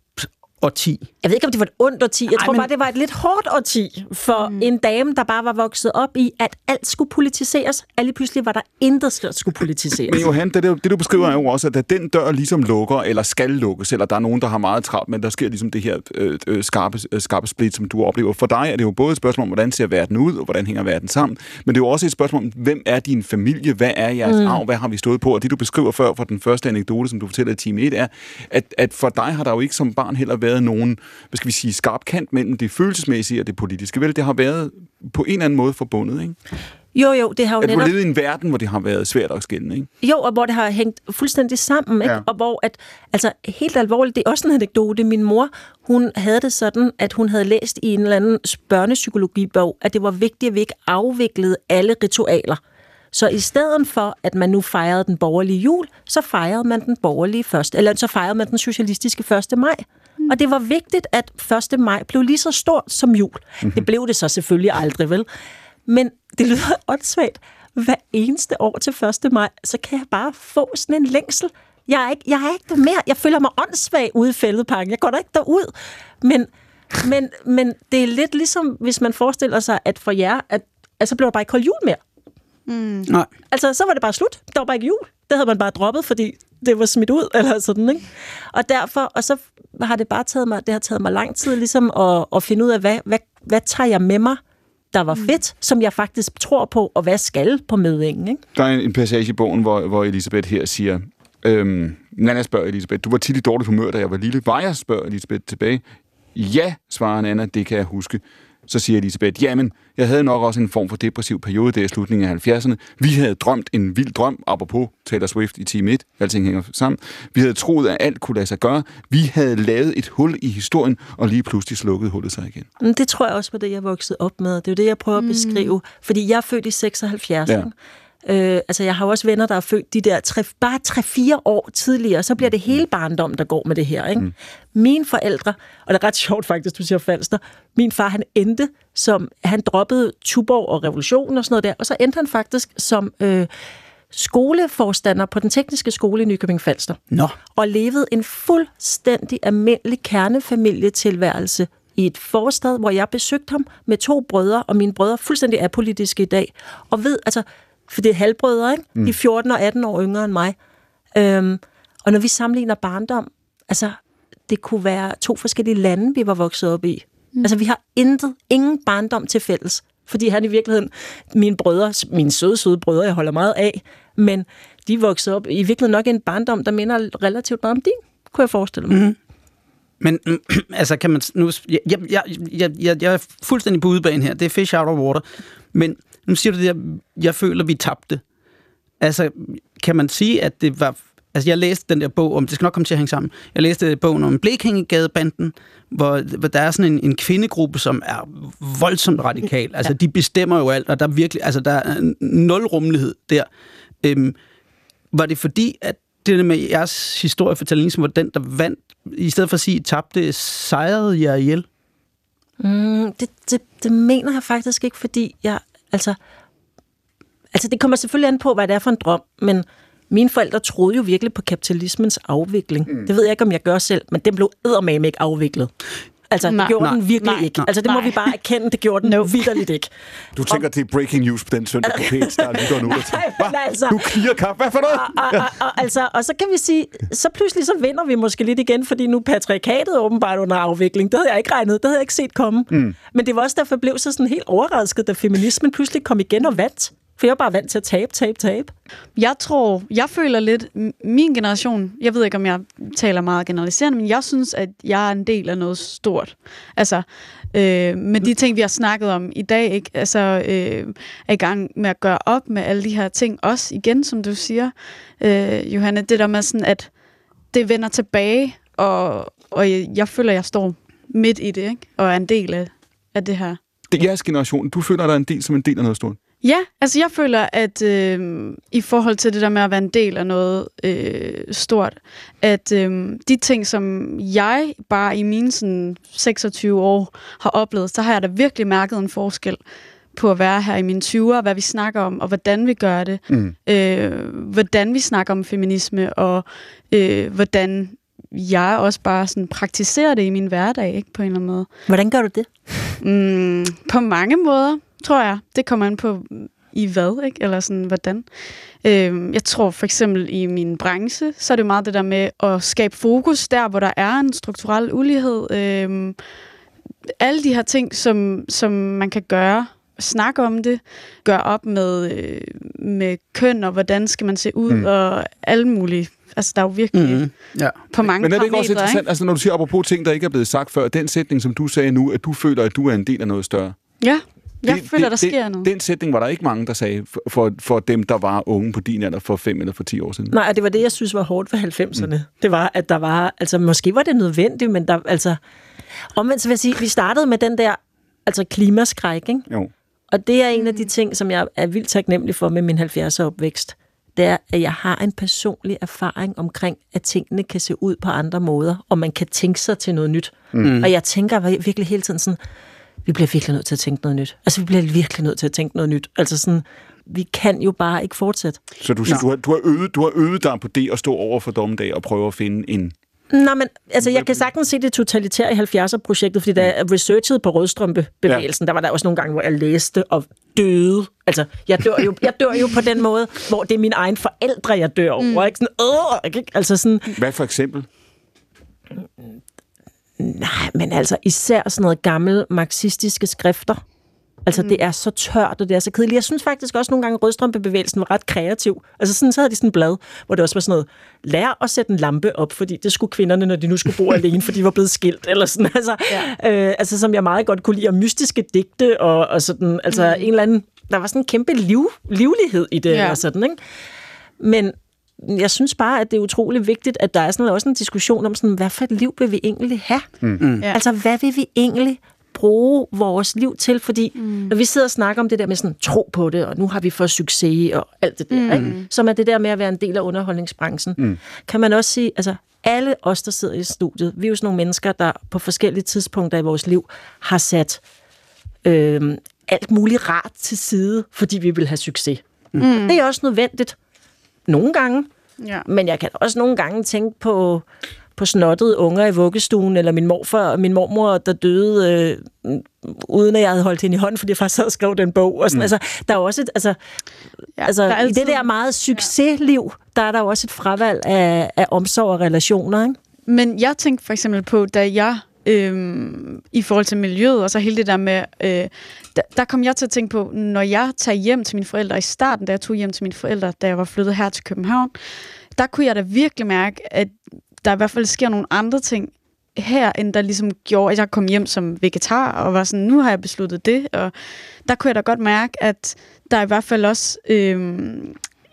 årti. Jeg ved ikke, om det var et ondt årti. Jeg Ej, tror men- bare, det var et lidt hårdt årti for mm. en dame, der bare var vokset op i, at alt skulle politiseres. Alle pludselig var der intet, der skulle politiseres. Men Johan, det, det, det du beskriver er jo også, at da den dør ligesom lukker, eller skal lukkes, eller der er nogen, der har meget travlt, men der sker ligesom det her øh, øh, skarpe, øh, skarpe split, som du oplever. For dig er det jo både et spørgsmål om, hvordan ser verden ud, og hvordan hænger verden sammen, men det er jo også et spørgsmål om, hvem er din familie, hvad er jeres mm. arv, hvad har vi stået på, og det du beskriver før for den første anekdote, som du fortæller i time 1, er, at, at for dig har der jo ikke som barn heller været nogen, hvad skal vi sige, skarp kant mellem det følelsesmæssige og det politiske. Vel, det har været på en eller anden måde forbundet, ikke? Jo, jo, det har jo At du netop... levet i en verden, hvor det har været svært at skille, ikke? Jo, og hvor det har hængt fuldstændig sammen, ikke? Ja. Og hvor, at, altså helt alvorligt, det er også en anekdote. Min mor, hun havde det sådan, at hun havde læst i en eller anden børnepsykologibog, at det var vigtigt, at vi ikke afviklede alle ritualer. Så i stedet for, at man nu fejrede den borgerlige jul, så fejrede man den borgerlige første, eller så fejrede man den socialistiske 1. maj. Mm. Og det var vigtigt, at 1. maj blev lige så stort som jul. Mm-hmm. Det blev det så selvfølgelig aldrig, vel? Men det lyder åndssvagt. Hver eneste år til 1. maj, så kan jeg bare få sådan en længsel. Jeg er ikke, jeg er ikke der mere. Jeg føler mig åndssvag ude i fældeparken. Jeg går da ikke derud. Men, men, men det er lidt ligesom, hvis man forestiller sig, at for jer, at, at så bliver der bare ikke holdt jul mere. Mm. Nej. Altså, så var det bare slut. Der var bare ikke jul. Det havde man bare droppet, fordi det var smidt ud, eller sådan, ikke? Og derfor, og så har det bare taget mig, det har taget mig lang tid, ligesom at, at finde ud af, hvad, hvad, hvad tager jeg med mig, der var fedt, som jeg faktisk tror på, og hvad skal på mødingen, ikke? Der er en, en passage i bogen, hvor, hvor Elisabeth her siger, øhm, Nana spørger Elisabeth, du var tit i dårligt humør, da jeg var lille. Var jeg, spørger Elisabeth tilbage. Ja, svarer Nana, det kan jeg huske. Så siger Elisabeth, jamen, jeg havde nok også en form for depressiv periode der i slutningen af 70'erne. Vi havde drømt en vild drøm, apropos Taylor Swift i Team 1, alting hænger sammen. Vi havde troet, at alt kunne lade sig gøre. Vi havde lavet et hul i historien, og lige pludselig slukkede hullet sig igen. Men det tror jeg også var det, jeg voksede op med. Det er jo det, jeg prøver at beskrive. Fordi jeg er født i 76. Ja. Øh, altså, jeg har også venner, der er født de der tre, bare 3-4 år tidligere, så bliver det hele barndom, der går med det her. Ikke? Mm. Mine forældre, og det er ret sjovt faktisk, du siger Falster, min far, han endte som, han droppede Tuborg og revolutionen og sådan noget der, og så endte han faktisk som øh, skoleforstander på den tekniske skole i Nykøbing Falster. Nå. Og levede en fuldstændig almindelig kernefamilietilværelse i et forstad, hvor jeg besøgte ham med to brødre, og mine brødre er fuldstændig apolitiske i dag. Og ved, altså, for det er halvbrødre, ikke? De er 14 og 18 år yngre end mig. Øhm, og når vi sammenligner barndom, altså, det kunne være to forskellige lande, vi var vokset op i. Mm. Altså, vi har intet, ingen barndom til fælles. Fordi han i virkeligheden, mine brødre, mine søde, søde brødre, jeg holder meget af, men de voksede op i virkeligheden nok i en barndom, der minder relativt meget om din, kunne jeg forestille mig. Mm. Men mm, altså, kan man... Nu, jeg, jeg, jeg, jeg, jeg, jeg er fuldstændig på udebane her. Det er fish out of water. Men nu siger du det, jeg, jeg føler, vi tabte. Altså, kan man sige, at det var... Altså, jeg læste den der bog om... Det skal nok komme til at hænge sammen. Jeg læste bogen om Blekingegadebanden, hvor, hvor der er sådan en, en kvindegruppe, som er voldsomt radikal. Altså, de bestemmer jo alt, og der er virkelig... Altså, der er nul rummelighed der. Øhm, var det fordi, at det der med jeres historiefortælling, ligesom var den, der vandt, i stedet for at sige, tabte, sejrede jeg ihjel? Mm, det, det, det mener jeg faktisk ikke, fordi jeg, altså, altså det kommer selvfølgelig an på, hvad det er for en drøm, men mine forældre troede jo virkelig på kapitalismens afvikling. Mm. Det ved jeg ikke, om jeg gør selv, men den blev eddermame ikke afviklet. Altså, Nej. det gjorde Nej. den virkelig Nej. ikke. Altså, det må Nej. vi bare erkende, det gjorde den no. vidderligt ikke. Du tænker, det er breaking news på den søndag på P1, der lytter nu. "Hva? altså- Du klirer kaffe. Hvad for noget? og, og, og, altså, og så kan vi sige, så pludselig så vinder vi måske lidt igen, fordi nu er patriarkatet åbenbart under afvikling. Det havde jeg ikke regnet, det havde jeg ikke set komme. Mm. Men det var også derfor, jeg blev så sådan helt overrasket, da feminismen pludselig kom igen og vandt. For jeg var bare vant til at tabe, tabe, tabe. Jeg tror, jeg føler lidt, min generation, jeg ved ikke, om jeg taler meget generaliserende, men jeg synes, at jeg er en del af noget stort. Altså, øh, med de ting, vi har snakket om i dag, ikke? Altså, øh, er i gang med at gøre op med alle de her ting. Også igen, som du siger, øh, Johanne, det der med sådan, at det vender tilbage, og, og jeg, jeg føler, at jeg står midt i det, ikke? Og er en del af, af det her. Det er jeres generation. Du føler dig en del som en del af noget stort. Ja, altså jeg føler, at øh, i forhold til det der med at være en del af noget øh, stort, at øh, de ting, som jeg bare i mine sådan, 26 år har oplevet, så har jeg da virkelig mærket en forskel på at være her i mine 20'er, hvad vi snakker om, og hvordan vi gør det. Mm. Øh, hvordan vi snakker om feminisme, og øh, hvordan jeg også bare sådan praktiserer det i min hverdag, ikke på en eller anden måde. Hvordan gør du det? Mm, på mange måder, tror jeg. Det kommer an på i hvad, ikke? Eller sådan, hvordan. Øhm, jeg tror for eksempel i min branche, så er det meget det der med at skabe fokus der, hvor der er en strukturel ulighed. Øhm, alle de her ting, som, som man kan gøre, snakke om det, gøre op med, øh, med køn, og hvordan skal man se ud, mm. og alle mulige. Altså, der er jo virkelig Mm. Ja. på mange Men er det ikke også interessant, altså når du siger apropos ting, der ikke er blevet sagt før, den sætning, som du sagde nu, at du føler, at du er en del af noget større. Ja, jeg Det- føler, der det, sker det, noget. Den sætning var der ikke mange, der sagde for, for, for dem, der var unge på din alder for fem eller for ti år siden. Nej, og det var det, jeg synes var hårdt ved 90'erne. Mm. Det var, at der var, altså måske var det nødvendigt, men der, altså, omvendt så vil jeg sige, vi startede med den der, altså klimaskræk, ikke? Jo. Og det er en af de ting, som jeg er vildt taknemmelig for med min 70'er opvækst. Det er, at jeg har en personlig erfaring omkring, at tingene kan se ud på andre måder, og man kan tænke sig til noget nyt. Mm. Og jeg tænker virkelig hele tiden sådan, vi bliver virkelig nødt til at tænke noget nyt. Altså, vi bliver virkelig nødt til at tænke noget nyt. Altså sådan, vi kan jo bare ikke fortsætte. Så du, siger, du, har, du, har øvet, du har øvet dig på det at stå over for dommedag og prøve at finde en... Nå, men altså, jeg kan sagtens se det totalitære i 70'er-projektet, fordi da jeg researchede på rødstrømpebevægelsen, ja. der var der også nogle gange, hvor jeg læste og døde. Altså, jeg dør jo, jeg dør jo på den måde, hvor det er mine egne forældre, jeg dør over. Ikke? Sådan, øh, ikke? Altså sådan, Hvad for eksempel? Nej, men altså især sådan noget gammel marxistiske skrifter. Altså, mm. det er så tørt, og det er så kedeligt. Jeg synes faktisk også nogle gange, at rødstrømpebevægelsen var ret kreativ. Altså, sådan, så havde de sådan et blad, hvor det også var sådan noget, lær at sætte en lampe op, fordi det skulle kvinderne, når de nu skulle bo alene, for de var blevet skilt, eller sådan. Altså, ja. øh, altså som jeg meget godt kunne lide, og mystiske digte, og, og sådan, altså mm. en eller anden, der var sådan en kæmpe liv, livlighed i det, ja. og sådan, ikke? Men jeg synes bare, at det er utrolig vigtigt, at der er sådan også en diskussion om, sådan, hvad for et liv vil vi egentlig have? Ja. Altså, hvad vil vi egentlig bruge vores liv til, fordi mm. når vi sidder og snakker om det der med sådan tro på det, og nu har vi fået succes og alt det der, mm. ikke? som er det der med at være en del af underholdningsbranchen, mm. kan man også sige, altså alle os, der sidder i studiet, vi er jo sådan nogle mennesker, der på forskellige tidspunkter i vores liv har sat øh, alt muligt rart til side, fordi vi vil have succes. Mm. Det er også nødvendigt. Nogle gange. Ja. Men jeg kan også nogle gange tænke på, på snottede unger i vuggestuen, eller min morfar og min mormor, der døde, øh, uden at jeg havde holdt hende i hånden, fordi jeg faktisk sad og skrev den bog. Og sådan. Mm. Altså, der er også et, altså, ja, altså, der er i altid- det der meget succesliv, der er der også et fravalg af, af omsorg og relationer, ikke? Men jeg tænkte for eksempel på, da jeg øhm, i forhold til miljøet, og så hele det der med, øh, der, der kom jeg til at tænke på, når jeg tager hjem til mine forældre i starten, da jeg tog hjem til mine forældre, da jeg var flyttet her til København, der kunne jeg da virkelig mærke, at der i hvert fald sker nogle andre ting her, end der ligesom gjorde, at jeg kom hjem som vegetar, og var sådan, nu har jeg besluttet det, og der kunne jeg da godt mærke, at der i hvert fald også, øh,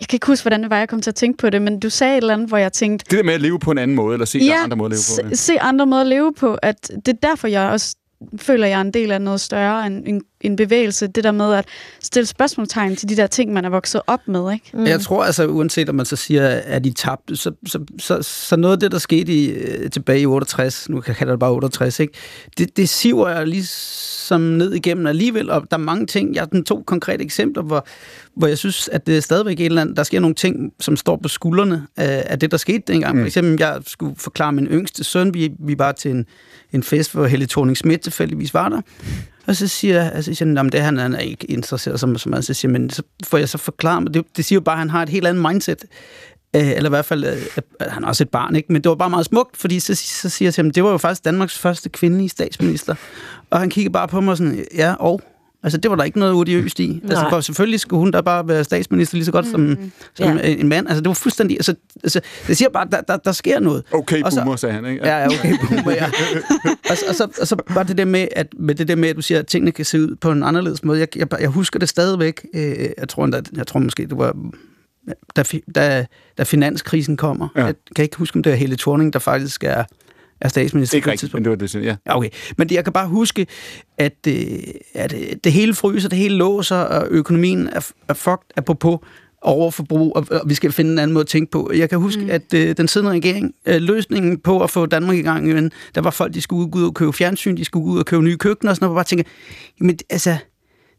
jeg kan ikke huske, hvordan det var, jeg kom til at tænke på det, men du sagde et eller andet, hvor jeg tænkte, Det der med at leve på en anden måde, eller se ja, andre måder at leve på. se, se andre måder at leve på, at det er derfor, jeg også føler, jeg er en del af noget større end en, en bevægelse. Det der med at stille spørgsmålstegn til de der ting, man er vokset op med, ikke? Mm. Jeg tror altså, uanset om man så siger, at de tabte, så, så, så, så noget af det, der skete i, øh, tilbage i 68, nu kan jeg kalde det bare 68, ikke? Det, det siver jeg ligesom ned igennem alligevel, og der er mange ting, jeg har den to konkrete eksempler, hvor, hvor jeg synes, at det er stadigvæk et eller andet, der sker nogle ting, som står på skuldrene af, af det, der skete dengang. Mm. For eksempel, jeg skulle forklare min yngste søn, vi, vi var til en, en fest, hvor Helle thorning Schmidt tilfældigvis var der, og så siger jeg, altså, siger, at det han, han er ikke interesseret så, så meget. Så siger men så får jeg så forklare mig. Det, det siger jo bare, at han har et helt andet mindset. Øh, eller i hvert fald, øh, at han er også et barn, ikke? Men det var bare meget smukt, fordi så, så siger jeg til ham, det var jo faktisk Danmarks første kvindelige statsminister. Og han kigger bare på mig sådan, ja, og... Altså, det var der ikke noget odiøst i. Altså, for selvfølgelig skulle hun da bare være statsminister lige så godt som, som Ja. en mand. Altså, det var fuldstændig... Altså, altså det siger bare, der, der, der sker noget. Okay, Og så- boomer, sagde han, ikke? Ja, ja, okay, boomer, ja. og, så- og, så, og så bare det der med, at, med det der med, at du siger, at tingene kan se ud på en anderledes måde. Jeg, jeg, jeg husker det stadigvæk. Øh, jeg, tror, endda, jeg tror måske, det var... Da, da, da finanskrisen kommer. Ja. Ja. Jeg kan ikke huske, om det er Helle Thorning, der faktisk er, er statsminister. Ikke på et rigtigt, tidspunkt. men det var det, sådan, ja. Okay. Men det, jeg kan bare huske, at, øh, at øh, det hele fryser, det hele låser, og økonomien er, er fucked, apropos overforbrug, og, og vi skal finde en anden måde at tænke på. Jeg kan huske, mm. at øh, den siddende regering, øh, løsningen på at få Danmark i gang, men der var folk, de skulle ud og købe fjernsyn, de skulle ud og købe nye køkkener og sådan noget, og bare tænke, jamen altså,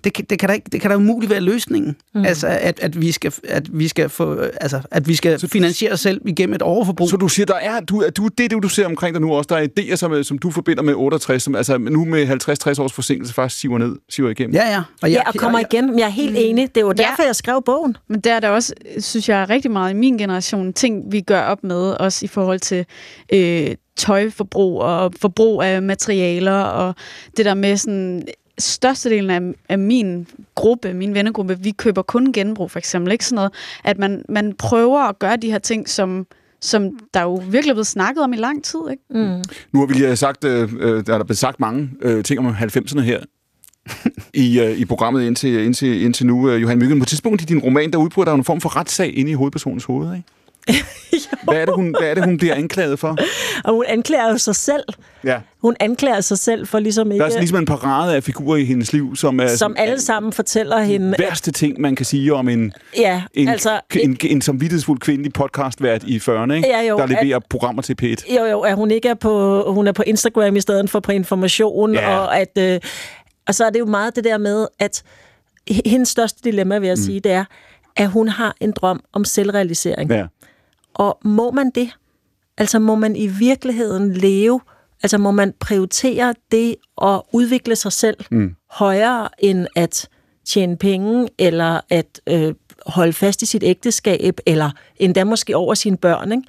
det kan, det kan, da ikke, det kan da umuligt være løsningen. Mm. Altså, at, at, vi skal, at vi skal få, altså, at vi skal finansiere os selv igennem et overforbrug. Så du siger, der er, du, du, det er det, du ser omkring dig nu også. Der er idéer, som, som du forbinder med 68, som altså nu med 50-60 års forsinkelse faktisk siver ned, siver igennem. Ja, ja. Og Ja, og kommer igen. Jeg er helt enig. Det er jo derfor, jeg skrev bogen. Men der er der også, synes jeg, rigtig meget i min generation, ting vi gør op med, også i forhold til øh, tøjforbrug og forbrug af materialer, og det der med sådan, størstedelen af, af min gruppe, min vennegruppe, vi køber kun genbrug for eksempel, ikke sådan noget, at man, man prøver at gøre de her ting, som som der jo virkelig er blevet snakket om i lang tid, ikke? Mm. Nu har vi lige sagt, øh, øh, der er der blevet sagt mange øh, ting om 90'erne her i, øh, i programmet indtil, indtil, indtil nu. Øh, Johan Myggen, på et tidspunkt i din roman, der udbryder der jo en form for retssag inde i hovedpersonens hoved, ikke? Hvad, er det, hun, hvad er det, hun bliver anklaget for? Og hun anklager jo sig selv. Ja. Hun anklager sig selv for ligesom Der ikke... er sådan ligesom en parade af figurer i hendes liv, som er som alle sammen fortæller hende... værste ting, man kan sige om en, Ja, en, altså... en, en, en samvittighedsfuld kvindelig podcastvært i 40'erne, ikke? Ja, jo, der leverer at- programmer til P1. Jo, jo, at hun ikke er på, hun er på Instagram i stedet for på information, Ja. og at øh, og så er det jo meget det der med, at hendes største dilemma, vil jeg mm. sige, det er, at hun har en drøm om selvrealisering. Ja. Og må man det? Altså må man i virkeligheden leve, altså må man prioritere det at udvikle sig selv mm. højere end at tjene penge, eller at øh, holde fast i sit ægteskab, eller endda måske over sine børn, ikke?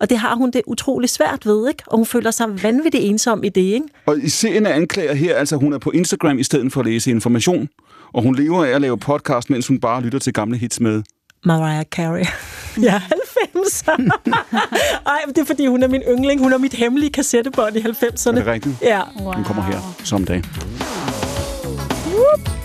Og det har hun det utrolig svært ved, ikke? Og hun føler sig vanvittigt ensom i det, ikke? Og i serien er anklager her, altså hun er på Instagram i stedet for at læse information, og hun lever af at lave podcast, mens hun bare lytter til gamle hits med. Mariah Carey. Jeg er 90. Ej, det er fordi, hun er min yndling. Hun er mit hemmelige kassettebånd i 90'erne. Er det rigtigt? Ja. Hun kommer her someday. Hey, hey,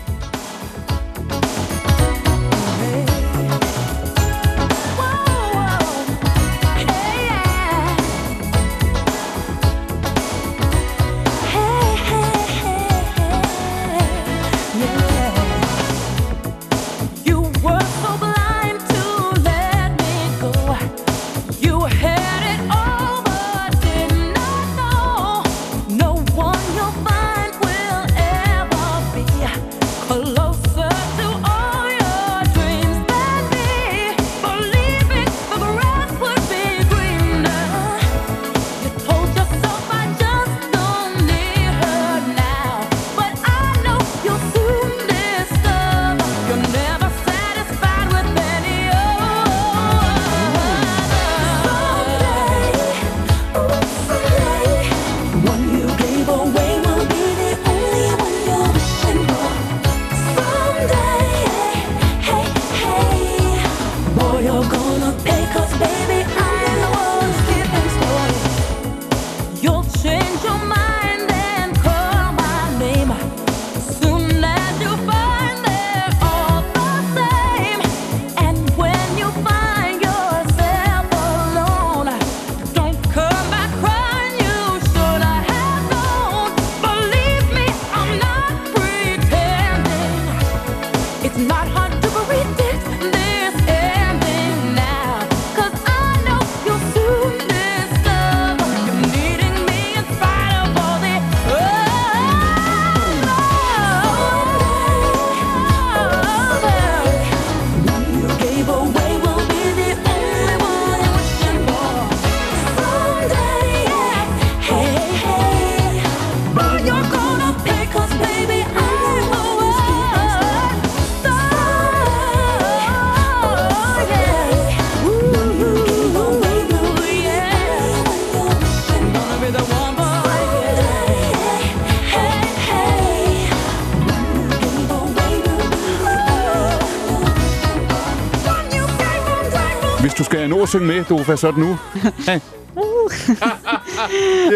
Skal nå at synge med, du så er det nu. Hey.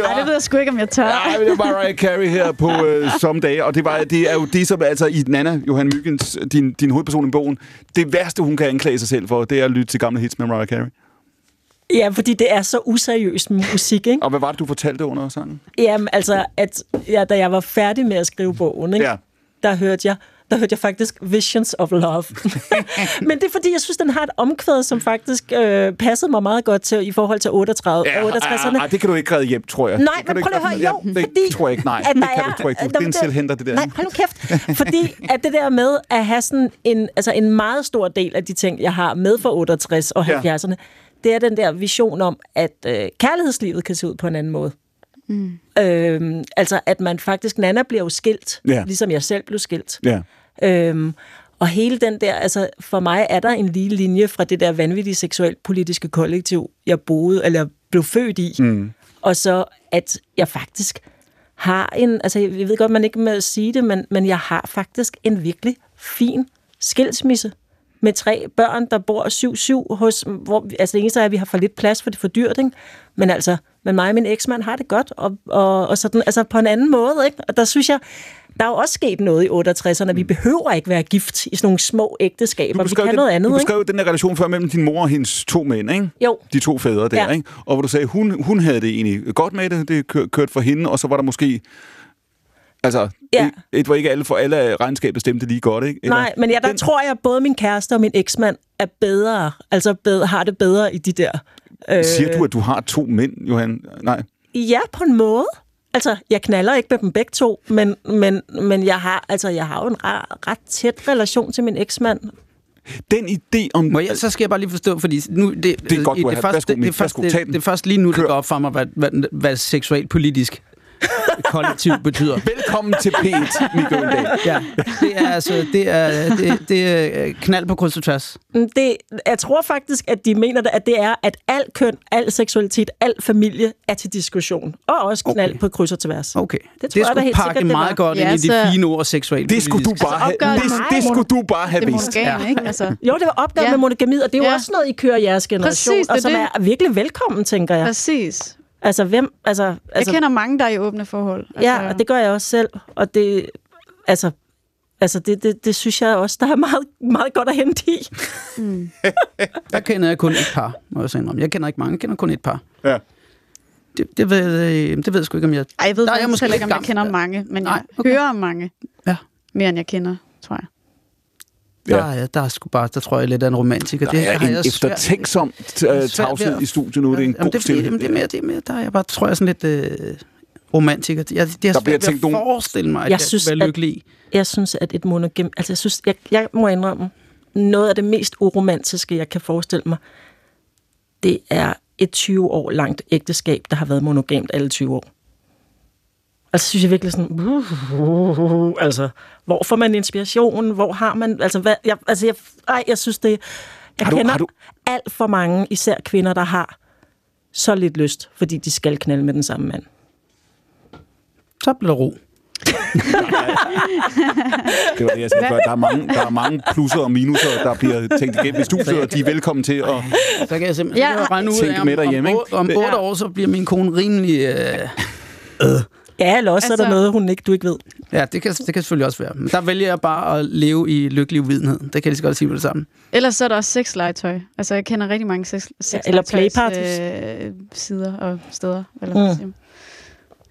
Ej, det ved jeg sgu ikke, om jeg tør. Nej, det var Mariah Carey her på øh, som dage, og det, var, det er jo det, som altså i Nana, Johan Myggens, din, din hovedperson i bogen, det værste, hun kan anklage sig selv for, det er at lytte til gamle hits med Mariah Carey. Ja, fordi det er så useriøst musik, ikke? Og hvad var det, du fortalte under sangen? Jamen, altså, at ja, da jeg var færdig med at skrive bogen, ikke? Ja. der hørte jeg der hørte jeg faktisk Visions of Love. Men det er fordi, jeg synes, den har et omkvæd, som faktisk øh, passede mig meget godt til i forhold til 38, Ja, 68'erne. ah, ah, det kan du ikke redde hjem, tror jeg. Nej, det men du prøv lige at høre, jo, ja, det fordi... tror jeg ikke, nej. at Det kan du, er- tror jeg ikke. Du der- er en selvhenter, det der. Nej, hold nu kæft. Fordi at det der med at have sådan en, altså en meget stor del af de ting, jeg har med for 68 og Ja. 70'erne, det er den der vision om, at øh, kærlighedslivet kan se ud på en anden måde. Mm. Øhm, altså, at man faktisk... Nana bliver jo skilt, Ja. ligesom jeg selv blev skilt. Ja. Øhm, og hele den der, altså for mig er der en lige linje fra det der vanvittige seksuelt politiske kollektiv, jeg boede, eller blev født i, Mm. og så at jeg faktisk har en, altså jeg ved godt, man ikke må sige det, men, men jeg har faktisk en virkelig fin skilsmisse med tre børn, der bor 7-7 hos, hvor, altså det eneste er, at vi har for lidt plads, for det er for dyrt, ikke? Men altså, men mig og min eksmand har det godt, og, og, og sådan, altså på en anden måde, ikke? Og der synes jeg, der er jo også sket noget i 68'erne. Vi behøver ikke være gift i sådan nogle små ægteskaber. Vi kan den, noget andet, du beskrev den der relation før mellem din mor og hendes to mænd, ikke? Jo. De to fædre der, Ja. ikke? Og hvor du sagde, hun, hun havde det egentlig godt med det, det kør, kørte for hende, og så var der måske... Altså, Ja. et, et var ikke alle for alle regnskabet stemte lige godt, ikke? Eller- Nej, men ja, der den- tror jeg, både min kæreste og min eksmand er bedre, altså bedre, har det bedre i de der... Øh, Siger du, at du har to mænd, Johan? Nej. Ja, på en måde. Altså, jeg knaller ikke med dem begge to, men, men, men jeg, har, altså, jeg har jo en ret, ret tæt relation til min eksmand. Den idé om... Må jeg, så skal jeg bare lige forstå, fordi nu... Det, Det er godt, i- du det, først, det, det, først, det, det først lige nu, det går op for mig, hvad, hvad, hvad seksuelt politisk kollektiv betyder. Velkommen til P1, Michael Dahl. Ja, det er altså det er, det, det er øh, knald på kryds og tværs. Mm, Det, jeg tror faktisk, at de mener, det, at det er, at al køn, al seksualitet, al familie er til diskussion. Og også knald okay. på kryds og tværs. Okay. Det tror Det jeg skulle helt pakke sikkert, det meget godt Ja, ind i det fine ord seksuelt Det skulle du bare have, det, det det skulle du bare have Det er vidst. monogam, ikke? Altså, Jo, det var opgør Ja. ja. med monogamiet, og det er jo Ja. også noget, I kører jeres generation, Præcis, det og som det. er virkelig velkommen, tænker jeg. præcis. Altså, hvem, altså, Jeg altså kender mange, der er i åbne forhold. Altså, Ja, og det gør jeg også selv. Og det, altså, altså det, det, det synes jeg også, der er meget, meget godt at hente i. Der kender jeg kun et par, må jeg så indrømme. Jeg kender ikke mange, jeg kender kun et par. Ja. Det, det, ved, øh, det ved jeg sgu ikke, om jeg... Ej, jeg ved faktisk jeg måske ikke, om jeg kender mange, men Nej, jeg okay. hører om mange. Ja. Mere, end jeg kender, jeg. Ja. Der, er, der er sgu bare, der tror jeg lidt af en romantiker. Der er har en jeg eftertænksom øh, tavshed at- i studiet nu. Det er en Jamen, god det, jamen, det er mere, det er mere, der er jeg bare, tror jeg, sådan lidt øh, romantiker. Jeg, det er Der bliver tænkt at forestille mig, at Jeg jeg, synes, være at- lykkelig i. Jeg synes, at et monogam... Altså, jeg, synes, jeg, jeg må indrømme, noget af det mest uromantiske, jeg kan forestille mig, det er et 20 år langt ægteskab, der har været monogamt alle 20 år. Altså, synes jeg virkelig sådan... Uh, altså, hvor får man inspiration? Hvor har man... Altså, hvad, jeg, altså jeg, ej, jeg synes det... Jeg Har du- kender har du- alt for mange, især kvinder, der har så lidt lyst, fordi de skal knalde med den samme mand. Så bliver der ro. Det var det, jeg sagde før. Der er, mange, der er mange plusser og minuser, der bliver tænkt igennem i studiet, og de er velkommen til at... Så kan jeg simpelthen Ja. regne ud Tænk af, om, med derhjemme, om, om, om Det- 8 år, så bliver min kone rimelig... Øh, Ja, eller også altså, er der Altså- noget, hun ikke, du ikke ved. ja, det kan, det kan selvfølgelig også være. Men der vælger jeg bare at leve i lykkelig uvidenhed. Det kan jeg lige så godt sige på det samme. Ellers så er der også sexlegetøj. Altså, jeg kender rigtig mange sex, Ja, eller sexlegetøjs, øh, sider og steder. Eller hvad Mm.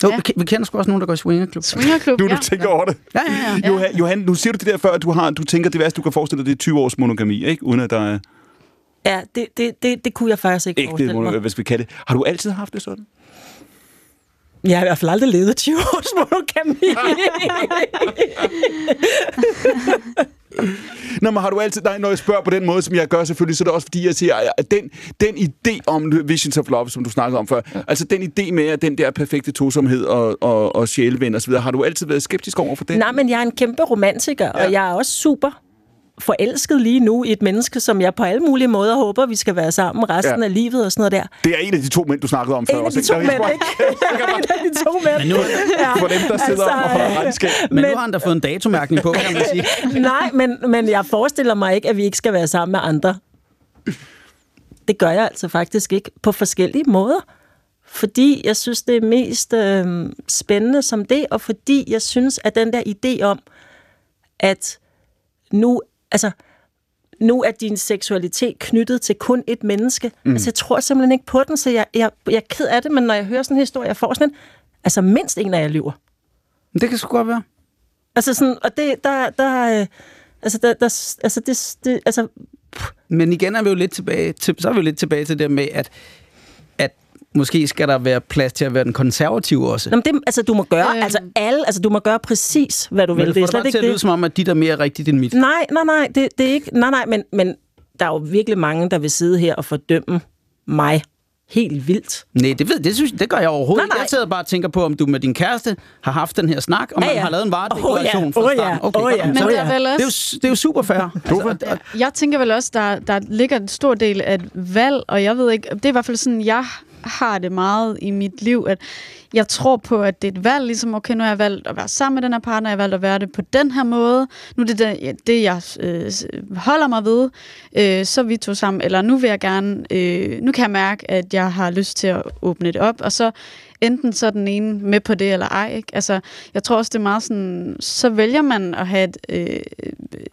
Jo, Ja. vi, ke- vi kender sgu også nogen, der går i swingerklub. Swingerklub, Nu ja. du tænker over det. Ja, ja, ja. Johan, Johan, nu siger du det der før, at du, har, du tænker, det værste, du kan forestille dig, det er 20 års monogami, ikke? Uden at der er Ja, det, det, det, det kunne jeg faktisk ikke ægte, forestille mig. mono- hvad skal vi kalde det. Har du altid haft det sådan? Jeg har i hvert fald aldrig levet 20 års monogami. Nå, men har du altid... Nej, når jeg spørger på den måde, som jeg gør selvfølgelig, så er det også fordi, jeg siger, at den, den idé om Visions of Love, som du snakkede om før, altså den idé med, at den der perfekte tosomhed og, og, og sjæleven og så videre, har du altid været skeptisk over for det? Nej, men jeg er en kæmpe romantiker, ja. Ja. og jeg er også super forelsket lige nu i et menneske, som jeg på alle mulige måder håber, vi skal være sammen resten Ja. af livet og sådan noget der. Det er en af de to mænd, du snakkede om før. En af de to Jeg mænd, tror- ikke? en af de to mænd. Men nu, Ja. For dem, der sidder Altså, og holder regnskab. men, men nu har han da fået en datomærkning på, kan man sige. Nej, men, men jeg forestiller mig ikke, at vi ikke skal være sammen med andre. Det gør jeg altså faktisk ikke på forskellige måder. Fordi jeg synes, det er mest øh, spændende som det, og fordi jeg synes, at den der idé om, at nu, altså, nu er din seksualitet knyttet til kun et menneske. Mm. Altså, jeg tror simpelthen ikke på den, så jeg, jeg, jeg er ked af det, men når jeg hører sådan en historie, jeg får sådan en, altså mindst en af jer lyver. Det kan sgu godt være. Altså sådan, og det, der, der, øh, altså, der, der, altså, det, det, altså, Men igen er vi jo lidt tilbage til, så er vi jo lidt tilbage til det med, at måske skal der være plads til at være den konservative også. Nå, men det, altså, du må gøre, Øhm. altså alle, altså, du må gøre præcis, hvad du Men vil. det Det er slet til ikke at lyde som om, at dit er mere rigtigt end mit. Nej, nej, nej, det, det er ikke, nej, nej, men, men der er jo virkelig mange, der vil sidde her og fordømme mig helt vildt. Nej, det, ved, det, synes, det gør jeg overhovedet Nej, ikke. Jeg sidder bare og tænker på, om du med din kæreste har haft den her snak, og Ja, man ja. har lavet en varedeklaration Åh, ja. fra starten. Okay, godt. ja. Men der er vel det, er jo, også... det er jo super fair. Altså, Jeg tænker vel også, der, der ligger en stor del af et valg, og jeg ved ikke, det er i hvert fald sådan, jeg har det meget i mit liv, at jeg tror på, at det er et valg, ligesom, okay, nu har jeg valgt at være sammen med den her partner, jeg har valgt at være det på den her måde, nu er det det, det jeg øh, holder mig ved, øh, så vi to sammen, eller nu vil jeg gerne, øh, nu kan jeg mærke, at jeg har lyst til at åbne det op, og så enten så er den ene med på det, eller ej. Ikke? Altså, jeg tror også, det er meget sådan, så vælger man at have et øh,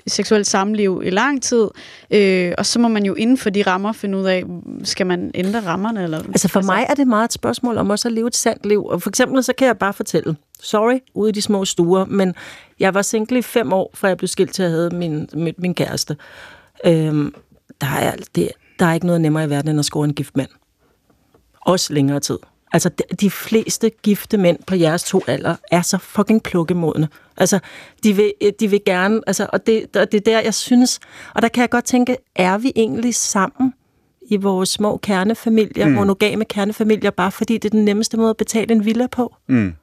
seksuelt samliv i lang tid, øh, og så må man jo inden for de rammer finde ud af, skal man ændre rammerne? Eller, Altså for mig er det meget et spørgsmål om også at leve et sandt liv. Og for eksempel så kan jeg bare fortælle, sorry, ude i de små stuer, men jeg var single i fem år, før jeg blev skilt til at have min, min, min kæreste. Øhm, der, er, det, der er ikke noget nemmere i verden, end at score en gift mand. Også længere tid. Altså, de, fleste gifte mænd på jeres to alder er så fucking plukkemodne. Altså, de vil, de vil gerne, altså, og det, og det er der, jeg synes, og der kan jeg godt tænke, er vi egentlig sammen i vores små kernefamilier, mm. monogame kernefamilier, bare fordi det er den nemmeste måde at betale en villa på? Mm.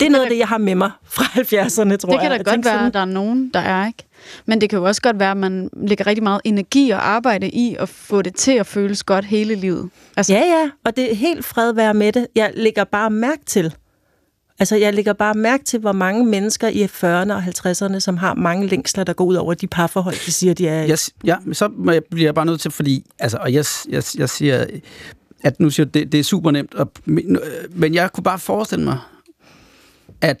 Det er noget af det, jeg har med mig fra 70'erne, tror det kan jeg. da Jeg godt være, sådan- at der er nogen, der er ikke. Men det kan jo også godt være, at man lægger rigtig meget energi og arbejde i at få det til at føles godt hele livet. Altså, Ja, ja, og det er helt fred være med det. Jeg lægger bare mærke til, altså jeg lægger bare mærke til, hvor mange mennesker i 40'erne og 50'erne, som har mange længsler, der går ud over de parforhold, de siger, de er. Jeg, ja, men så må jeg- bliver jeg bare nødt til, fordi, altså, og jeg, jeg, jeg siger, at nu siger det, det er super nemt, og, men, øh, men jeg kunne bare forestille mig, at,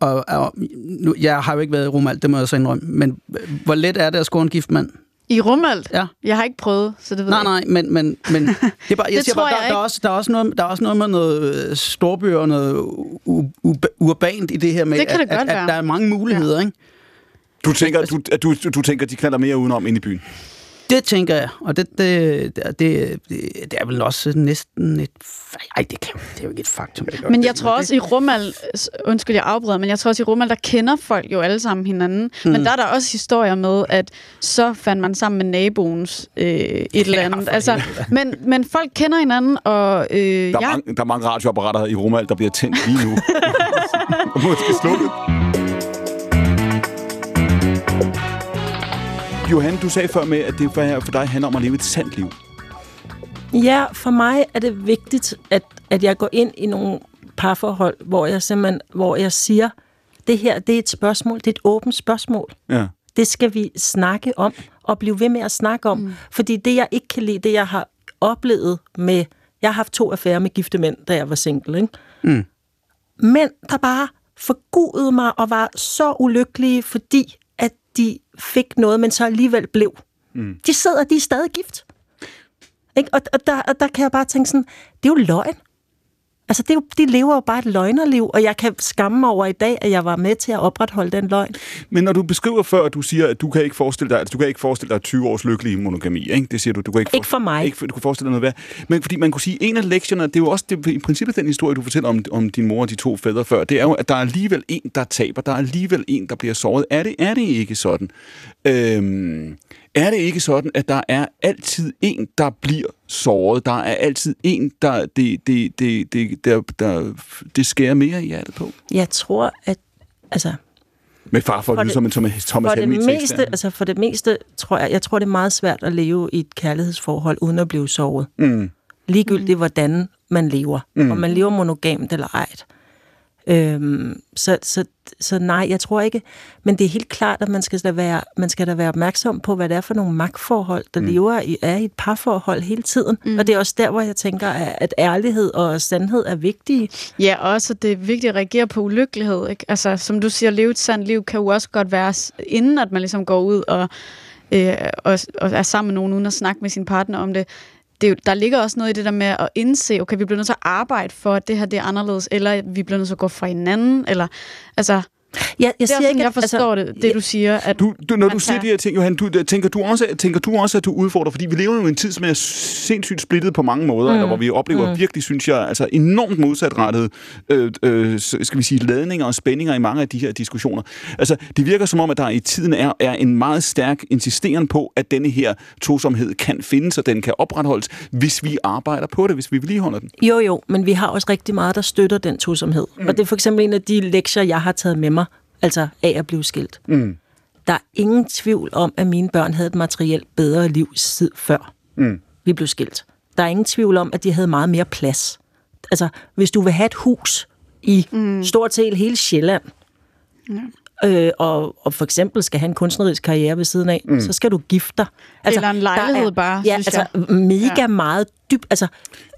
og, og nu, jeg har jo ikke været i Romalt, det må jeg så indrømme, men hvor let er det at score en gift mand? I Rumalt? Ja. Jeg har ikke prøvet, så det ved Nej, jeg nej, men, men, men det er bare, jeg Det siger tror bare, der, jeg der, er også, der, er også noget, der er også noget med noget øh, storby og noget u- u- urbant i det her med, Det kan at, det godt at, være. at der er mange muligheder, ikke? Du tænker, du, at du, du tænker, de knaller mere udenom ind i byen? Det tænker jeg, og det, det, det, det, det er vel også næsten et... Ej, det, kan, det er jo ikke et faktum. Det Men det. jeg tror også i Rumal, undskyld jeg afbryder, men jeg tror også i Rumal, der kender folk jo alle sammen hinanden. Mm. Men der er der også historier med, at så fandt man sammen med naboens øh, et eller andet. Altså, men, men folk kender hinanden, og øh, Der er, jeg, mange, der er mange radioapparater i Romal, der bliver tændt lige nu. Og Måske slukket. Johan, du sagde før med, at det for, for dig handler om at leve et sandt liv. Ja, for mig er det vigtigt, at, at jeg går ind i nogle parforhold, hvor jeg simpelthen, hvor jeg siger, det her, det er et spørgsmål, det er et åbent spørgsmål. Ja. Det skal vi snakke om, og blive ved med at snakke om. Mm. Fordi det, jeg ikke kan lide, det jeg har oplevet med... Jeg har haft to affærer med gifte mænd, da jeg var single, ikke? Mm. Mænd, der bare forgudede mig og var så ulykkelige, fordi at de fik noget, men så alligevel blev. Mm. De sidder, de er stadig gift. Ikke? Og, og, der, og der kan jeg bare tænke sådan, det er jo løgn. Altså, det er jo, de lever jo bare et løgnerliv, og jeg kan skamme mig over i dag, at jeg var med til at opretholde den løgn. Men når du beskriver før, at du siger, at du kan ikke forestille dig, at du kan ikke forestille dig 20 års lykkelig monogami, ikke? Det siger du, du kan ikke, Ikke for mig. Ikke, for- du kan forestille dig noget værd. Men fordi man kunne sige, en af lektierne, det er jo også det, i princippet den historie, du fortæller om, om din mor og de to fædre før, det er jo, at der er alligevel en, der taber. Der er alligevel en, der bliver såret. Er det, er det ikke sådan? Øhm, er det ikke sådan, at der er altid en, der bliver såret? Der er altid en, der det, det, det, det, der, der, det skærer mere i hjertet på? Jeg tror, at altså, Med far for, For lyde det- som en Thomas, for det, meste, altså for det meste, tror jeg, jeg tror, det er meget svært at leve i et kærlighedsforhold, uden at blive såret. Mm. Ligegyldigt, hvordan man lever. Mm. Om man lever monogamt eller ej. Øhm, så, så, så nej, jeg tror ikke. Men det er helt klart, at man skal da være, man skal da være opmærksom på, hvad det er for nogle magtforhold, der mm. lever i, er i et parforhold hele tiden. Mm. Og det er også der, hvor jeg tænker, at, at ærlighed og sandhed er vigtige. Ja, også det er vigtigt at reagere på ulykkelighed. Ikke? Altså, som du siger, leve et sandt liv kan jo også godt være, inden at man ligesom går ud og, øh, og, og er sammen med nogen, uden at snakke med sin partner om det det er jo, der ligger også noget i det der med at indse, okay, vi bliver nødt til at arbejde for, at det her det er anderledes, eller vi bliver nødt til at gå fra hinanden, eller altså... Ja, jeg det er siger ikke, jeg at- forstår altså, det, det du siger. At Du, du, når du siger tager- de her ting, Johan, du, tænker, du også, tænker du også, at du udfordrer? Fordi vi lever jo i en tid, som er sindssygt splittet på mange måder, mm. eller hvor vi oplever mm. virkelig, synes jeg, altså enormt modsatrettet, øh, øh, skal vi sige, ladninger og spændinger i mange af de her diskussioner. Altså, det virker som om, at der i tiden er, er en meget stærk insisteren på, at denne her tosomhed kan findes, og den kan opretholdes, hvis vi arbejder på det, hvis vi vedligeholder den. Jo, jo, men vi har også rigtig meget, der støtter den tosomhed. Mm. Og det er for eksempel en af de lektier, jeg har taget med mig, altså af at blive skilt. Mm. Der er ingen tvivl om, at mine børn havde et materielt bedre liv sid før Mm. vi blev skilt. Der er ingen tvivl om, at de havde meget mere plads. Altså, hvis du vil have et hus i mm. stort set hele Sjælland, øh, og, og for eksempel skal have en kunstnerisk karriere ved siden af, mm. så skal du gifte dig. Eller en der lejlighed bare, Ja, synes altså jeg. mega Ja. meget dybt. Altså,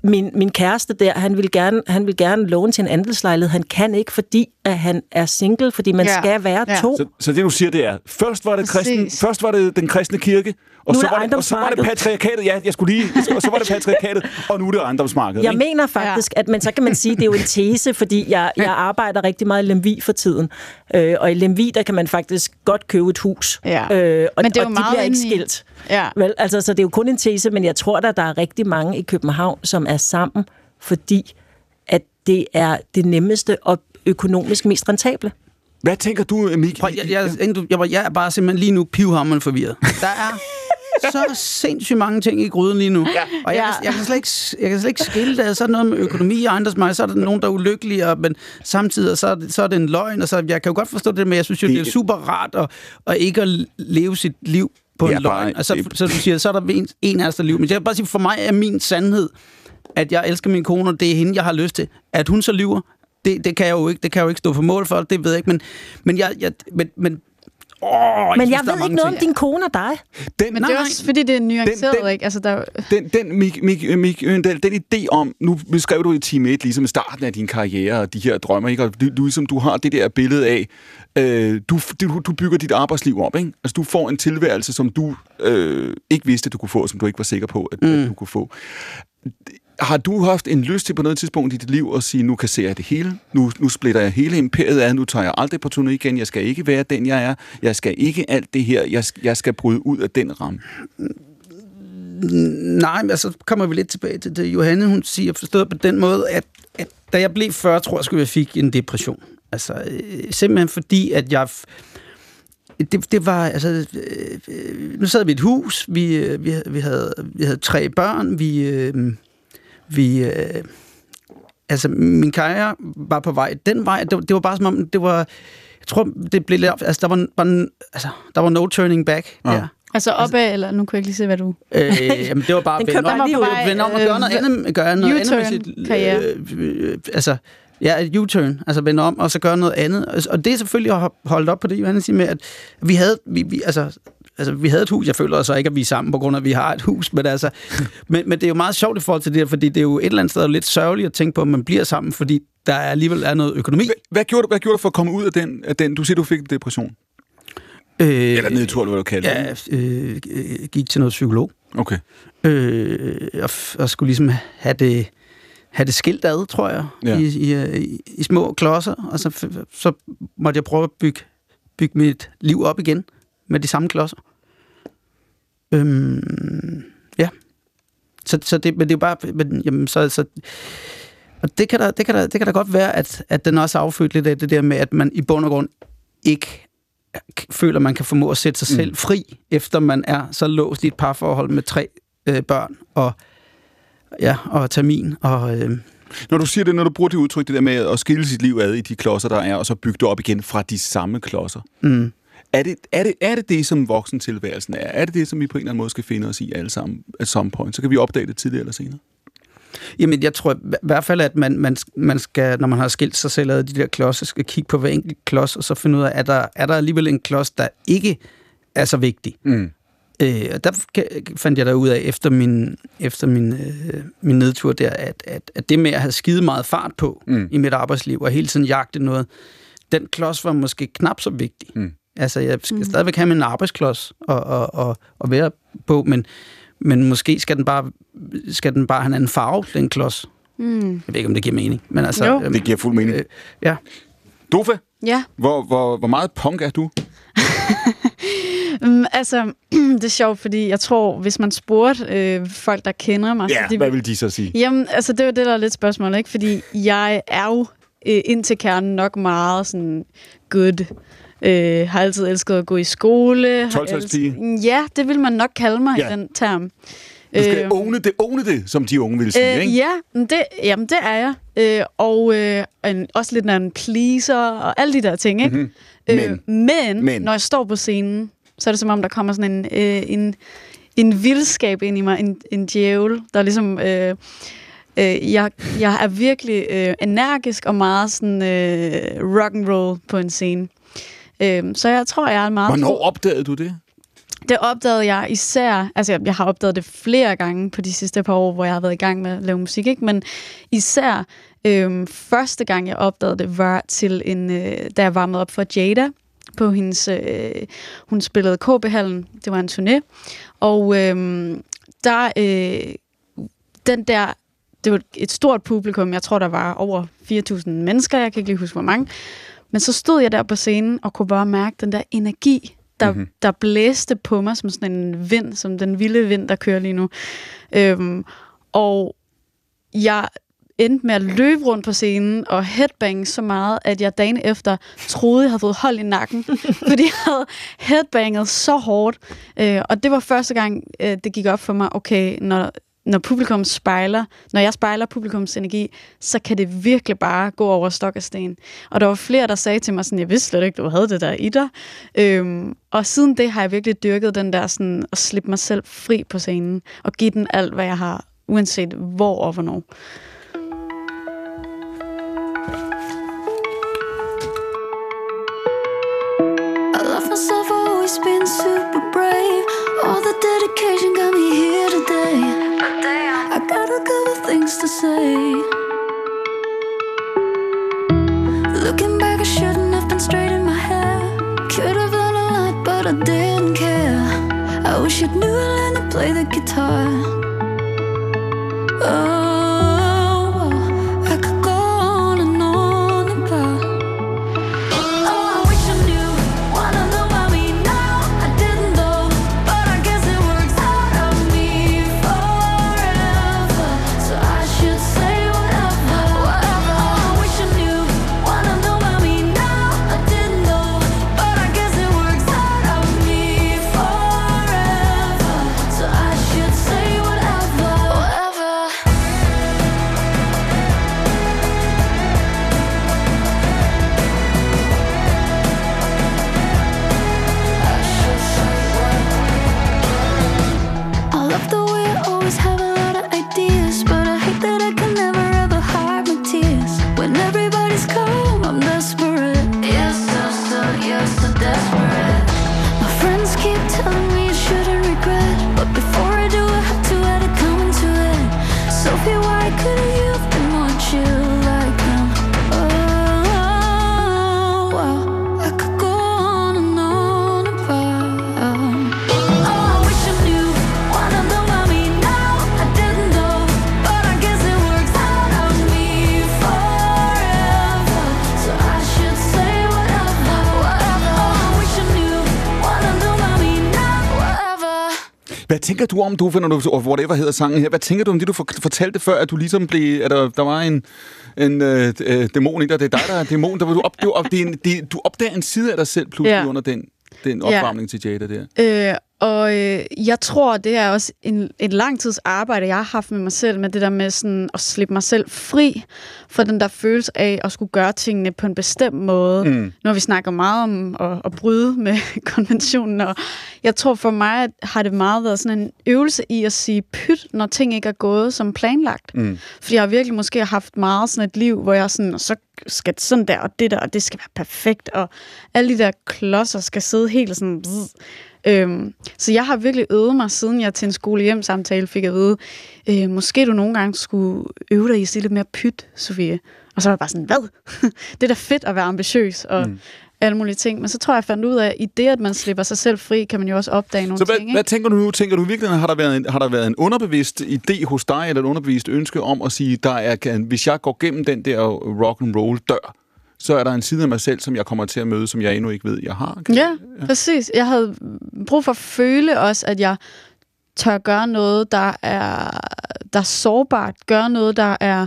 min, min kæreste der, han vil, gerne, han vil gerne låne til en andelslejlighed. Han kan ikke, fordi at han er single, fordi man Ja. skal være Ja. to. Så, så det du siger, det er, først var det, kristen, først var det den kristne kirke, og, Nu er så det var det, og så var det patriarkatet. Ja, jeg skulle lige, og så var det patriarkatet, og nu er det ejendomsmarkedet. Jeg ikke? mener faktisk, ja. at men så kan man sige, at det er jo en tese, fordi jeg, jeg arbejder rigtig meget i Lemvi for tiden. Øh, og i Lemvi, der kan man faktisk godt købe et hus. Ja. Øh, og, Men det er jo og de bliver ikke skilt. Ja. Vel, altså, så det er jo kun en tese, men jeg tror, at der er rigtig mange i København, som er sammen, fordi at det er det nemmeste og økonomisk mest rentable. Hvad tænker du, Mik? Prøv, jeg, jeg, jeg, jeg, jeg er bare simpelthen lige nu pivhammerende forvirret. Der er så sindssygt mange ting i gryden lige nu. Ja. Og jeg, Ja. ja. jeg, kan slet ikke, jeg kan slet ikke skille det. Så er der noget med økonomi og ejendomsmarked, så er der nogen, der er ulykkelige, og, men samtidig så er, det, så er det en løgn. Og så, jeg kan jo godt forstå det, men jeg synes jo, det, Det- er super rart at, at ikke at leve sit liv på er en løgn. Altså, det- så du siger, så er der en, en af os, der lever. Men jeg vil bare sige, for mig er min sandhed, at jeg elsker min kone, og det er hende, jeg har lyst til. At hun så lyver, det, det kan jeg jo ikke, det kan jeg jo ikke stå for mål for, det ved jeg ikke, men, men jeg, jeg men, men Åh, Men synes, jeg er ved ikke noget om ting. din kone og dig. Den, Men det Nej, er nej. også, fordi det er nuanceret, Den- den- ikke? Altså, der, den, den, Mik, Mik, Mik Øndal, den idé om, nu beskrev du i time 1, ligesom starten af din karriere og de her drømmer, ikke? og du, du, ligesom, du har det der billede af, øh, du, du, du bygger dit arbejdsliv op, ikke? altså du får en tilværelse, som du øh, ikke vidste, du kunne få, som du ikke var sikker på, at, mm. at du kunne få. Har du haft en lyst til på noget tidspunkt i dit liv at sige, nu kasserer jeg det hele, nu, nu splitter jeg hele imperiet af, nu tager jeg aldrig på turné igen, jeg skal ikke være den, jeg er, jeg skal ikke alt det her, jeg, jeg skal bryde ud af den ramme. Nej, men altså kommer vi lidt tilbage til det. Johanne, hun siger forstået på den måde, at, at da jeg blev 40, tror jeg, skulle jeg fik en depression. Altså øh, simpelthen fordi, at jeg... f- Det, det var, altså... Øh, øh, nu sad vi i et hus, vi, øh, vi, vi, havde, vi havde tre børn, vi... Øh, vi øh, altså, min karriere var på vej den vej. Det, var- det var bare som om, det var... Jeg tror, det blev lidt... Altså, der var, var, altså, der var no turning back Ja. der. altså opad, eller nu kunne jeg ikke lige se, hvad du... Øh, jamen, det var bare Den vende om, bare vende om og gøre noget Øh, andet, gøre noget andet med sit øh, øh, altså, ja, et U-turn, altså vende om og så gøre noget andet. Og det er selvfølgelig at holde op på det, Johannes siger med, at vi havde, vi, vi, altså, altså, vi havde et hus. Jeg føler så ikke, at vi er sammen på grund af, at vi har et hus, men, altså, men, men det er jo meget sjovt i forhold til det, her, fordi det er jo et eller andet sted lidt sørgeligt at tænke på, at man bliver sammen, fordi der er alligevel er noget økonomi. Hvad, hvad, gjorde du, hvad gjorde du for at komme ud af den? Af den? Du siger, du fik en depression. Øh, Eller nedtur, eller hvad du kalder Ja, det. øh, gik til noget psykolog. Okay. øh, og, og skulle ligesom have det, have det skilt ad, tror jeg, Ja. i, i, øh, i, i små klodser, og så, så måtte jeg prøve at bygge, bygge mit liv op igen med de samme klodser. Øhm, ja. Så, så det, men det er jo bare, men, jamen, så, så, og det kan, da, det, kan da, det kan da godt være, at, at den også affødt lidt af det der med, at man i bund og grund ikke føler, man kan formå at sætte sig selv fri, efter man er så låst i et parforhold med tre øh, børn og, ja, og termin. Og, øh, Når du siger det, når du bruger det udtryk, det der med at skille sit liv ad i de klodser, der er, og så bygge det op igen fra de samme klodser. mm, Er det, er, det, er det det, som voksentilværelsen er? Er det det, som vi på en eller anden måde skal finde os i alle sammen at some point? Så kan vi opdage det tidligere eller senere. Jamen, jeg tror i hvert fald, at man, man, man skal, når man har skilt sig selv af de der klodser, skal kigge på hver enkelt klods, og så finde ud af, er der, er der alligevel en klods, der ikke er så vigtig. Mm. Øh, og der fandt jeg der ud af efter min, efter min, øh, min nedtur der, at, at, at det med at have skide meget fart på Mm. i mit arbejdsliv, og hele tiden jagte noget, den klods var måske knap så vigtig. Mm. Altså, jeg skal mm. stadigvæk have min arbejdsklods og, og, og, og være på, men, men måske skal den bare, skal den bare have en anden farve, den klods. Mm. Jeg ved ikke, om det giver mening. Men altså, Jo. øhm, Det giver fuld mening. Øh, ja. Dofa, Ja, hvor, hvor, hvor meget punk er du? um, altså, det er sjovt, fordi jeg tror, hvis man spurgte øh, folk, der kender mig... Ja, så de, hvad vil de så sige? Jamen, altså, det var det, der er lidt spørgsmål, ikke? Fordi jeg er jo øh, ind til kernen nok meget sådan good. Øh, har altid elsket at gå i skole. har 12-talspige? elsket- Ja, det vil man nok kalde mig Ja. i den term. Du skal Øh, owne det, owne det, som de unge vil sige, Øh, ikke? ja, det, jamen det er jeg. Øh, og øh, en, også lidt af en pleaser og alle de der ting. Ikke? Mhm. Øh, Men. men, Men. når jeg står på scenen, så er det som om, der kommer sådan en, øh, en, en vildskab ind i mig, en, en djævel, der ligesom... Øh, øh, jeg, jeg er virkelig øh, energisk og meget sådan øh, rock and roll på en scene. Øh, så jeg tror, jeg er meget... Hvornår opdagede du det? Det opdagede jeg især, altså jeg, jeg har opdaget det flere gange på de sidste par år, hvor jeg har været i gang med at lave musik, ikke? men især øhm, første gang jeg opdagede det var til en, øh, da jeg varmede op for Jada på hendes, øh, hun spillede KB-hallen, det var en turné, og øhm, der, øh, den der, det var et stort publikum, jeg tror der var over 4.000 mennesker, jeg kan ikke lige huske hvor mange, men så stod jeg der på scenen og kunne bare mærke den der energi, der, Mhm. mm-hmm. der blæste på mig som sådan en vind, som den vilde vind, der kører lige nu. Øhm, og jeg endte med at løbe rundt på scenen og headbang så meget, at jeg dagen efter troede, jeg havde fået hold i nakken, fordi jeg havde headbanget så hårdt. Øh, og det var første gang, øh, det gik op for mig, okay, når, når publikum spejler, når jeg spejler publikums energi, så kan det virkelig bare gå over stok og sten. Og der var flere, der sagde til mig sådan, jeg vidste slet ikke, du havde det der i dig. Øhm, og siden det har jeg virkelig dyrket den der sådan, at slippe mig selv fri på scenen, og give den alt, hvad jeg har, uanset hvor og hvornår. Say. Looking back, I shouldn't have been straight in my hair. Could have done a lot, but I didn't care. I wish I knew I learned to play the guitar. Tænker du om, du når du, og whatever hedder sangen her, hvad tænker du om det, du for- fortalte før, at du ligesom blev, at der, der var en, en øh, øh, dæmon i dig, det er dig, der er dæmon, der, var du, op, du, op, det er en, det, du opdager en side af dig selv pludselig Ja. under den, den Ja. opvarmning til Jada der. Øh, Og øh, jeg tror, det er også en, et langtids arbejde, jeg har haft med mig selv, med det der med sådan at slippe mig selv fri for den der følelse af at skulle gøre tingene på en bestemt måde. Mm. Nu har vi snakket meget om at, at bryde med konventionen, og jeg tror for mig at har det meget været sådan en øvelse i at sige pyt, når ting ikke er gået som planlagt. Mm. Fordi jeg har virkelig måske haft meget sådan et liv, hvor jeg sådan, og så skal sådan der, og det der, og det skal være perfekt, og alle de der klodser skal sidde helt sådan... Bzz. Øhm, så jeg har virkelig øvet mig, siden jeg til en skolehjem-samtale fik at vide, øh, måske du nogle gange skulle øve dig i at sige lidt mere pyt, Sofie. Og så var jeg bare sådan, hvad? det er da fedt at være ambitiøs og mm. alle mulige ting. Men så tror jeg, jeg fandt ud af, at i det, at man slipper sig selv fri, kan man jo også opdage nogle Så hvad, ting. Ikke? hvad tænker du nu? Tænker du virkelig, har der, været en, har der været en underbevidst idé hos dig, eller et underbevidst ønske om at sige, der er, hvis jeg går gennem den der rock and roll dør, så er der en side af mig selv, som jeg kommer til at møde, som jeg endnu ikke ved, jeg har. Kan- Ja, ja, præcis. Jeg havde brug for at føle også, at jeg tør gøre noget, der er, der er sårbart. Gøre noget, der er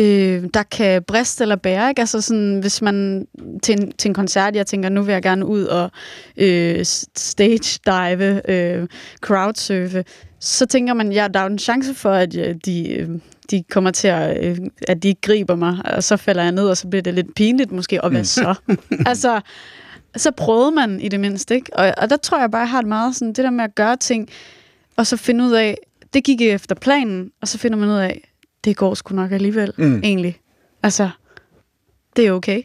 øh, der kan briste eller bære. Ikke? Altså sådan, hvis man til en, til en koncert, jeg tænker, nu vil jeg gerne ud og øh, stage dive, øh, crowdsurfe, så tænker man, ja, der er jo en chance for, at øh, de, øh, de kommer til at, øh, at de griber mig, og så falder jeg ned, og så bliver det lidt pinligt måske, og hvad så? altså, så prøvede man i det mindste, ikke? Og, og der tror jeg bare, jeg har det meget sådan, det der med at gøre ting, og så finde ud af, det gik efter planen, og så finder man ud af, det går sgu nok alligevel, mm. egentlig. Altså, det er okay.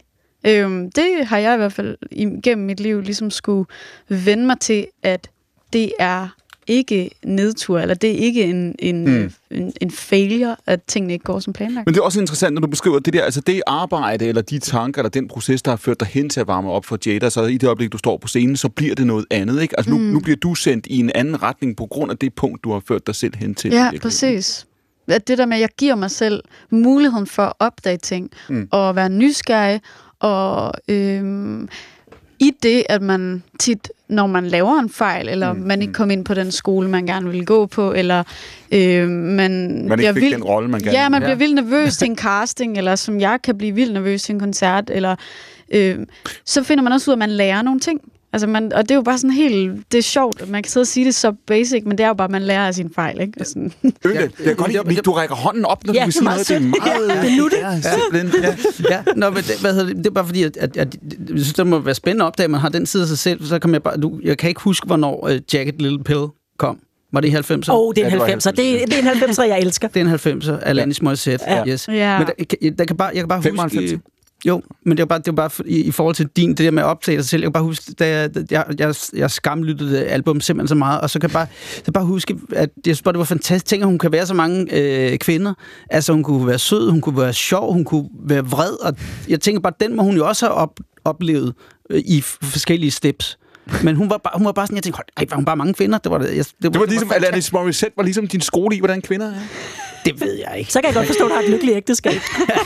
Øhm, det har jeg i hvert fald igennem mit liv ligesom skulle vende mig til, at det er ikke nedtur, eller det er ikke en, en, mm. en, en failure, at tingene ikke går som planlagt. Men det er også interessant, når du beskriver det der, altså det arbejde, eller de tanker, eller den proces, der har ført dig hen til at varme op for Jada, så i det øjeblik, du står på scenen, så bliver det noget andet, ikke? Altså nu, Mm. nu bliver du sendt i en anden retning på grund af det punkt, du har ført dig selv hen til. Ja, præcis. At det der med, at jeg giver mig selv muligheden for at opdage ting, mm. og være nysgerrig, og øhm, i det, at man tit, når man laver en fejl, eller mm. man ikke kom ind på den skole, man gerne ville gå på, eller øh, man, Man ikke fik den rolle, man gerne Ja, man ville. bliver vildt nervøs til en casting, eller som jeg kan blive vildt nervøs til en koncert, eller øh, så finder man også ud af, at man lærer nogle ting. Altså man, og det er jo bare sådan helt, det er sjovt, at man kan sidde og sige det så basic, men det er jo bare, at man lærer af sine fejl, ikke? Sådan. Ynke, jeg kan godt lide, at du rækker hånden op, når Ja, du vil det er sige noget. Det er meget... Ja, det er nu det. Ja, simpelthen. Ja. ja, nå, men det, hvad hedder det, det er bare fordi, at, at, at jeg synes, det må være spændende at opdage, at man har den side af sig selv. Så kan jeg bare, du, jeg kan ikke huske, hvornår uh, Jacket Little Pill kom. Var det i 90'erne? Åh, oh, det er en 90'er. Det, er- det er en 90'er, jeg elsker. Det er en 90'er, Alanis Morissette. Ja. Yes. Ja. Men der, jeg, der kan bare, jeg kan bare 95. huske... Jo, men det var bare, det var bare for- i, i forhold til din, det der med at optage sig selv. Jeg kan bare huske, da jeg, jeg, jeg, jeg skamlyttede det album simpelthen så meget, og så kan jeg bare, så bare huske, at jeg synes bare, det var fantastisk. Tænk, at hun kan være så mange øh, kvinder. Altså, hun kunne være sød, hun kunne være sjov, hun kunne være vred, og jeg tænker bare, den må hun jo også have op, oplevet øh, i forskellige steps. Men hun var, bare, hun var bare sådan, jeg tænkte, hold, ej, var hun bare mange kvinder? Det var, det, jeg, Det var ligesom, fantastisk. Alanis Morissette var ligesom din skole i, hvordan kvinder er. Det ved jeg ikke. Så kan jeg godt forstå, at du har et lykkeligt ægteskab.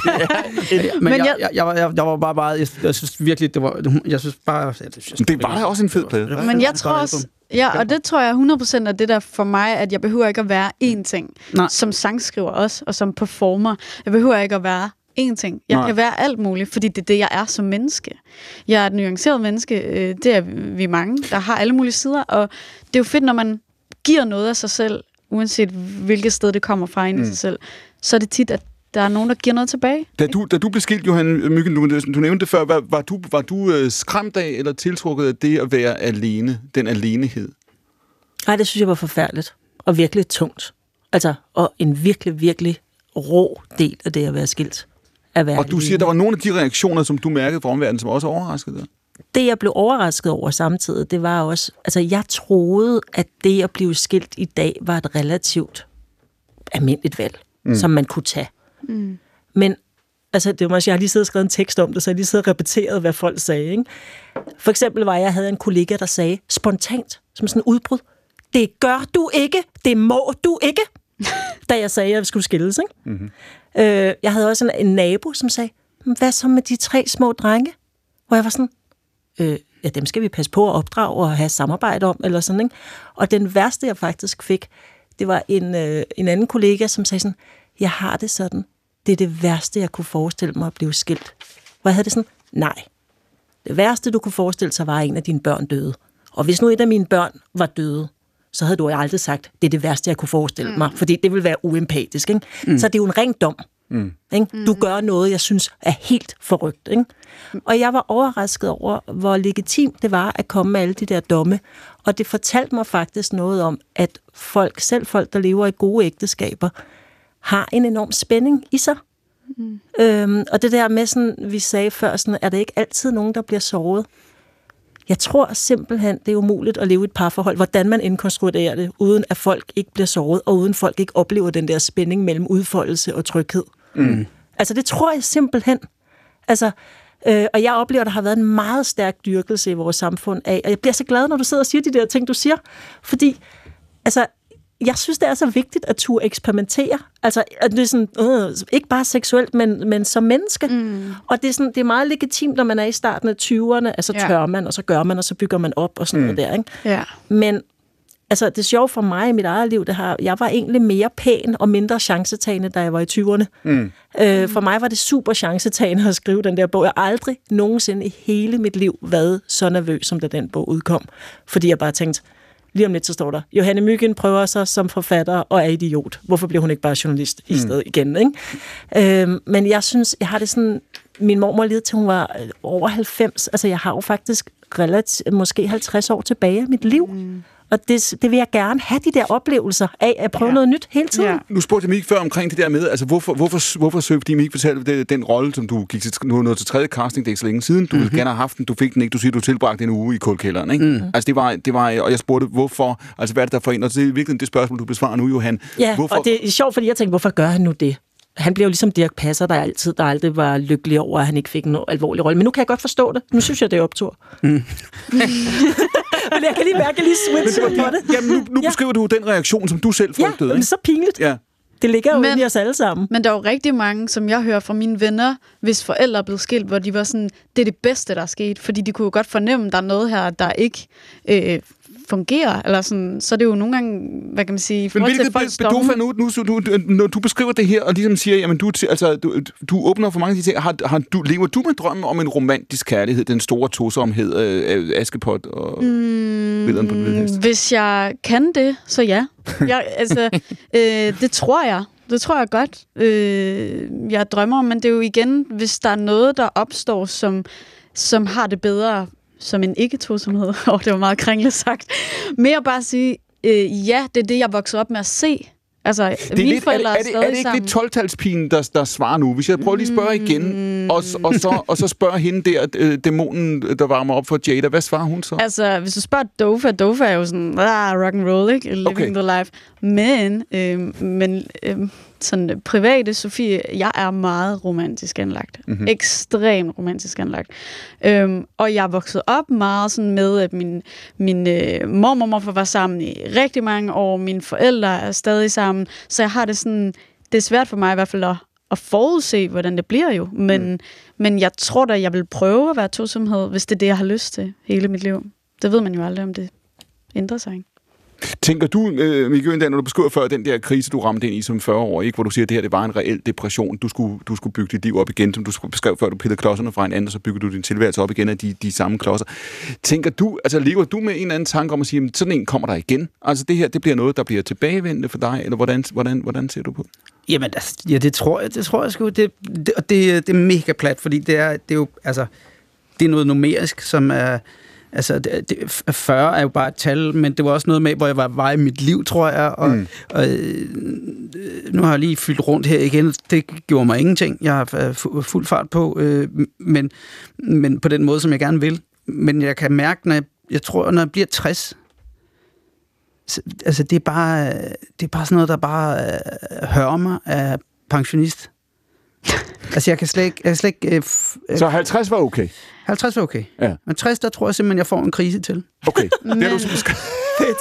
Men, men Men jeg, jeg- jeg, jeg, var, jeg, jeg var bare meget... Jeg, jeg synes virkelig, det var... Jeg synes bare... Jeg, synes, Det var da også en fed plade. Det var- Men det jeg var et tror også, ja, og det tror jeg 100% er det der for mig, at jeg behøver ikke at være én ting. Nej. Som sangskriver også, og som performer. Jeg behøver ikke at være én ting. Jeg Nej. Kan være alt muligt, fordi det er det, jeg er som menneske. Jeg er et nuanceret menneske. øh, Det er vi mange, der har alle mulige sider. Og det er jo fedt, når man giver noget af sig selv, uanset hvilket sted det kommer fra ind i sig selv, så er det tit, at der er nogen, der giver noget tilbage. Da du, da du blev skilt, Johan Myggen, du, du nævnte det før, var, var du, var du øh, skræmt af eller tiltrukket af det at være alene, den alenehed? Nej, det synes jeg var forfærdeligt. Og virkelig tungt. Altså, og en virkelig, virkelig rå del af det at være skilt. At være Og du siger, der var nogle af de reaktioner, som du mærkede fra omverdenen, som også overraskede dig. det, jeg blev overrasket over samtidig, det var også, altså jeg troede, at det at blive skilt i dag var et relativt almindeligt valg, mm. som man kunne tage. Mm. Men altså, det var jeg har lige siddet og skrevet en tekst om det, så jeg lige siddet og repeteret, hvad folk sagde. Ikke? For eksempel var jeg, jeg havde en kollega, der sagde spontant, som sådan en udbrud, det gør du ikke, det må du ikke, da jeg sagde, at jeg skulle skilles. Ikke? Mm-hmm. Øh, jeg havde også en, en nabo, som sagde, hvad så med de tre små drenge? Hvor jeg var sådan, øh, ja, dem skal vi passe på at opdrage og have samarbejde om, eller sådan, ikke? Og den værste, jeg faktisk fik, det var en, øh, en anden kollega, som sagde sådan, jeg har det sådan, det er det værste, jeg kunne forestille mig at blive skilt. Hvor jeg havde det sådan, nej. Det værste, du kunne forestille sig, var, at en af dine børn døde. Og hvis nu et af mine børn var døde, så havde du jo aldrig sagt, det er det værste, jeg kunne forestille mig, fordi det ville være uempatisk. Ikke? Mm. Så det er jo en ren dom. Mm. Ikke? Du gør noget, jeg synes er helt forrygt. Ikke? Og jeg var overrasket over, hvor legitimt det var at komme med alle de der domme. Og det fortalte mig faktisk noget om, at folk, selv folk, der lever i gode ægteskaber, har en enorm spænding i sig. Mm. Øhm, og det der med, sådan, vi sagde før, sådan, er det ikke altid nogen, der bliver såret? Jeg tror simpelthen, det er umuligt at leve i et parforhold, hvordan man indkonstruerer det, uden at folk ikke bliver såret, og uden folk ikke oplever den der spænding mellem udfoldelse og tryghed. Mm. Altså, det tror jeg simpelthen. Altså, øh, og jeg oplever, at der har været en meget stærk dyrkelse i vores samfund af, og jeg bliver så glad, når du sidder og siger de der ting, du siger, fordi, altså, jeg synes, det er så vigtigt at turde eksperimentere. Altså, at det er sådan, øh, ikke bare seksuelt, men, men som menneske. Mm. Og det er, sådan, det er meget legitimt, når man er i starten af 20'erne. Altså Ja. tør man, og så gør man, og så bygger man op og sådan mm. noget der. Ikke? Ja. Men altså, det sjove for mig i mit eget liv, det har, jeg var egentlig mere pæn og mindre chancetagende, da jeg var i 20'erne. Mm. Øh, for mig var det super chancetagende at skrive den der bog. Jeg har aldrig nogensinde i hele mit liv været så nervøs, som da den bog udkom. Fordi jeg bare tænkte, lige om lidt så står der, Johanne Myggen prøver sig som forfatter og er idiot. Hvorfor bliver hun ikke bare journalist i stedet igen? Ikke? Øh, men jeg synes, jeg har det sådan, min mormor levede til hun var øh, over 90. Altså jeg har jo faktisk relativt, måske 50 år tilbage af mit liv. Mm. Og det, det vil jeg gerne have, de der oplevelser af at prøve ja. noget nyt hele tiden. Ja. Nu spurgte jeg Mik før omkring det der med, altså hvorfor, hvorfor, hvorfor søgte, fordi Mik fortalte det, den rolle, som du gik til, nu nået til tredje casting, det er ikke så længe siden, du mm-hmm. ville gerne have haft den, du fik den ikke, du siger, du tilbragte en uge i kulkælderen, ikke? Mm. Altså det var, det var, og jeg spurgte, hvorfor, altså hvad er det der for en, og det er virkelig det spørgsmål, du besvarer nu, Johan. Ja, hvorfor, og det er sjovt, fordi jeg tænkte, hvorfor gør han nu det? Han bliver jo ligesom Dirk Passer, der altid, der aldrig var lykkelig over, at han ikke fik en alvorlig rolle. Men nu kan jeg godt forstå det. Nu synes jeg, det er optur. Mm. Men jeg kan lige mærke, at jeg lige switcher på det. Jamen nu, nu Ja. beskriver du den reaktion, som du selv Ja, frygtede, men ikke? så pinligt. Ja. Det ligger jo Men- i os alle sammen. Men der er jo rigtig mange, som jeg hører fra mine venner, hvis forældre er blevet skilt, hvor de var sådan, det er det bedste, der er sket. Fordi de kunne jo godt fornemme, at der er noget her, der ikke øh, fungerer. Eller sådan, så er det jo nogle gange, hvad kan man sige, i Men forhold til hvilket folks domme. nu, nu, så du, når du beskriver det her, og ligesom siger, jamen du, altså, du, du åbner for mange af de ting, har, har du, lever du med drømmen om en romantisk kærlighed, den store tosomhed af øh, Askepot og mm, på den? Hvis jeg kan det, så ja. Jeg, altså, øh, det tror jeg. Det tror jeg godt, øh, jeg drømmer om. Men det er jo igen, hvis der er noget, der opstår, som, som har det bedre som en ikke-tosomhed. Åh, det var meget kringlet sagt. Mere bare at sige, øh, ja, det er det, jeg voksede op med at se. Altså, Det er, mine lidt, er, forældre det, er, det, er det ikke sammen. lidt 12-talspigen, der, der svarer nu? Hvis jeg prøver lige at spørge igen, og, s- og, så, og så spørger hende der, øh, dæmonen, der varmer op for Jada, hvad svarer hun så? Altså, hvis du spørger Dofa, Dofa er jo sådan, ah, rock and roll, ikke? Living Okay. the life. Men, øh, men øh, sådan private, Sofie, jeg er meget romantisk anlagt. Mhm. Mm-hmm. Ekstremt romantisk anlagt. Øhm, og jeg er vokset op meget sådan med, at min, min øh, mormor og morfar var sammen i rigtig mange år. Mine forældre er stadig sammen. Så jeg har det sådan, det er svært for mig i hvert fald at, at forudse, hvordan det bliver jo. Men, mm. men jeg tror da, jeg vil prøve at være tosomhed, hvis det er det, jeg har lyst til hele mit liv. Det ved man jo aldrig, om det ændrer sig. Ikke? Tænker du, øh, Mikke Øndal, når du beskriver før den der krise, du ramte ind i som 40 år, ikke? hvor du siger, at det her det var en reel depression, du skulle, du skulle bygge dit liv op igen, som du beskrev før, du pillede klodserne fra hinanden, og så bygger du din tilværelse op igen af de, de samme klodser. Tænker du, altså lever du med en eller anden tanke om at sige, at sådan en kommer der igen? Altså det her, det bliver noget, der bliver tilbagevendende for dig, eller hvordan, hvordan, hvordan ser du på det? Jamen, altså, ja, det tror jeg, det tror jeg sgu. Det, det, og det, det er mega plat, fordi det er, det er jo, altså, det er noget numerisk, som er, altså, det, det, 40 er jo bare et tal, men det var også noget med, hvor jeg var, var i mit liv, tror jeg, og, mm. og øh, nu har jeg lige fyldt rundt her igen, det gjorde mig ingenting. Jeg har øh, fu- fuld fart på, øh, men, men på den måde, som jeg gerne vil. Men jeg kan mærke, når jeg, jeg tror, når jeg bliver 60, så- altså det er bare, det er bare sådan noget, der bare øh, hører mig af pensionist. Altså jeg kan slet ikke, jeg kan slet ikke øh, f- øh, Så 50 var okay? 50 er okay. Ja. Men 60, der tror jeg simpelthen, jeg får en krise til. Okay, det har du beskrevet.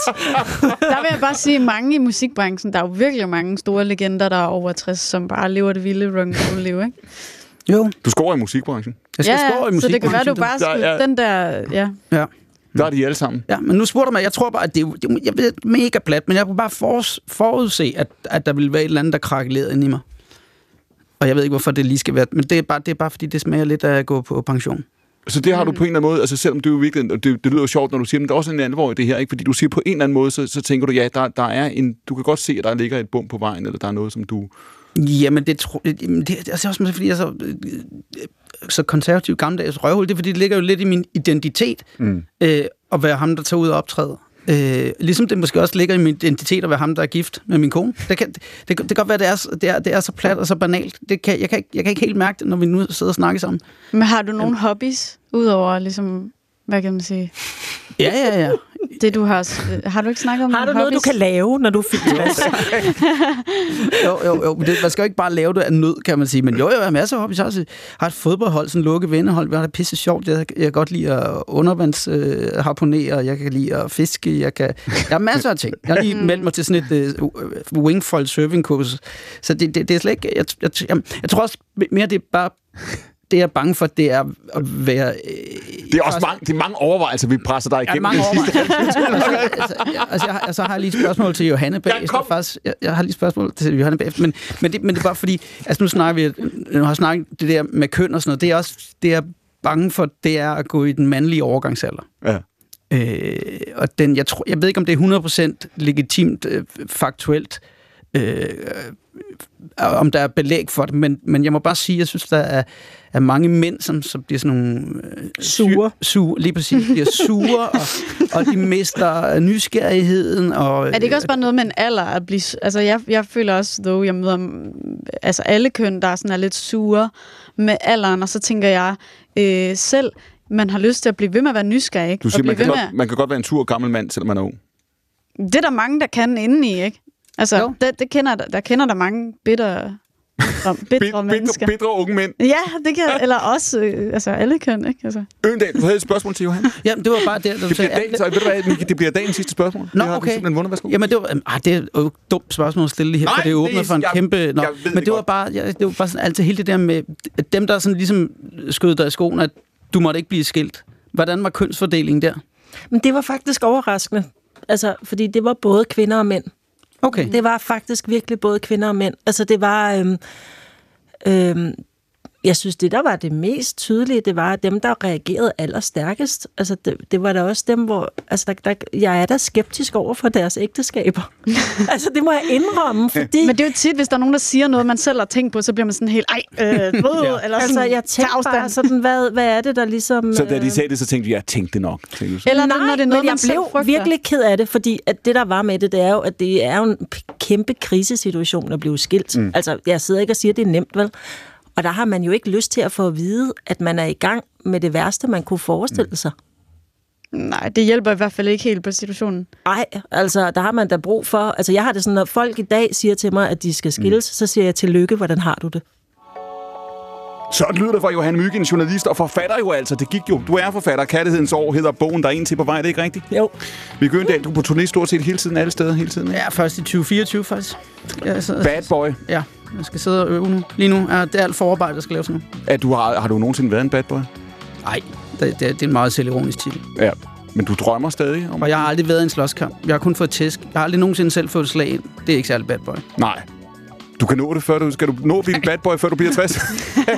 Der vil jeg bare sige, mange i musikbranchen, der er jo virkelig mange store legender, der er over 60, som bare lever det vilde rock and roll liv, ikke? Jo, Du scorer i musikbranchen. jeg skal ja, spore i så det kan være, du musikbranchen. bare Der skal, er- den der, ja. Ja. Der er de alle sammen. Ja, men nu spurgte du mig, jeg tror bare, at det, er det, er jeg ved, mega plat, men jeg kunne bare for, forudse, at, at der ville være et eller andet, der krakkelerede ind i mig. Og jeg ved ikke, hvorfor det lige skal være, men det er bare, det er bare fordi det smager lidt af at gå på pension. Så det har du på en eller anden måde, altså selvom det jo virkelig, og det, det lyder jo sjovt, når du siger, men der er også en alvor i det her, ikke? Fordi du siger på en eller anden måde, så, så tænker du, ja, der, der er en, du kan godt se, at der ligger et bum på vejen, eller der er noget, som du... Jamen, det, tro, jamen, det, det er også fordi, jeg er så, øh, så konservativ gammeldags røvhul. Det er fordi, det ligger jo lidt i min identitet, Mm. øh, at være ham, der tager ud og optræder. Øh, ligesom det måske også ligger i min identitet at være ham, der er gift med min kone. Det kan, det, det, kan godt være, det er, det, er, det er så plat og så banalt. Det kan, jeg, kan, ikke- jeg kan ikke helt mærke det, når vi nu sidder og snakker sammen. Men har du nogle hobbies, udover ligesom, hvad kan man sige, Ja, ja, ja. det du har... øh, Har du ikke snakket om Har du noget, du kan lave, når du er 60? Jo, jo, jo. Men det, man skal jo ikke bare lave det af nød, kan man sige. Men jo, jo, jeg har masser af hobbies. Jeg har, også, har et fodboldhold, sådan et lukket vennehold. Vi har det pisse sjovt. Jeg, jeg kan godt lide at undervands øh, harponere. Jeg kan lide at fiske. Jeg, kan, jeg har masser af ting. Jeg har lige meldt mig til sådan et øh, wingfoil surfing kurs. Så det, det, det er slet ikke... Jeg, jeg, jeg, jeg tror også mere, det er bare... Det jeg er bange for, det er at være... Øh, Det er også mange, det er mange overvejelser, vi presser dig Ja, igennem. mange overvejelser. altså, jeg, altså, jeg, har- så har jeg lige et spørgsmål til Johanne bagefter. Faktisk, jeg, jeg har lige et spørgsmål til Johanne bagefter. Men, men, det, men det er bare fordi, altså nu snakker vi, nu har jeg snakket det der med køn og sådan noget, det er også, det er bange for, det er at gå i den mandlige overgangsalder. Ja. Øh, og den, jeg, tror, jeg ved ikke, om det er 100% legitimt, øh, faktuelt, øh, om der er belæg for det, men, men jeg må bare sige, jeg synes, der er, er mange mænd, som, som bliver sådan nogle... Øh, Sure. Sure, lige præcis. Bliver sure, og, og de mister nysgerrigheden. Og, Er det ikke også bare noget med en alder at blive... Altså, jeg, jeg føler også, though, jeg møder altså alle køn, der er sådan er lidt sure med alderen, og så tænker jeg øh, selv, man har lyst til at blive ved med at være nysgerrig, ikke? Du siger, man blive kan, ved godt, man kan godt være en tur gammel mand, selvom man er ung. Det er der mange, der kan indeni, ikke? Altså, Jo. det, det kender, der, der kender der mange bitter, bitre mennesker. Bedre unge mænd. Ja, det kan eller også øh, altså alle køn, ikke? Altså. Øgendal, du havde et spørgsmål til Johan. Jamen, det var bare det, du Det sagde. bliver, dagens, ved du hvad, det bliver dagens sidste spørgsmål. Nå, det har okay. vi simpelthen vundet. Værsgo. Jamen, det var, ah, det er jo et dumt spørgsmål at stille lige her, Nej, for det er det åbnet er- for en jeg- kæmpe... Nå, jeg ved men det det var godt. bare, ja, det var bare sådan, altid hele det der med dem, der sådan ligesom skød dig i skoen, at du måtte ikke blive skilt. Hvordan var kønsfordelingen der? Men det var faktisk overraskende. Altså, fordi det var både kvinder og mænd. Okay. Det var faktisk virkelig både kvinder og mænd. Altså, det var... Øhm, øhm, jeg synes, det der var det mest tydelige, det var dem, der reagerede allerstærkest. Altså, det, det var da også dem, hvor... Altså, der, der, jeg er da skeptisk over for deres ægteskaber. altså, det må jeg indrømme, fordi... Men det er jo tit, hvis der er nogen, der siger noget, man selv har tænkt på, så bliver man sådan helt, ej, øh, ja. eller sådan, altså, jeg tænkte afstand. bare sådan, hvad, hvad er det, der ligesom... Så da de øh, sagde det, så tænkte vi, jeg tænkte det nok. Tænkte så. Eller Nej, når det er noget, men jeg blev frygter. virkelig ked af det, fordi at det, der var med det, det er jo, at det er jo en kæmpe krisesituation at blive skilt. Mm. Altså, jeg sidder ikke og siger, at det er nemt, vel? Og der har man jo ikke lyst til at få at vide, at man er i gang med det værste, man kunne forestille sig. Nej, det hjælper i hvert fald ikke helt på situationen. Nej, altså, der har man da brug for... Altså, jeg har det sådan, når folk i dag siger til mig, at de skal skilles, mm. så siger jeg, tillykke, hvordan har du det? Sådan lyder det fra Johan Myggen, journalist og forfatter jo altså. Det gik jo. Du er forfatter. Kærlighedens år hedder bogen, der er en til på vej. Det er ikke rigtigt? Jo. Vi Øgendal, du på turné stort set hele tiden, alle steder, hele tiden. Ja, først i 2024 faktisk. Jeg sidder, Bad boy. Ja, jeg skal sidde og øve nu. Lige nu er det er alt forarbejde, der skal laves nu. At du har, har du nogensinde været en bad boy? Nej, det, det, det er en meget selvironisk titel. Ja. Men du drømmer stadig om Og jeg har aldrig været i en slåskamp. Jeg har kun fået tæsk. Jeg har aldrig nogensinde selv fået et slag ind. Det er ikke særlig bad boy. Nej. Du kan nå det, før du... Skal du nå at blive en bad boy, før du bliver 60?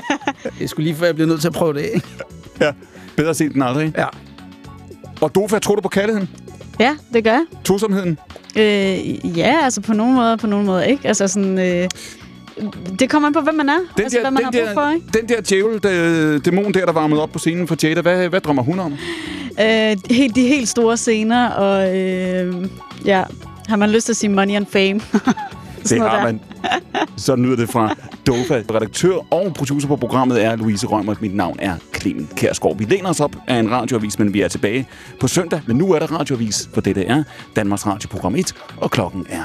Det skulle lige før, jeg bliver nødt til at prøve det af. ja. Bedre set end aldrig. Ja. Og Dofa, tror du på kærligheden? Ja, det gør jeg. Tosomheden? Øh, ja, altså på nogle måder, på nogle måder ikke. Altså sådan, øh, det kommer an på, hvem man er. Den altså, hvad man har den brug for, ikke? Den der djævel, der, dæmon der, der varmede op på scenen for Jada, hvad, hvad drømmer hun om? Øh, helt, de helt store scener, og øh, ja, har man lyst til at sige money and fame? Det har der. man. Sådan lyder det fra Dofa. Redaktør og producer på programmet er Louise Rømer. Mit navn er Clemen Kærsgaard. Vi læner os op af en radioavis, men vi er tilbage på søndag. Men nu er der radioavis, for dette er Danmarks Radioprogram 1, og klokken er